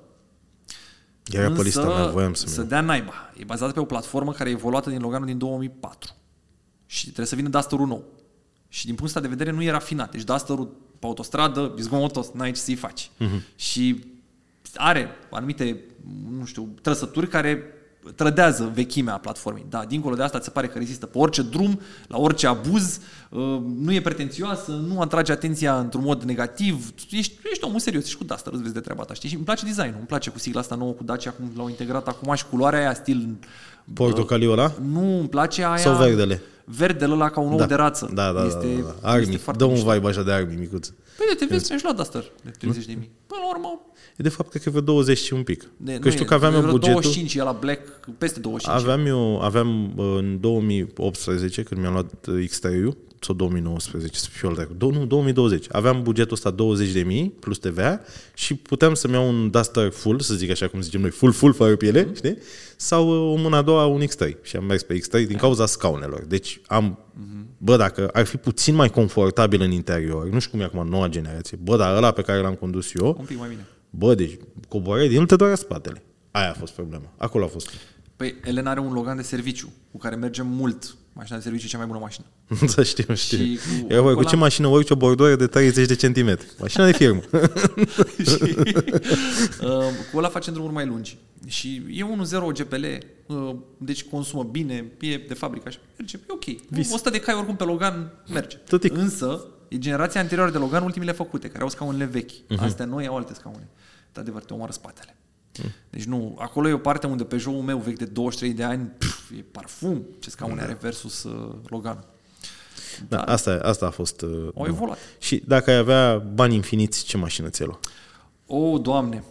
Era pe lista mea, voiam să-mi să iau. dea naiba. E bazată pe o platformă care e evoluată din Loganul din 2004. Și trebuie să vină Duster-ul nou. Și din punctul ăsta de vedere nu e rafinat. Deci Duster-ul pe autostradă e zgomotos, n-ai ce să-i faci. Mhm. Și are anumite, nu știu, trăsături care trădează vechimea platformei. Da, dincolo de asta ți se pare că rezistă pe orice drum, la orice abuz, uh, nu e pretențioasă, nu atrage atenția într-un mod negativ. Ești, ești omul serios, ești cu Duster, îți vezi de treaba ta, știi? Și îmi place designul, îmi place cu sigla asta nouă cu Dacia, cum l-au integrat acum și culoarea aia stil... Portocaliu ăla? Nu, îmi place aia... Sau verdele? Verdele ăla ca un ou Da. de rață. Da, da, este, da, da, da. Army. Este Dă foarte un mișto. vibe așa de Army, micuț. Păi de te vezi, mi-aș lua Duster de 30 de mii. Până la urmă, E de fapt, cred că e vreo 20 și un pic. de, că știu că aveam eu vreo bugetul... 25 e la Black, peste 25. Aveam eu, aveam uh, în 2018, când mi-am luat uh, X3-ul, sau 2019, să fiu altă, nu, 2020. Aveam bugetul ăsta 20 de mii plus TVA și puteam să-mi iau un Duster full, să zic așa cum zicem noi, full, full, fără piele, Mhm. știi? Sau uh, o mână a doua, un X3. Și am mers pe X3 din cauza scaunelor. Deci am, Mhm. bă, dacă ar fi puțin mai confortabil în interior, nu știu cum e acum noua generație. Bă, dar ăla pe care l-am condus eu, Un pic mai bine. bă, deci coborai din nu te doarea spatele. Aia a fost problema. Acolo a fost. Păi, Elena are un Logan de serviciu cu care mergem mult. Mașina de serviciu e cea mai bună mașină. da, știu, știu. Și cu- Era, voi, cu ăla- ce mașină urci o bordoare de 30 de centimetri? Mașina de firmă. și uh, cu ăla facem drumuri mai lungi. Și e 1.0 GPL, uh, deci consumă bine, e de fabrică așa. Merge, e ok. Vis. 100 de cai oricum pe Logan merge. Tătic. Însă, e generația anterioară de Logan, ultimele făcute, care au scaunele vechi. Uh-huh. Astea noi au alte scaune. De adevăr, te omoară spatele. Deci nu, acolo e o parte unde pe joul meu vechi de 23 de ani, pf, e parfum ce scaune are versus uh, Logan. Da, asta, asta a fost... Uh, Au evoluat. Și dacă ai avea bani infiniți, ce mașină ți-ai lua? O, Doamne!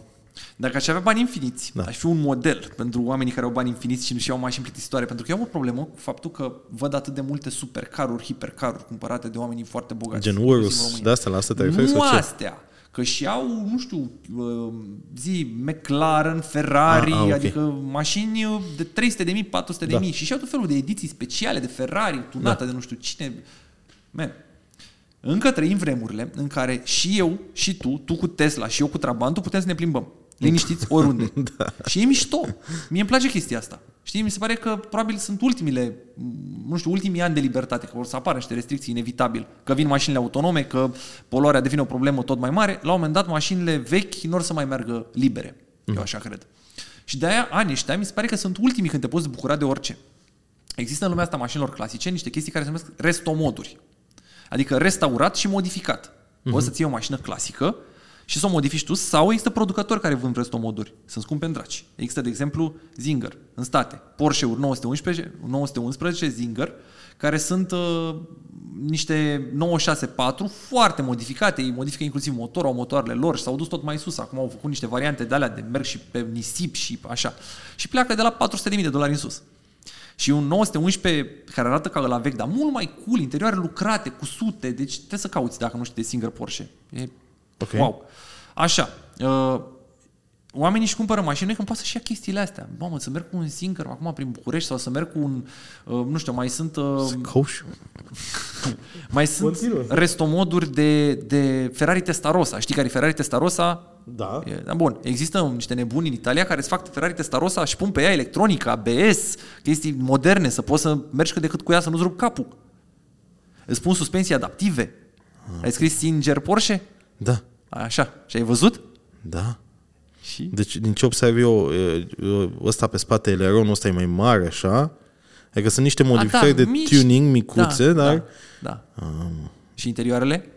Dacă aș avea bani infiniți, Da. da. aș fi un model pentru oamenii care au bani infiniți și nu-și iau mașini plictisitoare. Pentru că eu am o problemă cu faptul că văd atât de multe supercaruri, hipercaruri cumpărate de oamenii foarte bogați. Gen inclusiv în Urus, România. de asta la asta te referi Nu sau ce? astea. Că și au, nu știu, uh, zi, McLaren, Ferrari, Ah, ah, ok. adică mașini uh, de 300 de mii, 400 de Da. mii și și au tot felul de ediții speciale de Ferrari, tunată Da. de nu știu cine. Man, încă trăim vremurile în care și eu și tu, tu cu Tesla și eu cu Trabantul putem să ne plimbăm. Liniștiți oriunde. da. Și e mișto. Mie îmi place chestia asta. Știi, mi se pare că probabil sunt ultimile, m, nu știu, ultimii ani de libertate, că vor să apară niște restricții inevitabil, că vin mașinile autonome, că poluarea devine o problemă tot mai mare. La un moment dat, mașinile vechi nu or să mai meargă libere. Eu așa cred. Și de aia, anii ăștia, mi se pare că sunt ultimii când te poți bucura de orice. Există în lumea asta mașinilor clasice niște chestii care se numesc restomoduri. Adică restaurat și modificat. Uh-huh. Poți să ții o mașină clasică și să o modifici tu sau există producători care vând restomoduri. Sunt scumpe în draci. Există, de exemplu, Zinger în state. Porsche-uri 911, 911 Zinger, care sunt uh, niște 964 foarte modificate. Ei modifică inclusiv motorul, au motoarele lor și s-au dus tot mai sus. Acum au făcut niște variante de alea de merg și pe nisip și așa. Și pleacă de la 400.000 de dolari în sus. Și un 911 care arată ca la vechi, dar mult mai cool, interioare lucrate, cu sute, deci trebuie să cauți dacă nu știi de Singer Porsche. E Ok. wow. Așa. Uh, oamenii își cumpără mașini, noi când poate să-și ia chestiile astea. Mamă, să merg cu un Singer acum prin București sau să merg cu un, uh, nu știu, mai sunt... Uh, Cauș? mai sunt Continuă. restomoduri de, de Ferrari Testarossa. Știi care e Ferrari Testarossa? Da. E, da, bun, există niște nebuni în Italia care îți fac Ferrari Testarossa și pun pe ea electronică, ABS, chestii moderne, să poți să mergi cât de cât cu ea să nu-ți rup capul. Îți pun suspensii adaptive. Ai scris Singer Porsche? Da. Așa. Și ai văzut? Da. Și? Deci, din ce observ eu, e, e, ăsta pe spate, eleronul ăsta e mai mare, așa. Adică sunt niște modificări de Ah, mici. tuning micuțe, da, dar... Da. da. Și interioarele?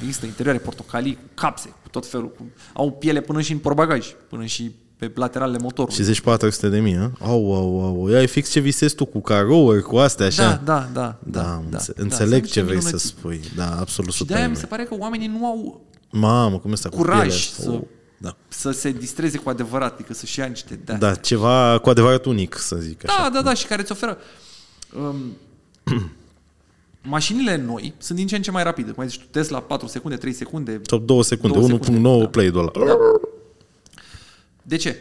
Există interioare portocalii, cu capse, cu tot felul. Cu... Au piele până și în porbagaj, până și pe lateralele motorului. Și zici 400 de mii, a? Au, au, au. Ea e fix ce visezi tu cu carouri, cu astea, așa. Da, da, da. Da, da, am da, înțe- da. înțeleg Sunt ce niște vrei să minunății. spui. Da, absolut Și de aia mi se 100%. pare că oamenii nu au Mamă, cum este cu curaj pielea. să, Oh, da. să se distreze cu adevărat, adică să-și ia niște de da, ceva cu adevărat unic, să zic așa. Da, da, da, și care îți oferă... Um, mașinile noi sunt din ce în ce mai rapide. Cum ai zis tu, Tesla 4 secunde, 3 secunde. Top 2 secunde, Două 1.9 secunde, da. play-ul ăla. De ce?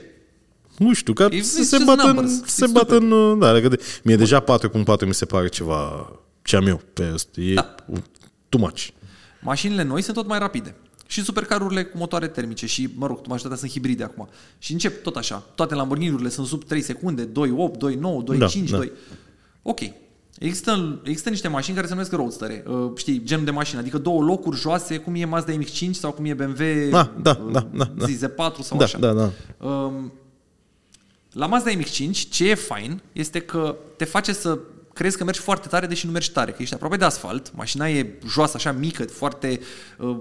Nu știu, că E- să it's se just bată în, numbers. se It's bată în, da, adică de, mie deja 4.4 mi se pare ceva ce am eu pe ăsta. E Da. too much. Mașinile noi sunt tot mai rapide. Și supercarurile cu motoare termice și, mă rog, majoritatea sunt hibride acum. Și încep tot așa. Toate Lamborghini-urile sunt sub 3 secunde, 2.8, 2.9, 2.5, Da, da. 2... Ok. Există, există niște mașini care se numesc roadster uh, știi, genul de mașină, adică două locuri joase, cum e Mazda MX-5 sau cum e BMW Da, da, uh, da, da, da. zi, Z4 sau Da, așa. da, da. Um, la Mazda MX-5, ce e fain este că te face să crezi că mergi foarte tare, deși nu mergi tare, că ești aproape de asfalt, mașina e joasă, așa mică, foarte... Uh,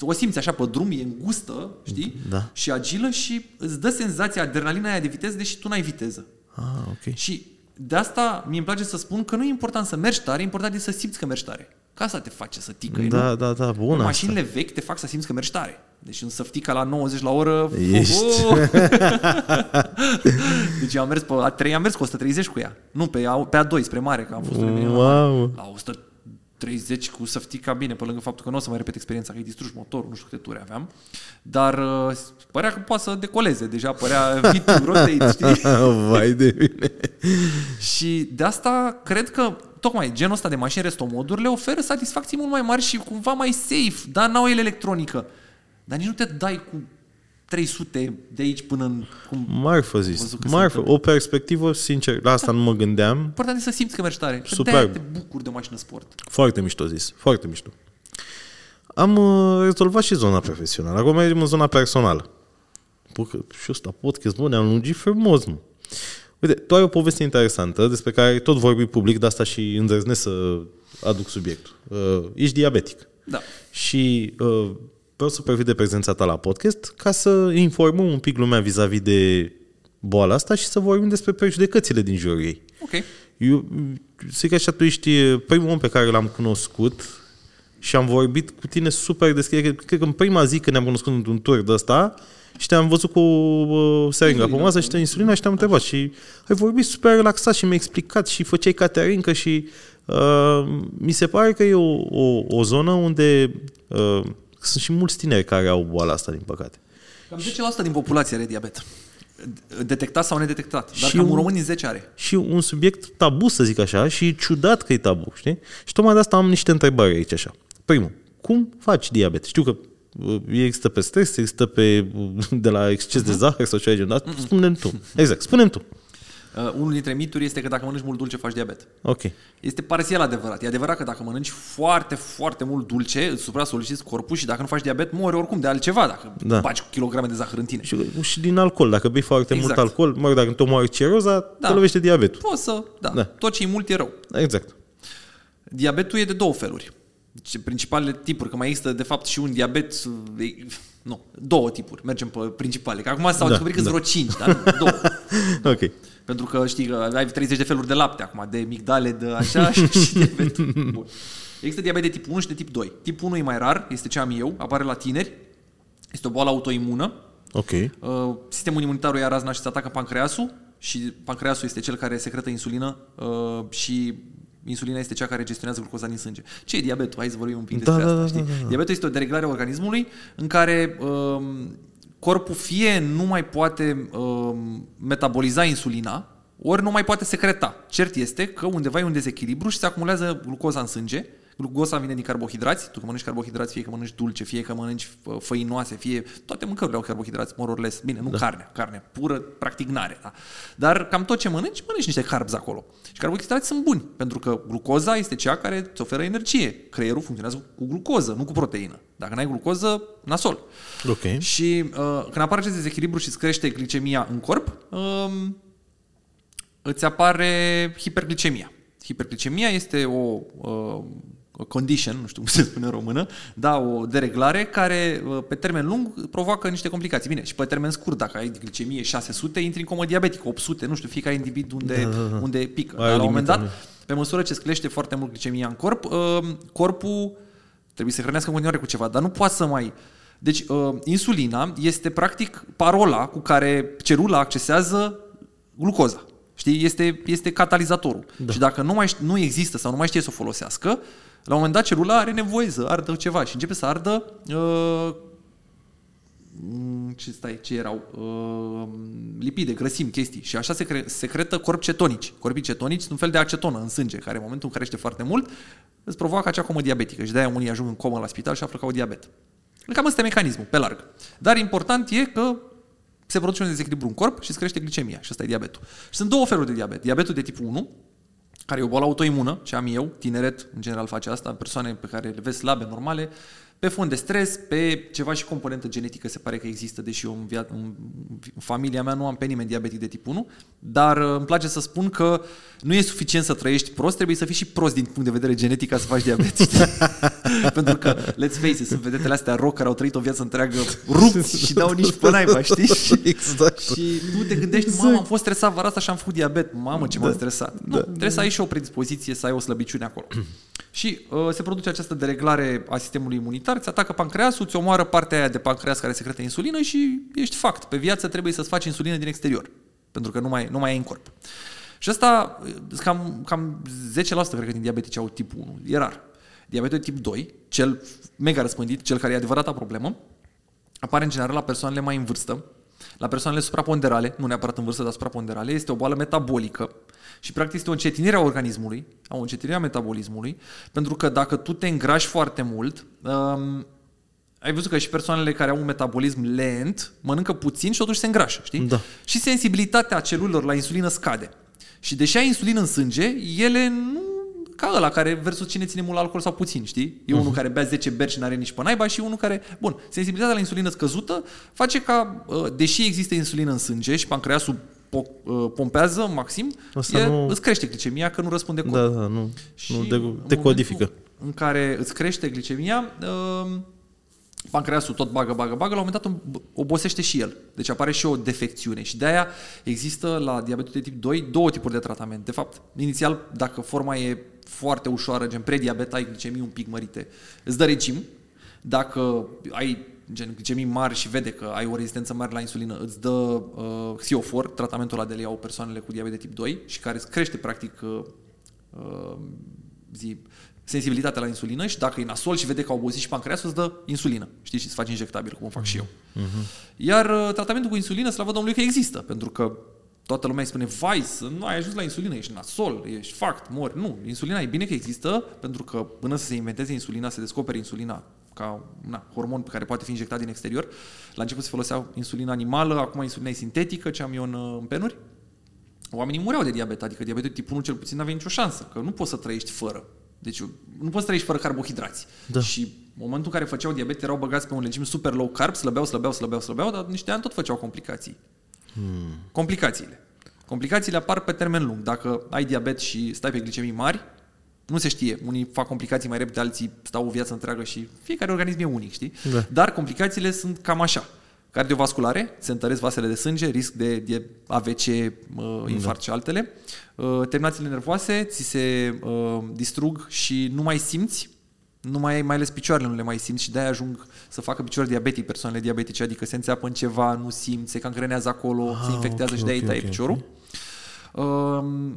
o simți așa pe drum, e îngustă, știi? Da. Și agilă și îți dă senzația, adrenalina aia de viteză, deși tu n-ai viteză. Ah, ok. Și de asta mi îmi place să spun că nu e important să mergi tare, e important e să simți că mergi tare. Ca asta te face să ticăi, da, nu? Da, da, bună. Mașinile asta. vechi te fac să simți că mergi tare. Deci un săftica la 90 la oră... Ești. deci am mers pe A3, am mers cu 130 cu ea. Nu, pe A, pe A2 spre mare, că am fost wow. la 100 30 cu săftica bine, pe lângă faptul că nu o să mai repet experiența, că îi distrugi motorul, nu știu câte ture aveam, dar uh, părea că poate să decoleze, deja părea vitul roteit, știi? Vai de bine! și de asta cred că tocmai genul ăsta de mașini restomoduri le oferă satisfacții mult mai mari și cumva mai safe, dar n-au el electronică. Dar nici nu te dai cu 300 de aici până în... Cum... Marfă zis. Marfă. O perspectivă, sincer, la asta nu mă gândeam. Important e să simți că mergi tare. Superb. te bucuri de o mașină sport. Foarte mișto zis. Foarte mișto. Am uh, rezolvat și zona profesională. Acum mergem în zona personală. Bă, că și ăsta podcast, bă, ne-am lungit frumos, mă. Uite, tu ai o poveste interesantă despre care tot vorbi public, de asta și îndrăznesc să aduc subiectul. Uh, ești diabetic. Da. Și uh, vreau să profit de prezența ta la podcast ca să informăm un pic lumea vis-a-vis de boala asta și să vorbim despre prejudecățile din jurul ei. Ok. Eu zic că așa tu ești primul om pe care l-am cunoscut și am vorbit cu tine super deschis. Cred, cred că în prima zi când ne-am cunoscut într-un tur de ăsta și te-am văzut cu uh, seringa pe masă și te insulina și te-am întrebat și ai vorbit super relaxat și mi-ai explicat și făceai caterincă și uh, mi se pare că e o, o, o zonă unde uh, sunt și mulți tineri care au boala asta, din păcate. Cam 10% din populație are diabet. Detectat sau nedetectat. Dar și cam un român din 10 are. Și un subiect tabu, să zic așa, și ciudat că e tabu, știi? Și tocmai de asta am niște întrebări aici, așa. Primul, cum faci diabet? Știu că uh, există pe stres, există pe, de la exces de zahăr sau ceva de genul Spune-mi tu. Exact, spune tu. Uh, unul dintre mituri este că dacă mănânci mult dulce faci diabet. Ok. Este parțial adevărat. E adevărat că dacă mănânci foarte, foarte mult dulce, îți supra-solicitezi corpul și dacă nu faci diabet, mori oricum de altceva dacă da. bagi kilograme de zahăr în tine. Și, și din alcool. Dacă bei foarte exact. mult alcool, mă rog, dacă tu moari ciroza, da. te lovește diabetul. Poți să, da. da. Tot ce e mult e rău. Exact. Diabetul e de două feluri. Principalele tipuri, că mai există de fapt și un diabet nu, două tipuri, mergem pe principale. Că acum s-au da, descoperit că da. vreo cinci, dar două. ok. Pentru că știi că ai 30 de feluri de lapte acum, de migdale, de așa și diabet. Bun. Există diabet de tip 1 și de tip 2. Tip 1 e mai rar, este ce am eu, apare la tineri. Este o boală autoimună. Ok. Uh, sistemul imunitar o ia razna și se atacă pancreasul și pancreasul este cel care secretă insulină uh, și insulina este cea care gestionează glucoza din sânge. Ce e diabetul? Hai să vorbim un pic da, despre da, asta. Da, da, da. Diabetul este o dereglare a organismului în care um, corpul fie nu mai poate um, metaboliza insulina, ori nu mai poate secreta. Cert este că undeva e un dezechilibru și se acumulează glucoza în sânge. Glucoza vine din carbohidrați. Tu că mănânci carbohidrați, fie că mănânci dulce, fie că mănânci făinoase, fie toate mâncărurile au carbohidrați, mororles. Bine, nu da. carne, carne pură, practic n-are. Da? Dar cam tot ce mănânci, mănânci niște carbs acolo. Și carbohidrați sunt buni, pentru că glucoza este cea care îți oferă energie. Creierul funcționează cu glucoză, nu cu proteină. Dacă n-ai glucoză, nasol. Ok. Și uh, când apare acest dezechilibru și îți crește glicemia în corp, uh, îți apare hiperglicemia. Hiperglicemia este o uh, condition, nu știu cum se spune în română, da, o dereglare care uh, pe termen lung provoacă niște complicații. Bine, și pe termen scurt, dacă ai glicemie 600, intri în comă diabetic, 800, nu știu, fiecare individ unde, da, da, da. unde pică. Dar la un moment dat, pe măsură ce sclește foarte mult glicemia în corp, uh, corpul trebuie să hrănească în continuare cu ceva, dar nu poate să mai... Deci, uh, insulina este practic parola cu care celula accesează glucoza. Știi? Este, este catalizatorul. Da. Și dacă nu, mai, nu există sau nu mai știe să o folosească, la un moment dat celula are nevoie să ardă ceva și începe să ardă uh, ce stai, ce erau, uh, lipide, grăsimi, chestii. Și așa se cre- secretă corpi cetonici. Corpii cetonici sunt un fel de acetonă în sânge, care în momentul în care crește foarte mult, îți provoacă acea comă diabetică. Și de-aia unii ajung în comă la spital și află că au diabet. Cam ăsta e mecanismul, pe larg. Dar important e că se produce un dezechilibru în corp și îți crește glicemia și ăsta e diabetul. Și sunt două feluri de diabet. Diabetul de tip 1, care e o boală autoimună, ce am eu, tineret în general face asta, persoane pe care le vezi slabe, normale, pe fond de stres, pe ceva și componentă genetică se pare că există, deși eu în, via- în familia mea nu am pe nimeni diabetic de tip 1, dar uh, îmi place să spun că nu e suficient să trăiești prost, trebuie să fii și prost din punct de vedere genetic ca să faci diabet. Pentru că, let's face it, sunt vedetele astea rock care au trăit o viață întreagă rupți și dau nici pe naiba, știi? exact. Și tu te gândești, exact. mamă, am fost stresat vara asta și am făcut diabet, mamă ce da. m-am stresat. Nu, da. trebuie să ai și o predispoziție, să ai o slăbiciune acolo. și uh, se produce această dereglare a sistemului imunitar, îți atacă pancreasul, îți omoară partea aia de pancreas care secretă insulină și ești fact. Pe viață trebuie să-ți faci insulină din exterior, pentru că nu mai, nu mai ai în corp. Și asta, cam, cam 10% cred că din diabetici au tip 1. E rar. Diabetul tip 2, cel mega răspândit, cel care e adevărata problemă, apare în general la persoanele mai în vârstă, La persoanele supraponderale, nu neapărat în vârstă, dar supraponderale, este o boală metabolică și practic este o încetinire a organismului, o încetinire a metabolismului, pentru că dacă tu te îngrași foarte mult, um, ai văzut că și persoanele care au un metabolism lent mănâncă puțin și totuși se îngrașă, știi? Da. Și sensibilitatea celulelor la insulină scade. Și deși ai insulină în sânge, ele nu ca ăla care versus cine ține mult alcool sau puțin, știi? E uh-huh. unul care bea 10 beri și n-are nici pe naiba și unul care... Bun, sensibilitatea la insulină scăzută face ca, uh, deși există insulină în sânge și pancreasul uh, pompează maxim, e, nu... îți crește glicemia că nu răspunde corp. Da, da, nu, și nu de, decodifică. În care îți crește glicemia, uh, pancreasul tot bagă, bagă, bagă, la un moment dat obosește și el. Deci apare și o defecțiune și de aia există la diabetul de tip 2 două tipuri de tratament. De fapt, inițial, dacă forma e foarte ușoară, gen prediabet, ai glicemii un pic mărite, îți dă regim. Dacă ai gen glicemii mari și vede că ai o rezistență mare la insulină, îți dă uh, Xiofor, tratamentul ăla de le iau persoanele cu diabet de tip 2 și care îți crește practic uh, uh, zi, sensibilitatea la insulină și dacă e nasol și vede că au obosit și pancreasul, îți dă insulină. Știi? Și îți faci injectabil, cum o fac și eu. Uh-huh. Iar uh, tratamentul cu insulină, slavă Domnului că există, pentru că toată lumea îi spune, vai, să nu ai ajuns la insulină, ești nasol, ești fact, mori. Nu, insulina e bine că există, pentru că până să se inventeze insulina, se descopere insulina ca na, hormon pe care poate fi injectat din exterior. La început se folosea insulina animală, acum insulina e sintetică, ce am eu în, uh, în penuri. Oamenii mureau de diabet, adică diabetul tip 1 cel puțin nu avea nicio șansă, că nu poți să trăiești fără. Deci nu poți trăiești fără carbohidrați. Da. Și în momentul în care făceau diabet erau băgați pe un regim super low carb, slăbeau, slăbeau, slăbeau, slăbeau, dar niște ani tot făceau complicații. Hmm. Complicațiile. Complicațiile apar pe termen lung. Dacă ai diabet și stai pe glicemii mari, nu se știe. Unii fac complicații mai repede, alții stau o viață întreagă și fiecare organism e unic, știi? Da. Dar complicațiile sunt cam așa. Cardiovasculare, se întăresc vasele de sânge, risc de, de AVC, infarct da. și altele. Uh, terminațiile nervoase ți se uh, distrug și nu mai simți, nu mai ai, mai ales picioarele nu le mai simți și de-aia ajung să facă picioare diabetic persoanele diabetice, adică se înțeapă în ceva, nu simți, se cancrenează acolo, ah, se infectează okay, și de-aia okay, taie okay, piciorul. Okay. Uh,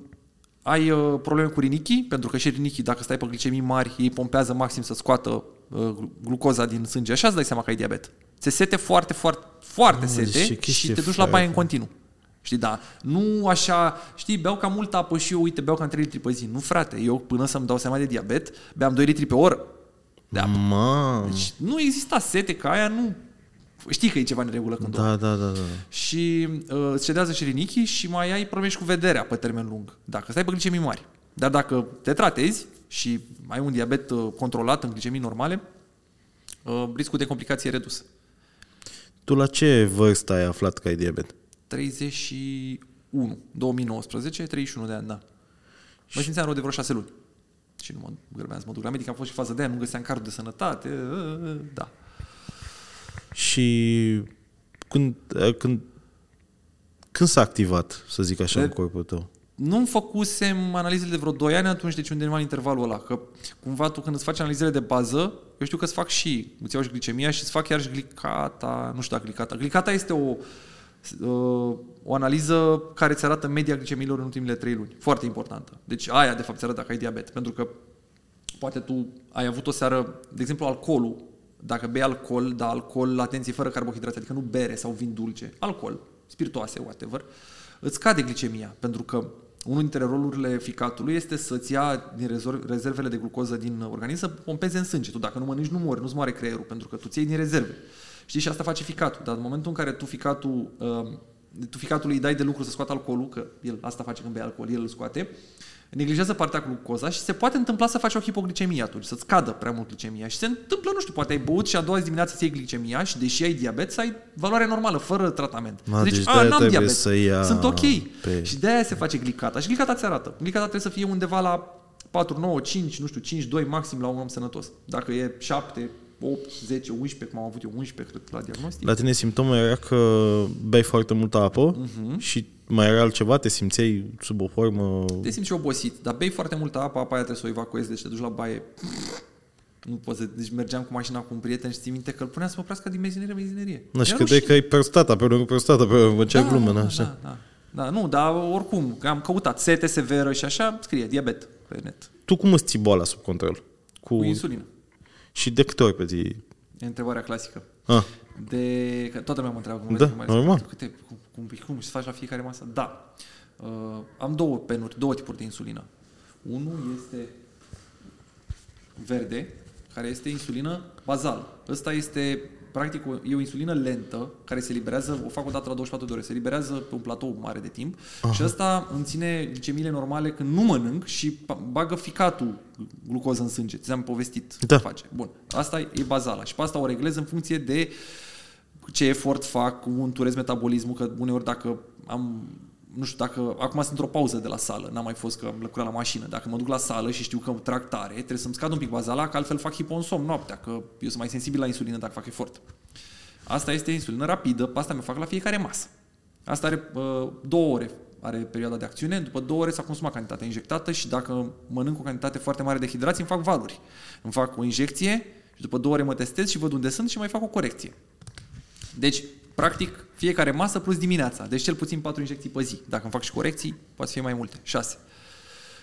ai uh, probleme cu rinichii, pentru că și rinichii, dacă stai pe glicemii mari, ei pompează maxim să scoată uh, glucoza din sânge. Așa îți dai seama că ai diabet. Se sete foarte, foarte, foarte oh, sete și te duci la baie în continuu. Știi, da, nu așa, știi, beau cam multă apă și eu, uite, beau cam 3 litri pe zi. Nu, frate, eu până să-mi dau seama de diabet, beam 2 litri pe oră de apă. Mamă. Deci nu exista sete ca aia, nu... Știi că e ceva în regulă când Da, da, da, da. Și uh, îți cedează și rinichii și mai ai probleme și cu vederea pe termen lung. Dacă stai pe glicemii mari. Dar dacă te tratezi și ai un diabet uh, controlat în glicemii normale, uh, riscul de complicație e redus. Tu la ce vârstă ai aflat că ai diabet? 31, 2019, 31 de ani, da. Mă simțeam rău de vreo șase luni. Și nu mă grăbeam să mă duc la medic, am fost și fază de aia, nu găseam cardul de sănătate, da. Și când, când, când s-a activat, să zic așa, de, în corpul tău? Nu făcusem analizele de vreo 2 ani atunci, deci undeva în intervalul ăla. Că cumva tu când îți faci analizele de bază, eu știu că îți fac și, îți iau și glicemia și îți fac chiar și glicata, nu știu dacă glicata. Glicata este o, Uh, o analiză care îți arată media glicemiilor în ultimele 3 luni. Foarte importantă. Deci aia, de fapt, îți arată dacă ai diabet. Pentru că poate tu ai avut o seară, de exemplu, alcoolul. Dacă bei alcool, da, alcool, atenție, fără carbohidrate, adică nu bere sau vin dulce, alcool, spiritoase, whatever, îți scade glicemia. Pentru că unul dintre rolurile ficatului este să-ți ia din rezervele de glucoză din organism să pompeze în sânge. Tu dacă nu mănânci, nu mori, nu-ți moare creierul, pentru că tu ți iei din rezerve. Știi? Și asta face ficatul. Dar în momentul în care tu ficatul, uh, tu ficatului îi dai de lucru să scoată alcoolul, că el asta face când bei alcool, el îl scoate, neglijează partea cu glucoza și se poate întâmpla să faci o hipoglicemie atunci, să-ți scadă prea mult glicemia. Și se întâmplă, nu știu, poate ai băut și a doua zi dimineață să iei glicemia și deși ai diabet, să ai valoare normală, fără tratament. Ma, deci, deci a, n-am diabet, să ia sunt ok. Pe... Și de aia se face glicata. Și glicata ți arată. Glicata trebuie să fie undeva la 4, 9, 5, nu știu, 5, 2 maxim la un om sănătos. Dacă e 7, 8, 10, 11, cum am avut eu 11, cred, la diagnostic. La tine simptomul era că bei foarte multă apă uh-huh. și mai era altceva? Te simțeai sub o formă... Te simți și obosit, dar bei foarte multă apă, apa aia trebuie să o evacuezi, deci te duci la baie. Nu poți să... Deci mergeam cu mașina cu un prieten și ții minte că îl punea să mă oprească din mezinerie mezinerie. Nu, și credeai că ai prostata, pe urmă prostata, pe urmă da, glumă, da, așa. Da, da. Da, nu, dar oricum, am căutat sete severă și așa, scrie diabet pe net. Tu cum îți ții boala sub control? Cu, cu insulină. Și de câte ori pe zi? E întrebarea clasică. Ah. De, că toată lumea mă întreabă cum Da, vezi, mai normal. Câte, cum, cum, cum și faci la fiecare masă? Da. Uh, am două penuri, două tipuri de insulină. Unul este verde, care este insulină bazal. Ăsta este, practic, o, e o insulină lentă, care se liberează, o fac o dată la 24 de ore, se liberează pe un platou mare de timp Aha. și ăsta îmi ține glicemiile normale când nu mănânc și pa- bagă ficatul glucoză în sânge. Ți-am povestit Da. ce face. Bun, asta e bazala și pe asta o reglez în funcție de ce efort fac, cum înturez metabolismul, că uneori dacă am nu știu dacă, acum sunt într-o pauză de la sală, n-am mai fost că am lucrat la mașină. Dacă mă duc la sală și știu că trag tare, trebuie să-mi scad un pic bazala, că altfel fac hiposomn noaptea, că eu sunt mai sensibil la insulină dacă fac efort. Asta este insulină rapidă, pe asta mi-o fac la fiecare masă. Asta are uh, două ore, are perioada de acțiune, după două ore s-a consumat cantitatea injectată și dacă mănânc o cantitate foarte mare de hidrați, îmi fac valuri. Îmi fac o injecție și după două ore mă testez și văd unde sunt și mai fac o corecție. Deci, practic, fiecare masă plus dimineața. Deci cel puțin 4 injecții pe zi. Dacă îmi fac și corecții, poate fi mai multe. 6.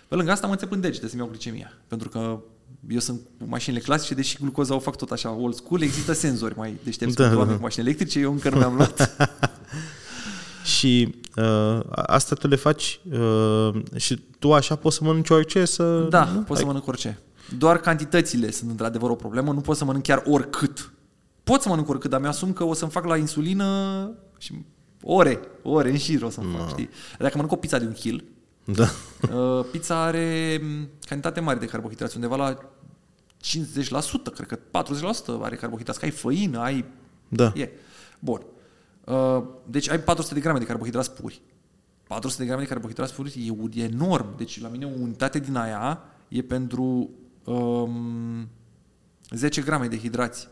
Pe lângă asta mă înțep în degete să-mi iau glicemia. Pentru că eu sunt cu mașinile clasice, deși glucoza o fac tot așa old school, există senzori mai deștepți Da, da, da, oameni da. cu mașini electrice, eu încă nu mi-am luat. Și uh, asta tu le faci uh, și tu așa poți să mănânci orice să... Da, nu? pot să mănânc orice. Doar cantitățile sunt într-adevăr o problemă, nu pot să mănânc chiar oricât. Pot să mănânc oricât, dar mi-asum că o să-mi fac la insulină și ore, ore în șir o să-mi fac, știi? Dacă mănânc o pizza de un kil, Da. Uh, pizza are m, cantitate mare de carbohidrați, undeva la 50%, cred că 40% are carbohidrați, că ai făină, ai... Da. E. Bun. Uh, deci ai 400 de grame de carbohidrați puri. 400 de grame de carbohidrați puri e, e enorm. Deci la mine o unitate din aia e pentru um, 10 grame de hidrați.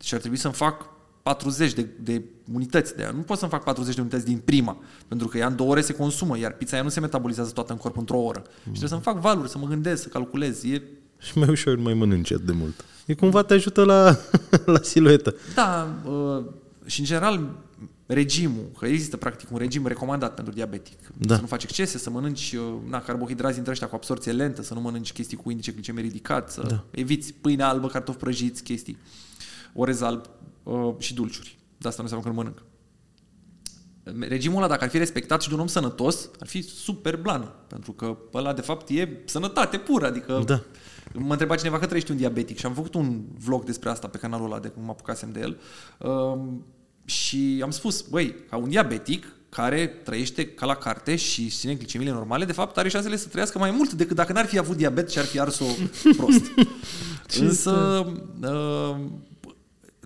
Deci ar trebui să-mi fac 40 de, de unități de aia. Nu pot să-mi fac 40 de unități din prima, pentru că ea în două ore se consumă, iar pizza aia nu se metabolizează toată în corp într-o oră. Și trebuie să-mi fac valuri, să mă gândesc, să calculez. E, Și mai ușor mai mănânci atât de mult. E cumva te ajută la, la siluetă. da, uh, și în general regimul, că există practic un regim recomandat pentru diabetic. Da. Să nu faci excese, să mănânci uh, na, carbohidrați dintre ăștia cu absorție lentă, să nu mănânci chestii cu indice glicemic ridicat, să da. eviți pâine albă, cartofi prăjiți, chestii, orez alb uh, și dulciuri. De asta nu înseamnă că nu mănânc. Regimul ăla, dacă ar fi respectat și de un om sănătos, ar fi super blană. Pentru că ăla, de fapt, e sănătate pură. Adică Da. mă întreba cineva că trăiești un diabetic și am făcut un vlog despre asta pe canalul ăla de cum mă apucasem de el. Um, și am spus, băi, ca un diabetic care trăiește ca la carte și ține glicemiile normale, de fapt are șansele să trăiască mai mult decât dacă n-ar fi avut diabet și ar fi ars-o prost. Însă, uh,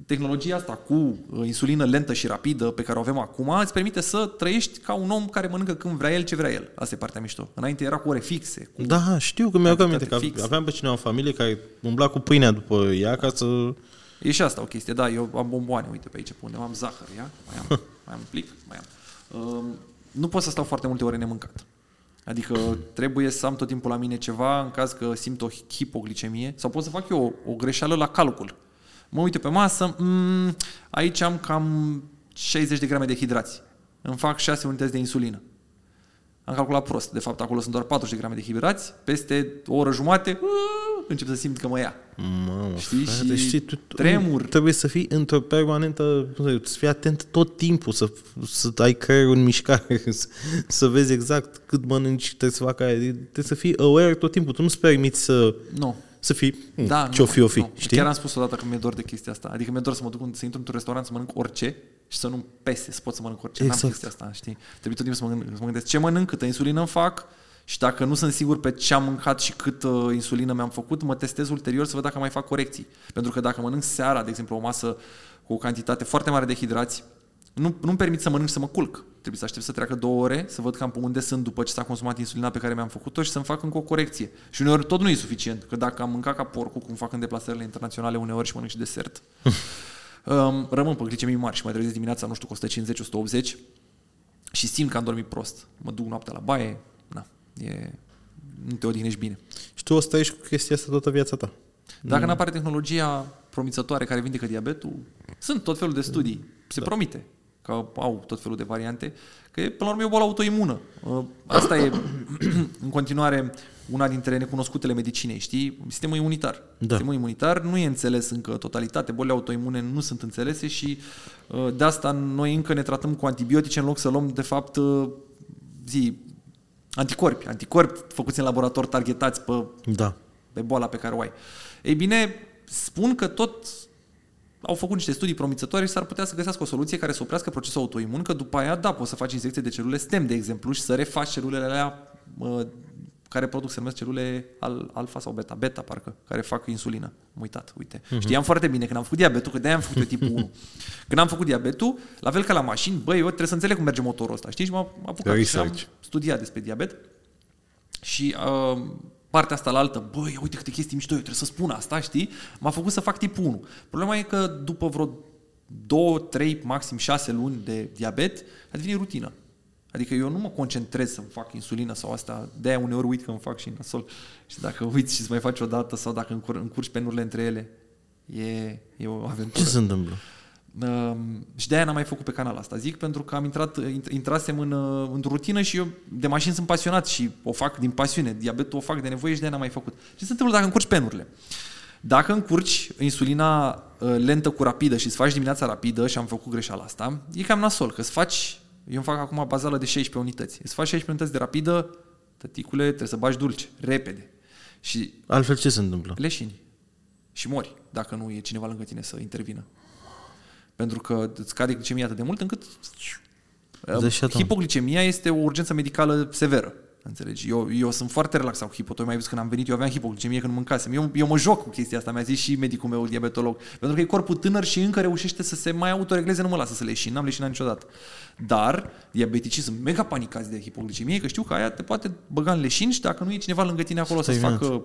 tehnologia asta cu uh, insulină lentă și rapidă pe care o avem acum îți permite să trăiești ca un om care mănâncă când vrea el ce vrea el. Asta e partea mișto. Înainte era cu ore fixe. Cu... Da, știu că mi-au aminte că Cantitate fix. aveam pe cineva în familie care umbla cu pâinea după ea ca să... E și asta o chestie. Da, eu am bomboane, uite pe aici, pe unde am zahăr, ia? Mai am, mai am un plic? Mai am. Um, nu pot să stau foarte multe ore nemâncat. Adică trebuie să am tot timpul la mine ceva în caz că simt o hipoglicemie sau pot să fac eu o, o greșeală la calcul. Mă uit eu pe masă, mm, aici am cam 60 de grame de hidrați. Îmi fac 6 unități de insulină. Am calculat prost. De fapt, acolo sunt doar 40 de grame de hidrați. Peste o oră jumate, uh, încep să simt că mă ia. Mamă, Știi? frate, Și știi, tu, tu tremur. Trebuie să fii într-o permanentă, să fii atent tot timpul, să, să ai creierul în mișcare, să, să vezi exact cât mănânci, trebuie să facă aia. Trebuie să fii aware tot timpul. Tu nu-ți permiți să, Nu. Să fii, Da, da, ce-o nu, fi, o fi, nu. știi? Chiar am spus odată că mi-e dor de chestia asta. Adică mi-e dor să mă duc, în- să intru într-un restaurant, să mănânc orice și să nu pese, să pot să mănânc orice. N-am Exact. chestia asta, știi? Trebuie tot timpul să mă, gândesc, să mă gândesc ce mănânc, câtă insulină îmi fac și dacă nu sunt sigur pe ce am mâncat și cât uh, insulină mi-am făcut, mă testez ulterior să văd dacă mai fac corecții. Pentru că dacă mănânc seara, de exemplu, o masă cu o cantitate foarte mare de hidrați, nu, nu-mi permit să mănânc și să mă culc. Trebuie să aștept să treacă două ore, să văd cam pe unde sunt după ce s-a consumat insulina pe care mi-am făcut-o și să-mi fac încă o corecție. Și uneori tot nu e suficient, că dacă am mâncat ca porcul, cum fac în deplasările internaționale uneori și mănânc și desert, um, rămân pe glicemii mari și mai trezesc dimineața, nu știu, cu 150-180 și simt că am dormit prost. Mă duc noaptea la baie, na, e, nu te odihnești bine. Și tu o să trăiești cu chestia asta toată viața ta. Dacă mm. nu apare tehnologia promițătoare care vindecă diabetul, sunt tot felul de studii. Se Da. promite. Că au tot felul de variante, că e, până la urmă e o boală autoimună. Uh, Asta e în continuare una dintre necunoscutele medicinei, știi? Sistemul imunitar. Da. Sistemul imunitar nu e înțeles încă totalitate, bolile autoimune nu sunt înțelese și uh, de asta noi încă ne tratăm cu antibiotice în loc să luăm, de fapt, uh, zi, anticorpi, anticorpi făcuți în laborator, targetați pe Da. pe boala pe care o ai. Ei bine, spun că tot au făcut niște studii promițătoare și s-ar putea să găsească o soluție care să oprească procesul autoimun, că după aia, da, poți să faci injecție de celule stem, de exemplu, și să refaci celulele alea mă, care produc, se numesc celule al, alfa sau beta, beta parcă, care fac insulină. Am uitat, uite. Uh-huh. Știam foarte bine când am făcut diabetul, că de-aia am făcut eu tipul 1. Când am făcut diabetul, la fel ca la mașini, băi, eu trebuie să înțeleg cum merge motorul ăsta, știi? Și m-am apucat și am Research. studiat despre diabet. Și uh, partea asta la altă, băi, uite câte chestii mișto, eu trebuie să spun asta, știi? M-a făcut să fac tipul 1. Problema e că după vreo 2, 3, maxim 6 luni de diabet, a devenit rutină. Adică eu nu mă concentrez să-mi fac insulină sau asta, de-aia uneori uit că îmi fac și nasol. Și dacă uiți și îți mai faci o dată sau dacă încur- încurci penurile între ele, e, e o aventură. Ce se întâmplă? Um, și de-aia n-am mai făcut pe canalul asta. Zic pentru că am intrat, int- intrasem în, uh, într-o rutină și eu de mașini sunt pasionat și o fac din pasiune. Diabetul o fac de nevoie și de-aia n-am mai făcut. Ce se întâmplă dacă încurci penurile? Dacă încurci insulina uh, lentă cu rapidă și îți faci dimineața rapidă și am făcut greșeala asta, e cam nasol, că îți faci, eu îmi fac acum bazală de 16 unități. Îți faci 16 unități de rapidă, tăticule, trebuie să bagi dulce, repede. Și Altfel ce se întâmplă? leșini și mori dacă nu e cineva lângă tine să intervină. Pentru că îți scade glicemia atât de mult încât Deci și atunci. hipoglicemia este o urgență medicală severă. Înțelegi? Eu, eu sunt foarte relaxat cu hipo. Tu mai văzut când am venit, eu aveam hipoglicemie când mâncasem. Eu, eu mă joc cu chestia asta, mi-a zis și medicul meu diabetolog. Pentru că e corpul tânăr și încă reușește să se mai autoregleze, nu mă lasă să leșin, n-am leșinat niciodată. Dar diabeticii sunt mega panicați de hipoglicemie, că știu că aia te poate băga în leșin și dacă nu e cineva lângă tine acolo să-ți Stai, facă uh,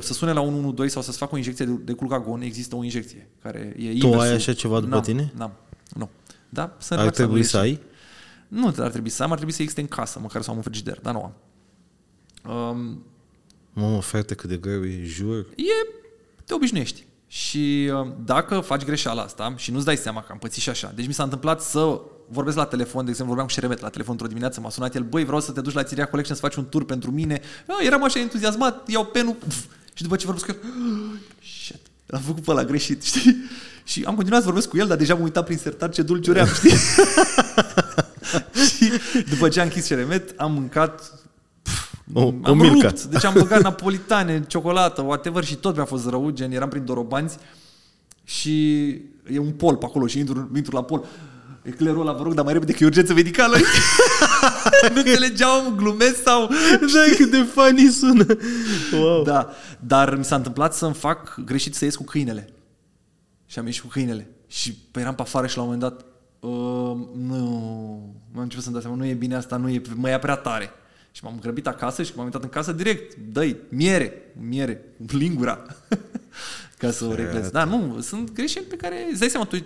să sune la 112 sau să-ți facă o injecție de, de glucagon, există o injecție care e Tu inversul. ai așa ceva după N-am, tine? N-am, nu. Da, sunt Ar relaxat, trebui nu să leșin. ai? Nu ar trebui să am, ar trebui să existe în casă, măcar să am un frigider, dar nu am. Um, Mamă, frate, cât de greu e, jur. e, te obișnuiești. Și uh, dacă faci greșeala asta și nu-ți dai seama că am pățit și așa, deci mi s-a întâmplat să vorbesc la telefon, de exemplu, vorbeam cu Șeremet la telefon într-o dimineață, m-a sunat el, băi, vreau să te duci la Țiria Collection să faci un tur pentru mine. Ah, eram așa entuziasmat, iau penul pf, și după ce vorbesc cu el, shit, l-am făcut pe la greșit, știi? Și am continuat să vorbesc cu el, dar deja m-am uitat prin sertar ce dulce uream, știi? și după ce am închis Șeremet, am mâncat O, o am milka. rupt, deci am băgat napolitane, ciocolată, whatever și tot mi-a fost rău, gen eram prin dorobanți și e un pol pe acolo și intru, intru la pol. Eclerul ăla, vă rog, dar mai repede că e urgență medicală. nu înțelegeam, glumesc sau... Da, cât de funny sună. Wow. Da, dar mi s-a întâmplat să-mi fac greșit să ies cu câinele. Și am ieșit cu câinele. Și pe eram pe afară și la un moment dat, uh, nu, am început să-mi dau seama, nu e bine asta, nu e, mă ia prea tare. Și m-am grăbit acasă și când m-am uitat în casă direct, dă miere, miere, lingura. ca să o reglez. Da, nu, sunt greșeli pe care, îți dai seama, tu,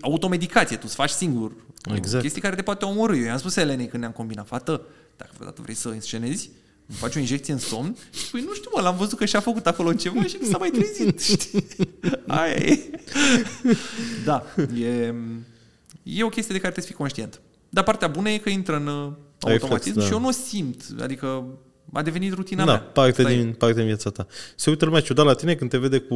automedicație, tu îți faci singur. Exact. Chestii care te poate omorâ. Eu i-am spus Elenei când ne-am combinat, fată, dacă vreodată vrei să înscenezi, îmi faci o injecție în somn și spui, nu știu mă, l-am văzut că și-a făcut acolo ceva și nu s-a mai trezit, știi? Aia e. Da, e, e o chestie de care trebuie să fii conștient. Dar partea bună e că intră în uh, Reflex, automatism da. și eu nu o simt. Adică a devenit rutina Da, mea. parte Asta e. din, parte din viața ta. Se uită lumea ciudat la tine când te vede cu...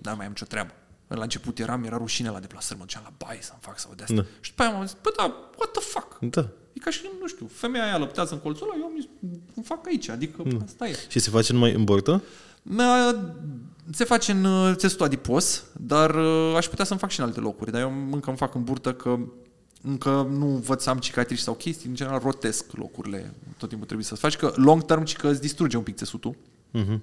Dar nu mai am nicio treabă. La început eram, era rușine la deplasări, mă duceam la baie să-mi fac sau de asta. Da. Și după aia m-am zis, bă, da, what the fuck? Da. E ca și, când, nu știu, femeia aia lăptează în colțul ăla, eu îmi îmi fac aici, adică Mm. asta e. Și se face numai în bortă? Mea- Se face în uh, țesutul adipos, dar uh, aș putea să-mi fac și în alte locuri, dar eu încă îmi fac în burtă că încă nu văd să am cicatrici sau chestii, în general rotesc locurile, tot timpul trebuie să faci, că long term ci că îți distruge un pic țesutul Mhm.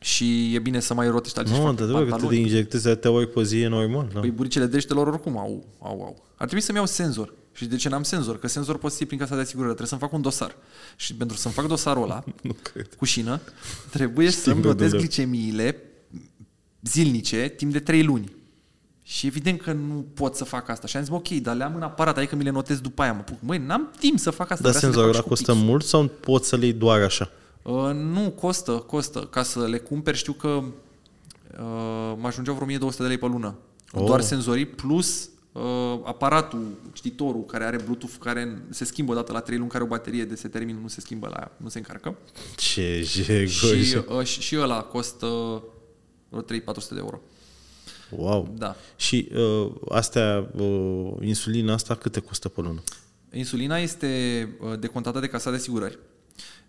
și e bine să mai rotești alții și Nu, fac dar adevăr că te de pantaloni. injectezi atâtea ori pe zi e normal. Da. Păi buricele deștelor oricum au, au, au. Ar trebui să-mi iau senzor. Și de ce n-am senzor? Că senzor poți să iei prin casa de asigurări. Trebuie să-mi fac un dosar. Și pentru să-mi fac dosarul ăla, Nu cred. cu șină, trebuie Știm să-mi de notez unde. glicemiile zilnice timp de 3 luni. Și evident că nu pot să fac asta. Și am zis, bă, ok, dar le am în aparat, adică mi le notez după aia. Mă puc. Măi, n-am timp să fac asta. Dar vreau să le senzorul fac ăla și cu costă pixul. mult sau poți să le iei doar așa? Uh, nu, costă, costă. Ca să le cumperi, știu că uh, mă ajungeau vreo 1200 de lei pe lună. Oh. Oh. Doar senzorii, plus uh, aparatul, cititorul care are Bluetooth, care se schimbă odată la 3 luni, care are o baterie de se termină, nu se schimbă la ea, nu se încarcă. Ce Și, jegoj. uh, și, și ăla costă vreo 3-400 de euro. Wow. Da. Și uh, astea, uh, insulina asta, cât te costă pe lună? Insulina este uh, decontată de casa de asigurări,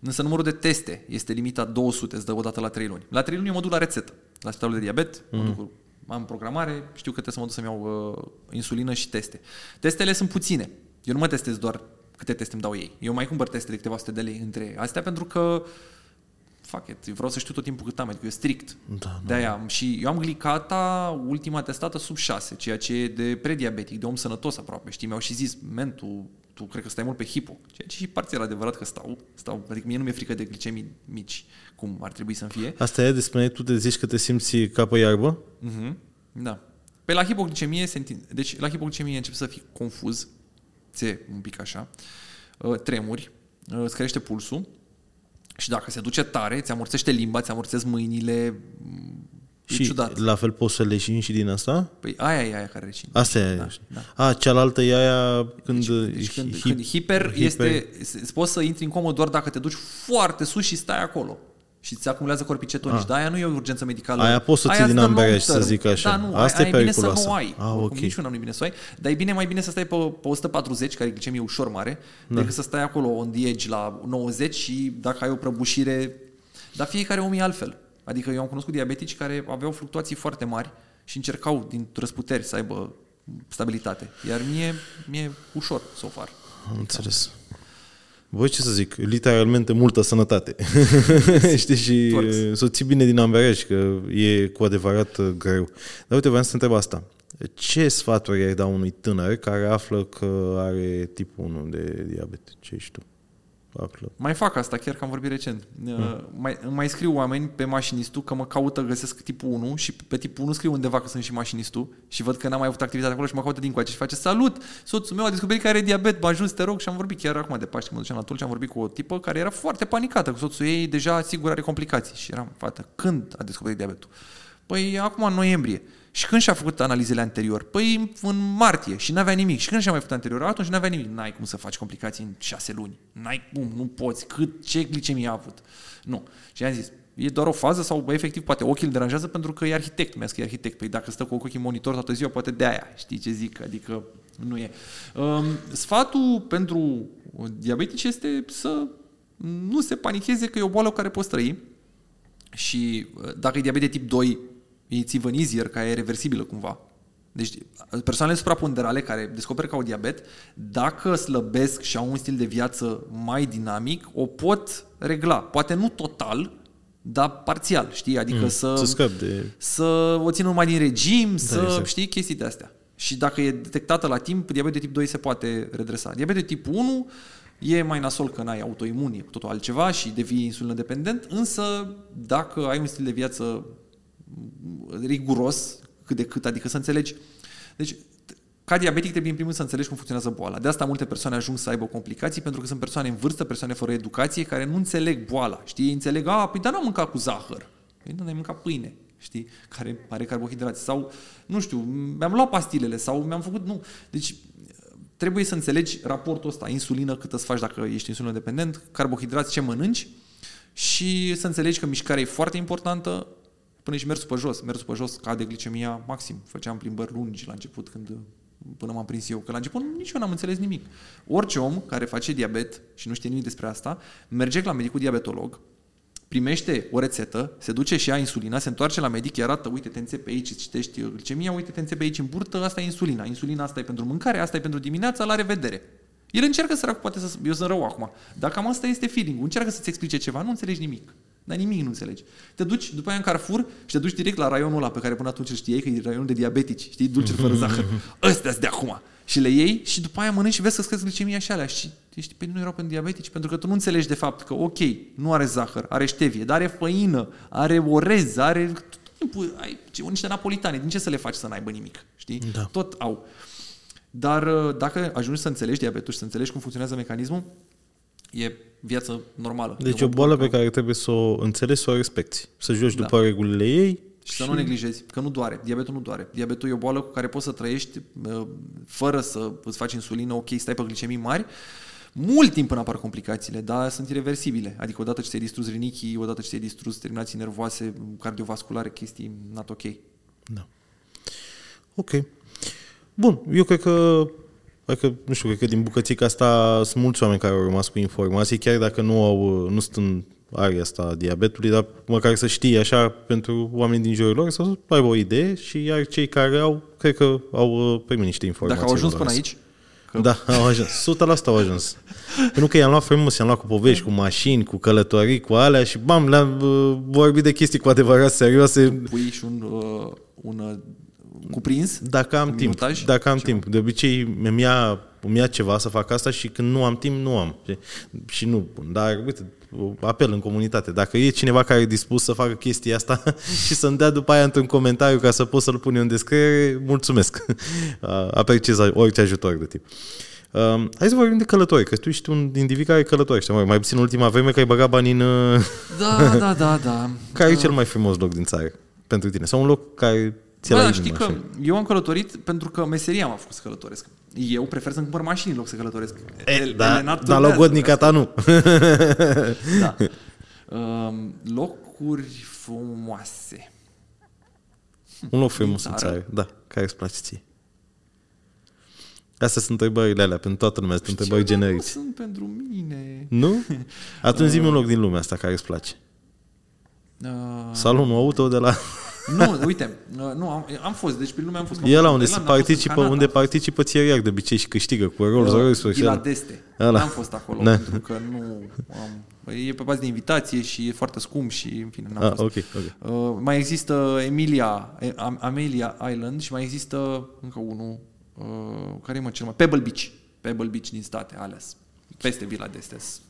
însă numărul de teste este limitat 200, îți dă o dată la 3 luni. La 3 luni eu mă duc la rețetă, la spitalul de diabet, mm. mă duc, cu- am programare, știu că trebuie să mă duc să-mi iau uh, insulină și teste. Testele sunt puține. Eu nu mă testez doar câte teste îmi dau ei. Eu mai cumpăr teste de câteva sute de lei între astea pentru că fuck it, eu vreau să știu tot timpul cât am, adică e strict. Da, de aia. am- Și eu am glicata ultima testată sub 6, ceea ce e de prediabetic, de om sănătos aproape. Știi, mi-au și zis, men, tu, tu cred că stai mult pe hipo. Ceea ce și parțial adevărat că stau. stau. Adică mie nu mi-e frică de glicemii mici, cum ar trebui să-mi fie. Asta e despre tu te zici că te simți ca pe iarbă? Mhm. Da. Pe la hipoglicemie, se întind- deci la hipoglicemie începe să fii confuz, ți un pic așa, uh, tremuri, uh, îți crește pulsul și dacă se duce tare, ți amorțește limba, ți amorțezi mâinile, mm, e Și ciudat. la fel poți să leșini și din asta? Păi aia e aia care reține. Asta e. Da, Da, A, cealaltă e aia când... Deci când, hi- când hiper, este, îți poți să intri în comă doar dacă te duci foarte sus și stai acolo. Și ți acumulează corpii cetonici. Dar aia nu e o urgență medicală. Ah. Aia poți să ții Aia din stă ambereș, long să term. zic așa. Da, nu, Asta aia, e aia e bine să periculoasă. nu o ai. Ah, Oricum, ok. Niciuna nu e bine să o ai. Dar e bine, mai bine să stai pe, pe 140, care e glicemie ușor mare, da. decât să stai acolo on the edge la 90 și dacă ai o prăbușire... Dar fiecare om e altfel. Adică eu am cunoscut diabetici care aveau fluctuații foarte mari și încercau din răsputeri să aibă stabilitate. Iar mie, mie e ușor so far. Am înțeles. Voi ce să zic, literalmente multă sănătate. Știi, și Toți. să o ții bine din ambereș, că e cu adevărat uh, greu. Dar uite, vreau să te întreb asta. Ce sfaturi ai da unui tânăr care află că are tipul 1 de diabet? Ce ești tu? Află. Mai fac asta, chiar că am vorbit recent. Mm. Mai, îmi mai scriu oameni pe mașinistul că mă caută, găsesc tipul 1 și pe tipul 1 scriu undeva că sunt și mașinistul și văd că n-am mai avut activitate acolo și mă caută din coace și face salut, soțul meu a descoperit că are diabet, mă ajut, te rog și am vorbit chiar acum de Paște, mă duceam la Tulcea, am vorbit cu o tipă care era foarte panicată, că soțul ei deja sigur are complicații și eram, fată, când a descoperit diabetul? Păi acum în noiembrie. Și când și-a făcut analizele anterior? Păi în martie și n-avea nimic. Și când și-a mai făcut anterior? Atunci n-avea nimic. N-ai cum să faci complicații în șase luni. N-ai cum, nu poți. Cât, ce glicemie a avut? Nu. Și am zis, e doar o fază sau bă, efectiv poate ochii îl deranjează pentru că e arhitect, mi-a că e arhitect. Păi dacă stă cu ochii în monitor toată ziua, poate de aia. Știi ce zic? Adică nu e. Um, sfatul pentru diabetici este să nu se panicheze că e o boală cu care poți trăi și uh, dacă e diabet de tip 2, îi ții în easier, ca e reversibilă cumva. Deci persoanele supraponderale care descoperă că au diabet, dacă slăbesc și au un stil de viață mai dinamic, o pot regla. Poate nu total, dar parțial, știi? Adică mm, să, să scap de... să o țină numai din regim, da, să exact. știi chestii de astea. Și dacă e detectată la timp, diabet de tip 2 se poate redresa. Diabet de tip 1 e mai nasol că n-ai autoimun, e cu totul altceva și devii insulină dependent, însă dacă ai un stil de viață riguros, cât de cât, adică să înțelegi. Deci, ca diabetic trebuie în primul rând să înțelegi cum funcționează boala. De asta multe persoane ajung să aibă complicații, pentru că sunt persoane în vârstă, persoane fără educație, care nu înțeleg boala. Știi? Ei înțeleg, a, păi dar n-am mâncat cu zahăr. Păi nu, ai mâncat pâine, știi? Care are carbohidrați. Sau, nu știu, mi-am luat pastilele sau mi-am făcut, nu. Deci, trebuie să înțelegi raportul ăsta, insulină, cât îți faci dacă ești insulină dependent, carbohidrați, ce mănânci și să înțelegi că mișcarea e foarte importantă, până și mersul pe jos. Mersul pe jos cade glicemia maxim. Făceam plimbări lungi la început când până m-am prins eu. Că la început nici eu n-am înțeles nimic. Orice om care face diabet și nu știe nimic despre asta, merge la medicul diabetolog, primește o rețetă, se duce și ia insulina, se întoarce la medic, îi arată, uite, te înțepe aici, îți citești glicemia, uite, te înțepe aici în burtă, asta e insulina. Insulina asta e pentru mâncare, asta e pentru dimineața, la revedere. El încearcă săracul, poate să... Eu sunt rău acum. Dar cam asta este feeling Încearcă să-ți explice ceva, nu înțelegi nimic. Dar nimic nu înțelegi. Te duci după aia în Carrefour și te duci direct la raionul ăla pe care până atunci îl știai că e raionul de diabetici. Știi, dulciuri fără zahăr. ăstea de acum. Și le iei și după aia mănânci și vezi că scăzi glicemia și alea. Și ești, pe nu erau pentru diabetici, pentru că tu nu înțelegi de fapt că, ok, nu are zahăr, are ștevie, dar are făină, are orez, are... Ai niște napolitane, din ce să le faci să n-aibă nimic? Știi? Da. Tot au. Dar uh, dacă ajungi să înțelegi diabetul și să înțelegi cum funcționează mecanismul, e viață normală. Deci E o boală pe care trebuie să o înțelegi, să o respecti. Să joci Da. după regulile ei Și, și să nu neglijezi, că nu doare. Diabetul nu doare. Diabetul e o boală cu care poți să trăiești uh, fără să îți faci insulină, ok, stai pe glicemii mari, mult timp până apar complicațiile, dar sunt irreversibile. Adică odată ce ți-ai distrus rinichii, odată ce ți-ai distrus terminații nervoase, cardiovasculare, chestii not ok. Da. Ok. Bun, eu cred că Adică, nu știu, cred că din bucățica asta sunt mulți oameni care au rămas cu informații, chiar dacă nu au, nu sunt în area asta a diabetului, dar măcar să știe așa pentru oamenii din jurul lor, să aibă o idee și iar cei care au, cred că au uh, primit niște informații. Dacă au ajuns până aici, Că... Da, au ajuns. 100% au ajuns. Pentru că i-am luat frumos, i-am luat cu povești, cu mașini, cu călătorii, cu alea și bam, le-am uh, vorbit de chestii cu adevărat serioase. Pui și un, uh, un uh, cuprins? Dacă am timp. Minutaj, dacă am ceva. timp. De obicei mi ia, mi ia ceva să fac asta și când nu am timp, nu am. Și nu pun. Dar, uite, apel în comunitate. Dacă e cineva care e dispus să facă chestia asta și să-mi dea după aia într-un comentariu ca să pot să-l pun eu în descriere, mulțumesc. Apreciez orice ajutor de tip. Um, hai să vorbim de călători, că tu ești un individ care călătorește. Mai puțin ultima vreme că ai băgat bani în... Da, da, da, da. Care da. e cel mai frumos loc din țară pentru tine? Sau un loc care ți Bă, știi că așa. eu am călătorit pentru că meseria m-a făcut să călătoresc. Eu prefer să cumpăr mașini în loc să călătoresc. E, da, dar logodnica ta nu. da. Um, locuri frumoase. Un loc frumos în țară, da, care îți place ție. Astea sunt întrebările alea pentru toată lumea, sunt întrebări generice. sunt pentru mine. Nu? Atunci zi un loc din lumea asta care îți place. Uh... Salonul auto de la... Nu, uite, nu, am, am fost, deci prin lume am fost. E la unde se participă, unde participă Thierry de obicei și câștigă cu Rolls Royce. La Deste. N-am fost acolo, ne. pentru că nu am... E pe bază de invitație și e foarte scump și, în fine, n-am ah, fost. Okay, okay. Uh, mai există Emilia, Amelia Island și mai există încă unul, uh, care e mă cel mai... Pebble Beach. Pebble Beach din state, ales. Peste Villa Destes.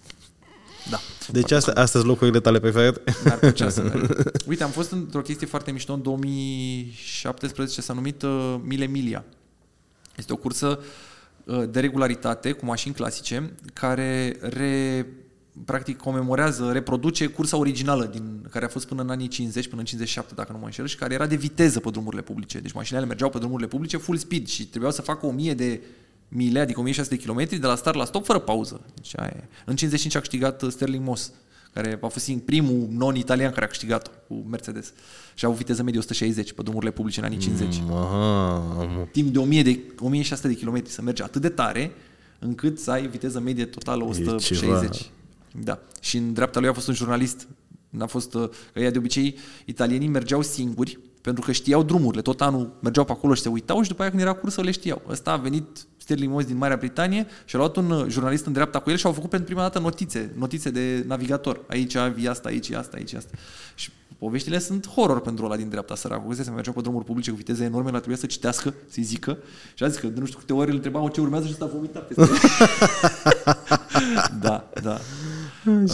Da. Deci asta, astea sunt locurile tale preferate? Ar putea să Uite, am fost într-o chestie foarte mișto în 2017, s-a numit uh, Mile Milia. Este o cursă uh, de regularitate cu mașini clasice care re, practic comemorează, reproduce cursa originală din, care a fost până în anii 50, până în 57, dacă nu mă înșel, și care era de viteză pe drumurile publice. Deci mașinile mergeau pe drumurile publice full speed și trebuiau să facă 1000 de mile, adică 1600 de kilometri, de la start la stop, fără pauză. Deci aia e. În 55 a câștigat uh, Sterling Moss, care a fost primul non-italian care a câștigat cu Mercedes. Și a avut viteză medie 160 pe drumurile publice în anii 50. Mm, aha. Timp de, 1000 de 1600 de kilometri să mergi atât de tare, încât să ai viteză medie totală 160. Da. Și în dreapta lui a fost un jurnalist. N-a fost, uh, că ea de obicei, italienii mergeau singuri, pentru că știau drumurile. Tot anul mergeau pe acolo și se uitau și după aia când era cursă le știau. Ăsta a venit Sterling Moss din Marea Britanie și a luat un uh, jurnalist în dreapta cu el și au făcut pentru prima dată notițe, notițe de navigator. Aici vii asta, aici asta, aici asta. Și poveștile sunt horror pentru ăla din dreapta săracul. Se mergeau pe drumuri publice cu viteze enorme, la trebuia să citească, să zică. Și a zis că nu știu câte ori îl întrebau ce urmează și ăsta vomita peste Da, da.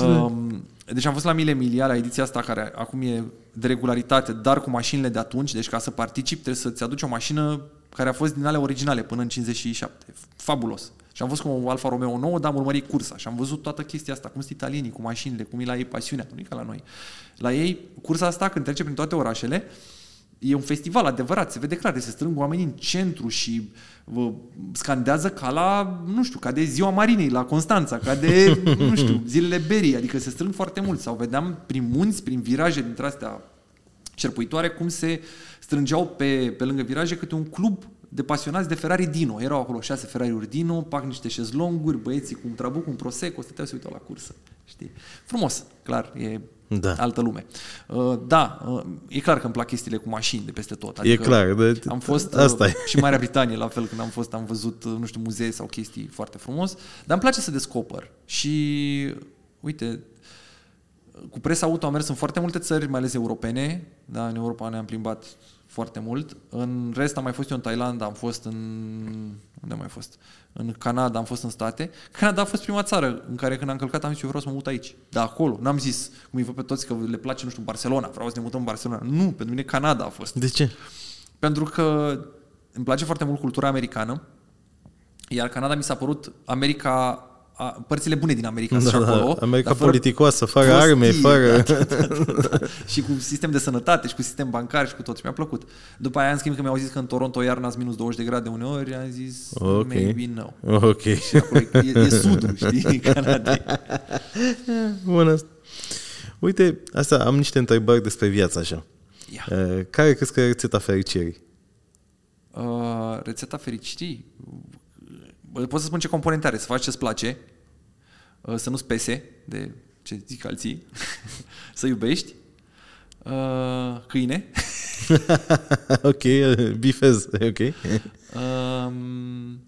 Um, deci am fost la Mile Milia, la ediția asta care acum e de regularitate, dar cu mașinile de atunci. Deci ca să participi trebuie să-ți aduci o mașină care a fost din ale originale până în 57. Fabulos. Și am fost cu o Alfa Romeo 9, dar am urmărit cursa și am văzut toată chestia asta, cum sunt italienii, cu mașinile, cum e la ei pasiunea, nu e ca la noi. La ei, cursa asta, când trece prin toate orașele, e un festival adevărat, se vede clar, se strâng oamenii în centru și vă scandează ca la, nu știu, ca de ziua Marinei la Constanța, ca de, nu știu, zilele Berii, adică se strâng foarte mult. Sau vedeam prin munți, prin viraje dintre astea cerpuitoare, cum se strângeau pe, pe lângă viraje câte un club de pasionați de Ferrari Dino. Erau acolo șase Ferrari-uri Dino, pac niște șezlonguri, băieții cu un trabuc, un prosecco, stăteau să uitau la cursă. Știi? Frumos, clar, e da. altă lume. Uh, da, uh, e clar că îmi plac chestiile cu mașini de peste tot. Adică e clar. De, am fost asta uh, și în Marea Britanie, la fel, când am fost, am văzut, nu știu, muzee sau chestii foarte frumos, dar îmi place să descoper. Și, uite, cu presa auto am mers în foarte multe țări, mai ales europene. Da, în Europa ne-am plimbat foarte mult. În rest am mai fost eu în Thailanda, am fost în... Unde am mai fost? În Canada, am fost în state. Canada a fost prima țară în care când am călcat am zis eu vreau să mă mut aici. De acolo. N-am zis, cum îi văd pe toți că le place, nu știu, Barcelona. Vreau să ne mutăm în Barcelona. Nu, pentru mine Canada a fost. De ce? Pentru că îmi place foarte mult cultura americană. Iar Canada mi s-a părut America a, părțile bune din America da, și Da, acolo. da. America dar fără politicoasă, fără prostii, arme, fără... Da, da, da, da, da. și cu sistem de sănătate și cu sistem bancar și cu tot. Și mi-a plăcut. După aia, în schimb, că mi-au zis că în Toronto iarna sunt minus 20 de grade uneori, am zis, Ok. maybe no. Ok. Și acolo e, e sudul, știi, Canadei. Bun asta. Uite, asta am niște întrebări despre viața așa. Ia. Uh, Care crezi că e rețeta fericirii? Uh, rețeta fericirii? Bă, Pot să spun ce componente are. Să faci ce-ți place, uh, să nu-ți pese de ce zic alții, să iubești, uh, câine, ok, uh, bifez, ok. um,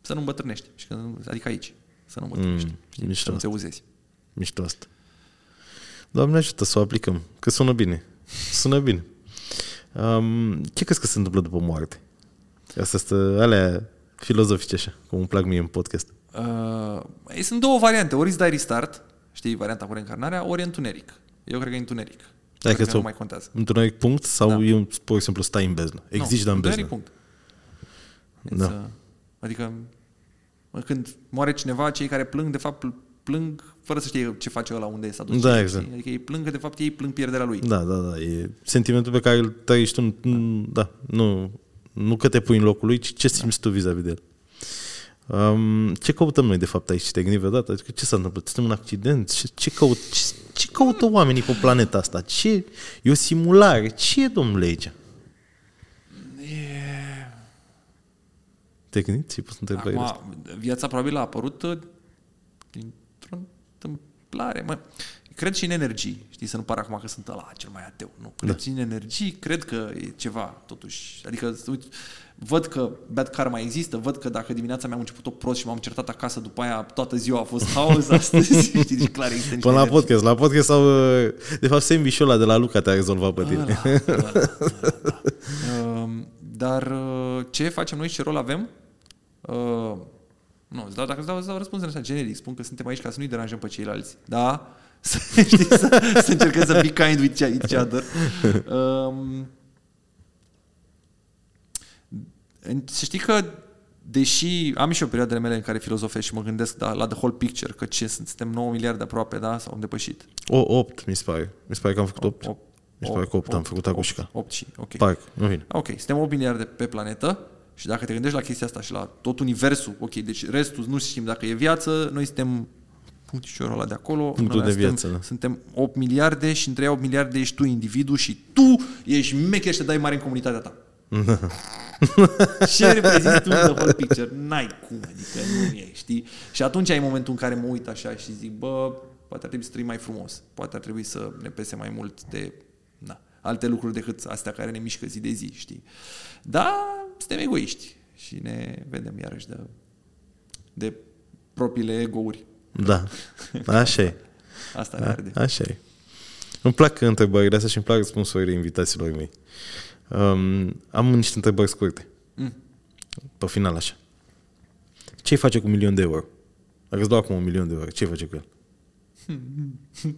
să nu îmbătrânești. Și că, nu- adică aici, să nu îmbătrânești. Mm, știi? mișto să nu te asta. uzezi. Mișto asta. Doamne ajută să o aplicăm, că sună bine. Sună bine. Um, ce crezi că se întâmplă după moarte? Asta este alea filozofice așa, cum îmi plac mie în podcast. Uh, ei, sunt două variante. Ori îți dai restart, știi, varianta cu reîncarnarea, ori e întuneric. Eu cred că e întuneric. Dacă Cred că ți-o- nu mai contează. Întuneric punct sau Da. eu, pur și simplu, stai în beznă? Există în întuneric, beznă. punct. Da. Da. Adică mă, când moare cineva, cei care plâng, de fapt, plâng fără să știe ce face ăla unde s-a dus. Da, știi? exact. Adică ei plâng că, de fapt, ei plâng pierderea lui. Da, da, da. E sentimentul pe care îl trăiești tu, nu- da, nu, nu că te pui în locul lui, ci ce simți tu vis-a-vis de el. Um, ce căutăm noi, de fapt, aici? Te-ai gândit vreodată? Adică ce s-a întâmplat? Suntem un accident? Ce, ce, căut, ce, ce caută oamenii pe planeta asta? Ce, e o simulare? Ce e, domnule, aici? Te-ai gândit? Ți-ai pus întrebările astea? Acum, viața probabil a apărut uh, dintr-o întâmplare. Mă, cred și în energii. Știi, să nu pară acum că sunt ăla cel mai ateu. Nu, cred Da. și în energii, cred că e ceva, totuși. Adică, uite, văd că bad karma există, văd că dacă dimineața mi-am început-o prost și m-am certat acasă, după aia toată ziua a fost haos astăzi. Știi, deci clar există niște Până la energii. podcast. La podcast sau... uh, De fapt, sandwich-ul ăla de la Luca te-a rezolvat pe tine. Ăla, ăla, ăla, da. Um, Dar uh, ce facem noi și ce rol avem? Uh, Nu, îți dau, dacă îți dau, îți dau răspunsul ăsta generic. Spun că suntem aici ca să nu-i deranjăm pe ceilalți. Da? Să, știi, să, să încercăm să be kind with each other. Um, în- să știi că deși am și eu perioadele mele în care filozofez și mă gândesc da, la the whole picture, că ce sunt, suntem 9 miliarde aproape, da? Sau am depășit. O, 8, mi se pare. Mi se pare că am făcut 8. Opt- Mi se pare că 8 am făcut acușca. 8 și, ok. Parc, nu vine. Ok, suntem 8 miliarde pe planetă și dacă te gândești la chestia asta și la tot universul, ok, deci restul nu știm dacă e viață, noi suntem punctișorul ăla de acolo. Punctul noi de suntem, viață, da. Suntem 8 miliarde și între 8 miliarde ești tu individul și tu ești mecher și te dai mare în comunitatea ta. Ce reprezinți tu the whole picture? N-ai cum, adică nu e, știi? Și atunci ai momentul în care mă uit așa și zic, bă, poate ar trebui să trăim mai frumos, poate ar trebui să ne pese mai mult de na, alte lucruri decât astea care ne mișcă zi de zi, știi? Da, suntem egoiști și ne vedem iarăși de, de propriile egouri. Da, așa e. Asta ne arde. Așa e. Îmi plac întrebările astea și îmi plac răspunsurile invitațiilor mei. Um, am niște întrebări scurte. Mm. Pe final, așa. Ce-i face cu un milion de euro? Dacă îți dau acum un milion de euro, ce-i face cu el?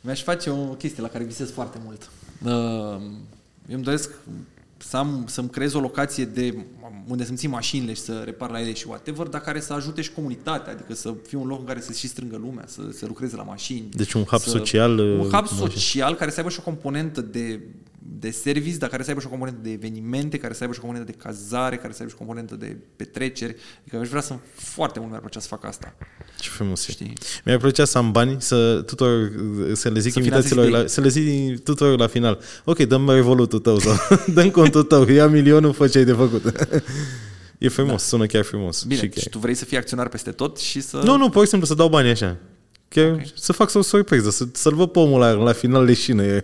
Mi-aș face o chestie la care visez foarte mult. Uh, Eu îmi doresc să am, să-mi creez o locație de unde să-mi ții mașinile și să repar la ele și whatever, dar care să ajute și comunitatea, adică să fie un loc în care să și strângă lumea, să se lucreze la mașini. Deci un hub să, social, Un uh, hub mașini. social care să aibă și o componentă de, de service, dar care să aibă și o componentă de evenimente, care să aibă și o componentă de cazare, care să aibă și o componentă de petreceri. Adică aș vrea să foarte mult mi-ar plăcea să fac asta. Ce frumos e. Știi? Mi-ar plăcea să am bani, să, tuturor, să le zic Să invitațiilor, finanțezi la, să le zic tuturor la final. Ok, dăm revolutul tău sau dăm contul tău, ia milionul, fă ce ai de făcut. e frumos, da. sună chiar frumos. Bine, și și chiar. tu vrei să fii acționar peste tot și să... Nu, nu, pur și simplu să dau bani așa. Chiar Ok. okay. să fac o surpriză, să, să-l văd pe omul la, la final leșină. E.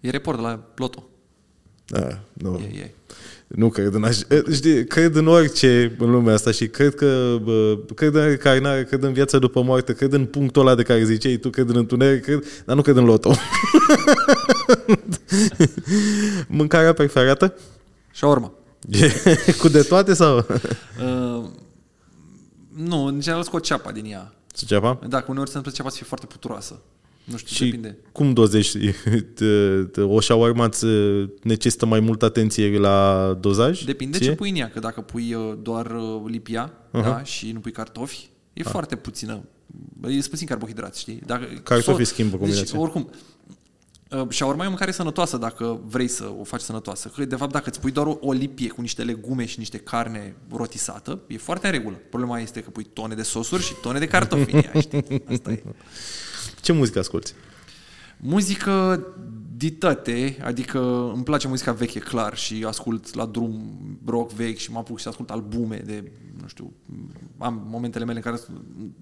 E report de la Ploto. da, nu. E, e. Nu cred în așa. Știi, cred în orice în lumea asta și cred că bă, cred în recarnare, cred în viața după moarte, cred în punctul ăla de care ziceai tu, cred în întuneric, cred, dar nu cred în loto. Mâncarea preferată? Și urmă. E Cu de toate sau? Uh, nu, în general scot ceapa din ea. Suceapa? Dacă uneori se întâmplă ceapa să fie foarte puturoasă. Nu știu, Și depinde. cum dozezi? O shawarma îți necesită mai multă atenție la dozaj? Depinde Ție? ce pui în ea, că dacă pui uh, doar uh, lipia Aha. da, și nu pui cartofi, e foarte puțină. E puțin carbohidrați, știi? Dacă, Cartofii so- schimbă combinația. Deci, oricum, uh, shawarma e o mâncare sănătoasă dacă vrei să o faci sănătoasă. Că, de fapt, dacă îți pui doar o, o lipie cu niște legume și niște carne rotisată, e foarte în regulă. Problema este că pui tone de sosuri și tone de cartofi în ea, știi? Asta e. Ce muzică asculti? Muzică dităte, adică îmi place muzica veche, clar, și ascult la drum rock vechi și mă apuc și ascult albume de, nu știu, am momentele mele în care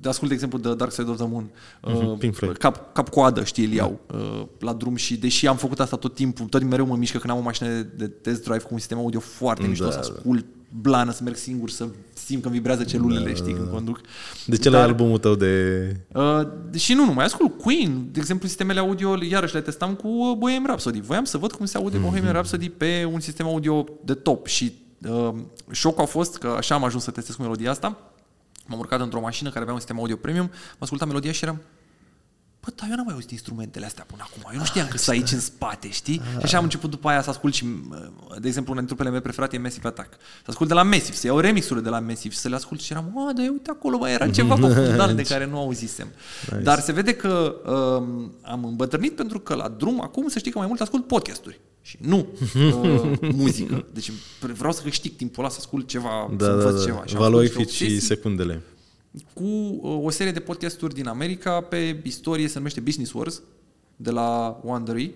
de ascult, de exemplu, The Dark Side of the Moon, uh, Pink Floyd. cap, cap coadă, știi, îl iau uh, la drum și deși am făcut asta tot timpul, tot mereu mă mișcă când am o mașină de test drive cu un sistem audio foarte mișto, Da, să da. ascult blană, să merg singur, să simt că vibrează celulele, știi, când conduc. De ce la Dar- albumul tău de... Uh, și nu numai, ascult Queen, de exemplu, sistemele audio, iarăși le testam cu uh, Bohemian Rhapsody. Voiam să văd cum se aude Bohemian Rhapsody pe un sistem audio de top și uh, șocul a fost că așa am ajuns să testez cu melodia asta. M-am urcat într-o mașină care avea un sistem audio premium, am ascultat melodia și eram Bă, dar eu n-am mai auzit instrumentele astea până acum. Eu nu știam că sunt aici în spate, știi? Și așa am început după aia să ascult și, uh, de exemplu, una dintre trupele mele preferate e Massive Attack. Să ascult de la Massive, să iau remixurile de la Massive, să le ascult și eram, mă, dar uite acolo, bă, era ceva pe fundal de care nu auzisem. Nice. Dar se vede că um, am îmbătrânit pentru că la drum acum să știi că mai mult ascult podcasturi și nu uh, muzică. Deci vreau să câștig timpul ăla să ascult ceva, Da, să da, învăț da. ceva. Și am Valorifici ascult și obsesii secundele. Cu uh, o serie de podcasturi din America pe istorie, se numește Business Wars, de la Wondery,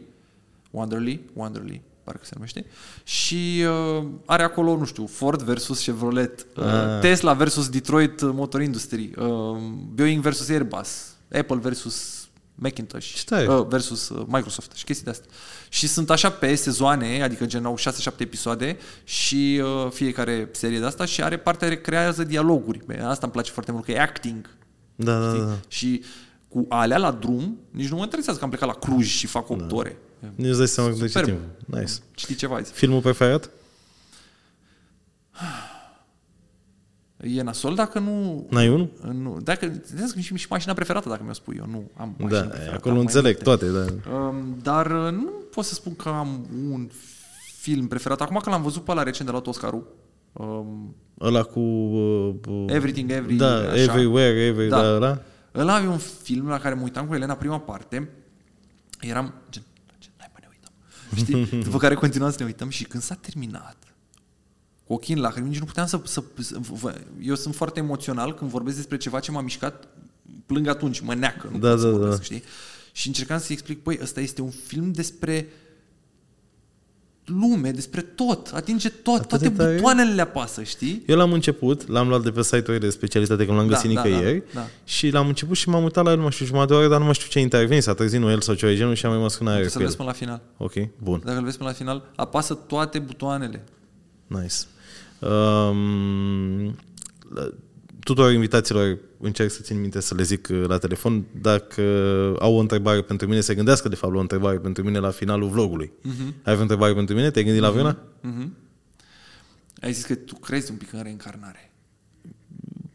Wonderly, Wonderly, parcă se numește, și uh, are acolo, nu știu, Ford versus Chevrolet, uh, Ah. Tesla versus Detroit Motor Industry, uh, Boeing versus Airbus, Apple versus Macintosh Ce tare. uh, versus uh, Microsoft și chestii de astea. Și sunt așa pe sezoane, adică gen au 6-7 episoade și uh, fiecare serie de asta și are partea care creează dialoguri. Bine, Asta îmi place foarte mult, că e acting. Da, da, știi? da. Și cu alea la drum, nici nu mă interesează că am plecat la Cluj și fac 8 Da. ore. Nici îți dai seama de ce Superb. timp. Nice. Știi ceva azi? Filmul preferat? E nasol dacă nu... N-ai unul? nu dacă, că și, și mașina preferată, dacă mi-o spui eu. Nu am mașină Da, preferată, acolo am mai înțeleg multe. toate, da. Um, dar uh, nu pot să spun că am un film preferat. Acum că l-am văzut pe la recent de la Oscarul, um, Ăla cu... Uh, uh, Everything, Every, Da, așa. Everywhere, Every, Da. da, da, da. ăla e un film la care mă uitam cu Elena prima parte. Eram gen, gen hai mă ne uităm. Știi? După care continuam să ne uităm și când s-a terminat, cu ochii în lacrimi, nici nu puteam să, să, să... vă- Eu sunt foarte emoțional când vorbesc despre ceva ce m-a mișcat, plâng atunci, mă neacă. Nu Da, pot să da, vorbesc, da. știi? Și încercam să-i explic, băi, ăsta este un film despre lume, despre tot, atinge tot, Atât toate de tare? butoanele le apasă, știi? Eu l-am început, l-am luat de pe site-uri de specialitate, că nu l-am Da, găsit da, nicăieri. da, da. Și l-am început și m-am uitat la el, nu mai știu, jumătate de oră, dar nu mai știu ce a intervenit, s-a trezit Noel sau ceva de genul și am rămas în aer Trebuie cu să-l el. vezi până la final. Ok, bun, Dacă îl vezi până la final, apasă toate butoanele. nice. Um, la- tuturor invitațiilor încerc să țin minte să le zic uh, la telefon dacă au o întrebare pentru mine, se gândească de fapt la o întrebare pentru mine la finalul vlogului. Uh-huh. Ai o întrebare pentru mine? Te-ai gândit la vreuna? Mhm. Ai zis că tu crezi un pic în reîncarnare.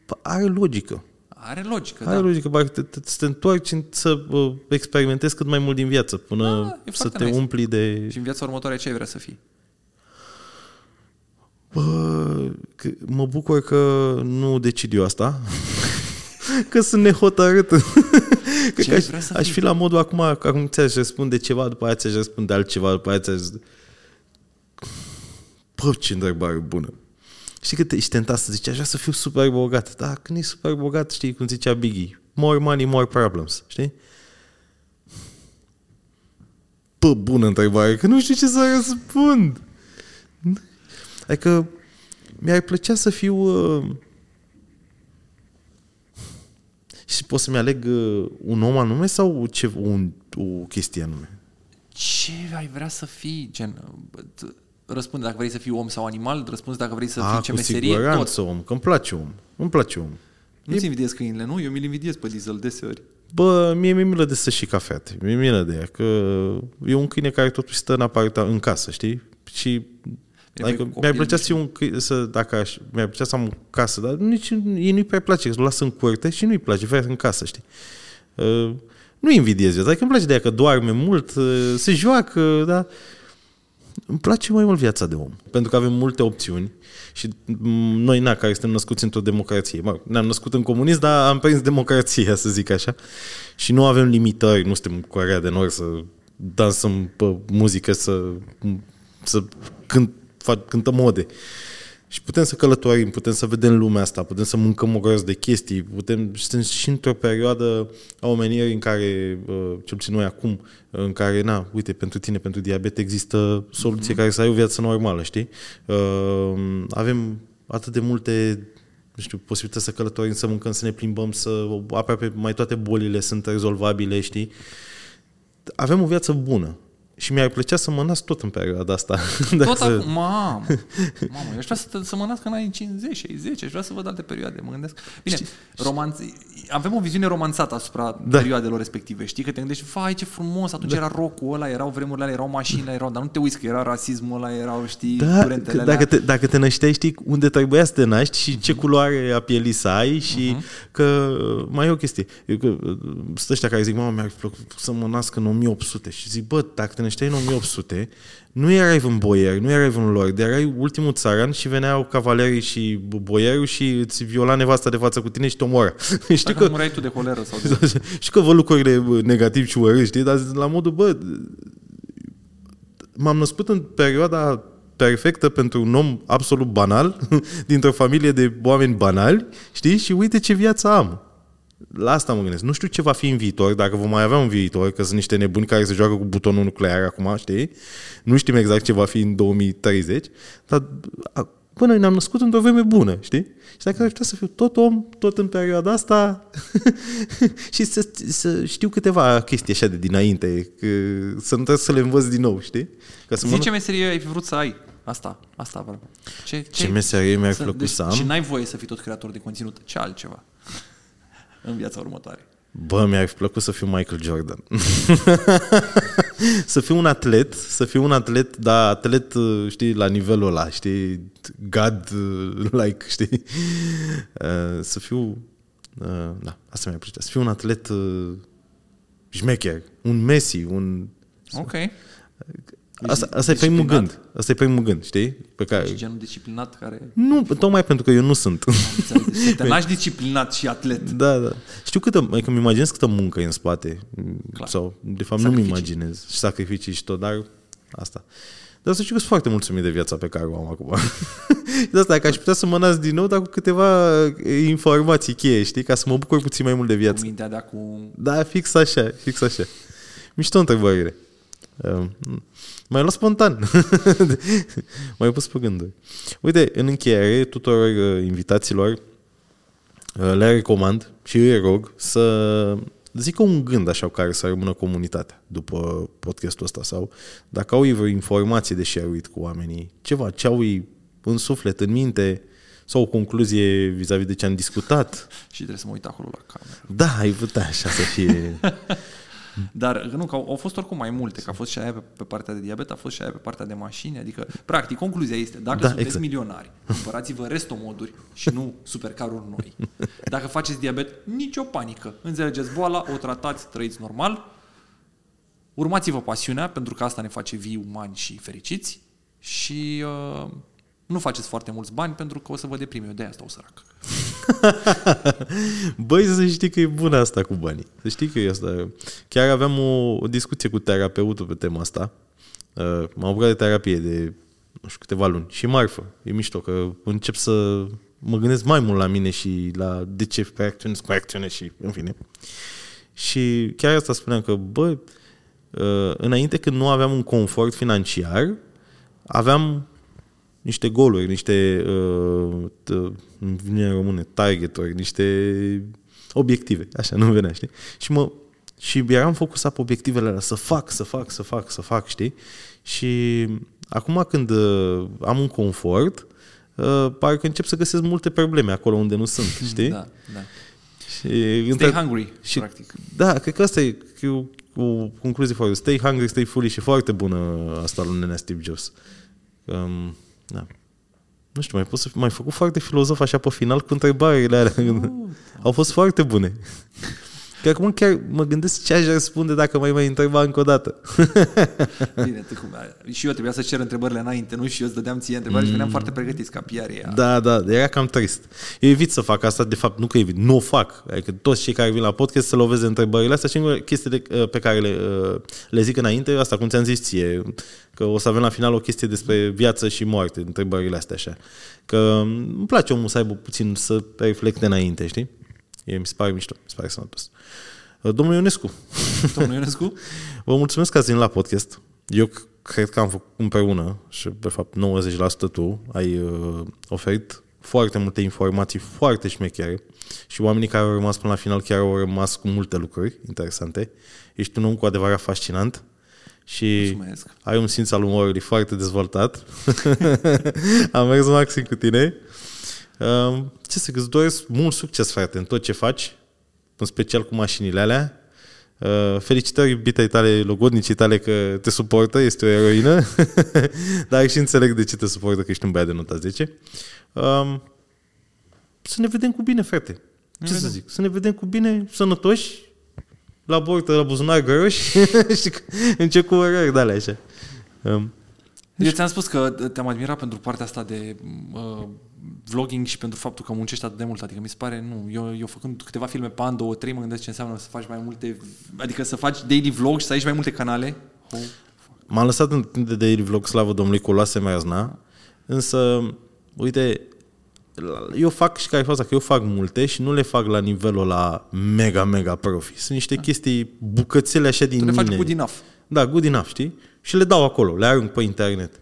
Păi, Are logică. Are logică, Are da. logică, parcă te, te, să te întorci în- să uh, experimentezi cât mai mult din viață, până Da, e să foarte te nice. umpli de... Și în viața următoare ce ai vrea să fii? Bă, că, mă bucur că nu decid eu asta. că sunt nehotărât. Cred Ce că aș, vrea să aș fii? fi la modul acum, că acum ți-aș răspunde ceva, după aia ți-aș răspunde altceva, după aia ți-aș... Bă, ce întrebare bună. Știi că te, ești tentat să zici, aș vrea să fiu super bogat. Da, când ești super bogat, știi cum zicea Biggie, more money, more problems, știi? Bă, bună întrebare, că nu știu ce să răspund. Adică mi-ar plăcea să fiu... Uh... Și pot să-mi aleg uh, un om anume sau ce, un, o chestie anume? Ce ai vrea să fii? Gen, bă, t- răspunde dacă vrei să fii om sau animal, răspunzi dacă vrei să A, fii ce cu meserie, tot. siguranță om, că îmi place om. Îmi place om. Nu-ți invidiez câinile, nu? Eu mi-l invidiez pe Diesel deseori. Bă, mie mi-e milă de să și cafea. Mi-e milă de ea, că e un câine care totuși stă în, aparta, în casă, știi? Și adică cu mi-ar copil, plăcea nu să, fiu un câine, să dacă aș, mi-ar plăcea să am o casă, dar nici, ei nu-i prea place, îl lasă în curte și nu-i place, vrea în casă, știi? Uh, nu invidiez viața, adică îmi place de ea că doarme mult, uh, se joacă, da? Îmi place mai mult viața de om, pentru că avem multe opțiuni și mm, noi, na, care suntem născuți într-o democrație, mă, ne-am născut în comunism, dar am prins democrația, să zic așa, și nu avem limitări, nu suntem Corea de Nord să dansăm pe muzică, să, să cânt, fac, cântăm mode. Și putem să călătorim, putem să vedem lumea asta, putem să mâncăm o groază de chestii, putem, suntem și într-o perioadă a omenirii în care, uh, cel puțin noi acum, în care, na, uite, pentru tine, pentru diabet, există soluție mm-hmm. care să ai o viață normală, știi? Uh, avem atât de multe nu știu, posibilitatea să călătorim, să mâncăm, să ne plimbăm, să aproape mai toate bolile sunt rezolvabile, știi? Avem o viață bună. Și mi-ar plăcea să mă nasc tot în perioada asta. Tot să... acum, mamă, mamă, eu aș vrea să, să mă nasc în anii 50, 60, aș vrea să văd alte perioade, mă gândesc. Bine, știi, romanț, avem o viziune romanțată asupra da. perioadelor respective, știi? Că te gândești, vai ce frumos, atunci da. era rockul ăla, erau vremurile alea, erau mașinile, erau, dar nu te uiți că era rasismul ăla, erau, știi, da, curentele dacă te, dacă te nășteai, știi unde trebuia să te naști și ce mhm. culoare a pielii să ai și uh-huh. că mai e o chestie. Eu, că, stă ăștia care zic, mama, mi-ar plăcut să mă nasc în 1800 și zic, bă, dacă te nășteai în 1800, nu erai un boier, nu erai un lord, erai ultimul țaran și veneau cavalerii și boierul și îți viola nevasta de față cu tine și te omoară. Știi că murai tu de coleră sau de... și că vă lucrurile negativ și urâți, știi? Dar la modul, bă, m-am născut în perioada perfectă pentru un om absolut banal, dintr-o familie de oameni banali, știi? Și uite ce viață am la asta mă gândesc. Nu știu ce va fi în viitor, dacă vom mai avea un viitor, că sunt niște nebuni care se joacă cu butonul nuclear acum, știi? Nu știm exact ce va fi în 2030, dar până ne-am născut într-o vreme bună, știi? Și dacă aș putea să fiu tot om, tot în perioada asta și să, să știu câteva chestii așa de dinainte, că, să nu trebuie să le învăț din nou, știi? Ca să Zi mă... ce meserie ai fi vrut să ai? Asta, asta vreau. Ce, ce, ce meserie mi-ar plăcut deci, să am? Și n-ai voie să fii tot creator de conținut, ce altceva? În viața următoare? Bă, mi-ar fi plăcut să fiu Michael Jordan. să fiu un atlet, să fiu un atlet, dar atlet, știi, la nivelul ăla, știi, God-like, știi? Uh, să fiu, uh, da, asta mi-ar plăcea, să fiu un atlet uh, șmecher, un Messi, un... Ok. Asta, asta e primul gând. Asta e primul gând, știi? Pe care... Și genul disciplinat care... Nu, tocmai pentru că eu nu sunt. Te naști disciplinat și atlet. Da, da. Știu câtă, adică îmi imaginez câtă muncă e în spate. Clar. Sau, de fapt, sacrificii. nu-mi imaginez. Și sacrificii și tot, dar asta. Dar să știu că sunt foarte mulțumit de viața pe care o am acum. de asta, că aș putea să mă nasc din nou, dar cu câteva informații cheie, știi? Ca să mă bucur puțin mai mult de viață. Cu mintea de acum... Da, fix așa, fix așa. Mișto întrebările. Um, mai luat spontan. mai pus pe gânduri. Uite, în încheiere, tuturor uh, invitaților uh, le recomand și îi rog să zică un gând așa care să rămână comunitatea după podcastul ăsta sau dacă au vreo informație de share cu oamenii, ceva, ce au ei în suflet, în minte, sau o concluzie vis-a-vis de ce am discutat. Și trebuie să mă uit acolo la cameră. Da, ai putea așa să fie. Dar nu, că au, au fost oricum mai multe, că a fost și aia pe, pe partea de diabet, a fost și aia pe partea de mașini, adică, practic, concluzia este, dacă da, sunteți exact. milionari, cumpărați-vă restomoduri și nu supercaruri noi. Dacă faceți diabet, nicio panică. Înțelegeți boala, o tratați, trăiți normal, urmați-vă pasiunea, pentru că asta ne face vii, umani și fericiți și uh, nu faceți foarte mulți bani pentru că o să vă deprime. Eu de asta o sărac. Băi, să știi că e bună asta cu banii. Să știi că e asta. Chiar aveam o, o discuție cu terapeutul pe tema asta. Uh, m-am apucat de terapie de, nu știu, câteva luni. Și marfă. E mișto că încep să mă gândesc mai mult la mine și la de ce pe acțiune, cu acțiune și în fine. Și chiar asta spuneam că, bă, uh, înainte când nu aveam un confort financiar, aveam niște goluri, niște uh, vine în române, targeturi, niște obiective, așa, nu venea, știi? Și mă și eram focusat pe obiectivele alea, să fac, să fac, să fac, să fac, știi? Și acum când uh, am un confort, uh, parcă încep să găsesc multe probleme acolo unde nu sunt, știi? Da, da. Și, stay hungry, și, practic. Da, cred că asta e, e o, o concluzie foarte. Stay hungry, stay foolish și foarte bună asta lui nenea Steve Jobs. Um, da. Nu știu, mai, pot să, mai făcut foarte filozof așa pe final cu întrebările alea. Uh, Au fost foarte bune. Că acum chiar mă gândesc ce aș răspunde dacă mai mai întreba încă o dată. Bine, tu cum, și eu trebuia să cer întrebările înainte, nu? Și eu îți dădeam ție întrebări mm. și veneam foarte pregătiți ca PR Da, da, era cam trist. Eu evit să fac asta, de fapt, nu că evit, nu o fac. Adică toți cei care vin la podcast să loveze întrebările astea și chestiile uh, pe care le, uh, le zic înainte, asta cum ți-am zis ție, că o să avem la final o chestie despre viață și moarte, întrebările astea așa. Că îmi place omul să aibă puțin să reflecte înainte, știi? E, mi se pare mișto, mi se pare sănătos. Uh, domnul Ionescu. Domnul Ionescu? Vă mulțumesc că ați venit la podcast. Eu cred că am făcut împreună și, de fapt, 90% tu ai uh, oferit foarte multe informații foarte șmechere și oamenii care au rămas până la final chiar au rămas cu multe lucruri interesante. Ești un om cu adevărat fascinant și Mulțumesc. ai un simț al umorului foarte dezvoltat. Am mers maxim cu tine. Uh, ce să îți doresc mult succes, frate, în tot ce faci, în special cu mașinile alea. Uh, felicitări iubitei tale, logodnicii tale că te suportă, este o eroină, dar și înțeleg de ce te suportă, că ești un băiat de nota 10. Um, să ne vedem cu bine, frate. Ce să zic? Să ne vedem cu bine, sănătoși, la bortă, la buzunar găroși și încep cu orări de alea așa. Um, eu ți-am spus că te-am admirat pentru partea asta de uh, vlogging și pentru faptul că muncești atât de mult. Adică mi se pare, nu, eu, eu făcând câteva filme pe an, două, trei, mă gândesc ce înseamnă să faci mai multe, adică să faci daily vlog și să ai și mai multe canale. Oh. M-am lăsat în timp de daily vlog, slavă Domnului, cu luase Meazna, însă, uite, eu fac și care faza că eu fac multe și nu le fac la nivelul la mega, mega profi. Sunt niște da. chestii, bucățele așa din tu mine. le faci good enough. Da, good enough, știi? Și le dau acolo, le arunc pe internet.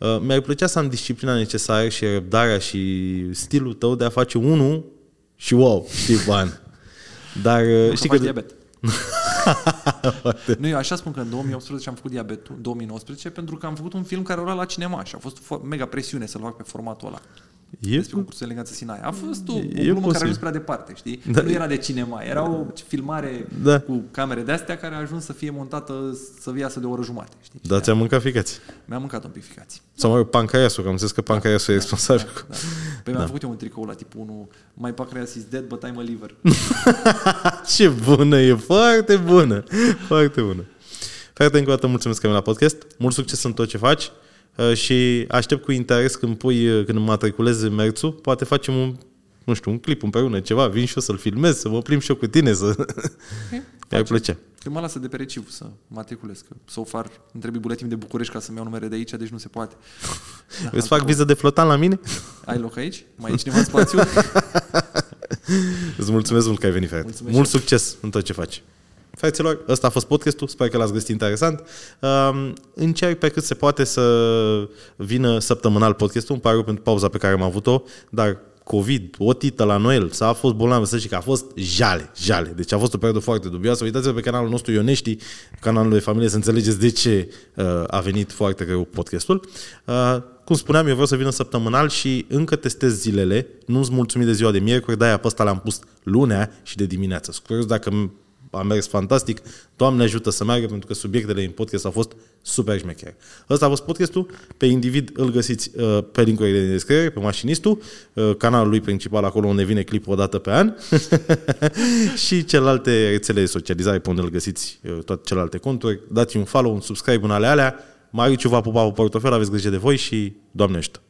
Uh, mi-ar plăcea să am disciplina necesară și răbdarea și stilul tău de a face unul și wow, știi, bani. Dar uh, știi că... că... diabet. nu, eu așa spun că în 2018 am făcut diabetul, 2019, pentru că am făcut un film care era la cinema și a fost mega presiune să-l fac pe formatul ăla. E despre concursul legat de Sinaia. A fost o, o glumă posibil. care a ajuns prea departe, știi? Da. Nu era de cinema, era o filmare da. cu camere de-astea care a ajuns să fie montată să viasă de o oră jumate, știi? Da, ți-am mâncat ficați. Mi-am mâncat un pic ficați. Sau mai pancreasul, că am zis că pancreasul da, e responsabil. Da, da. Păi mi-am da. făcut eu un tricou la tipul 1, My pancreas is dead, but I'm a liver. Ce bună e, foarte bună, foarte bună. Frate, încă o dată mulțumesc că ai la podcast. Mult succes în tot ce faci. Uh, și aștept cu interes când pui, uh, când matriculezi merțul, poate facem un, nu știu, un clip împreună, ceva, vin și eu să-l filmez, să mă plimb și eu cu tine, să... Mi-ar plăcea. Când mă lasă de pe reciv să matriculez, că so far îmi trebuie buletin de București ca să-mi iau numere de aici, deci nu se poate. Da, Îți fac viză de flotan la mine? Ai loc aici? Mai e cineva în spațiu? Îți mulțumesc mult că ai venit, frate. Mulțumesc Mult succes în tot ce faci. Fraților, ăsta a fost podcastul, sper că l-ați găsit interesant. Um, încerc pe cât se poate să vină săptămânal podcastul, îmi pare pentru pauza pe care am avut-o, dar COVID, o tită la Noel, s-a fost bolnav, să zic că a fost jale, jale. Deci a fost o perioadă foarte dubioasă. Uitați-vă pe canalul nostru Ionești, canalul de familie, să înțelegeți de ce uh, a venit foarte greu podcastul. Uh, cum spuneam, eu vreau să vină săptămânal și încă testez zilele. Nu-ți mulțumit de ziua de miercuri, de-aia pe ăsta l-am pus lunea și de dimineață. Sunt dacă a mers fantastic. Doamne ajută să meargă pentru că subiectele în podcast au fost super șmechere. Ăsta a fost podcastul. Pe individ îl găsiți uh, pe linkurile din descriere, pe mașinistul, uh, canalul lui principal acolo unde vine clipul o dată pe an și celelalte rețele de socializare pe unde îl găsiți uh, toate celelalte conturi. Dați un follow, un subscribe în ale alea. Mariu va pupa pe portofel, aveți grijă de voi și Doamne ajută!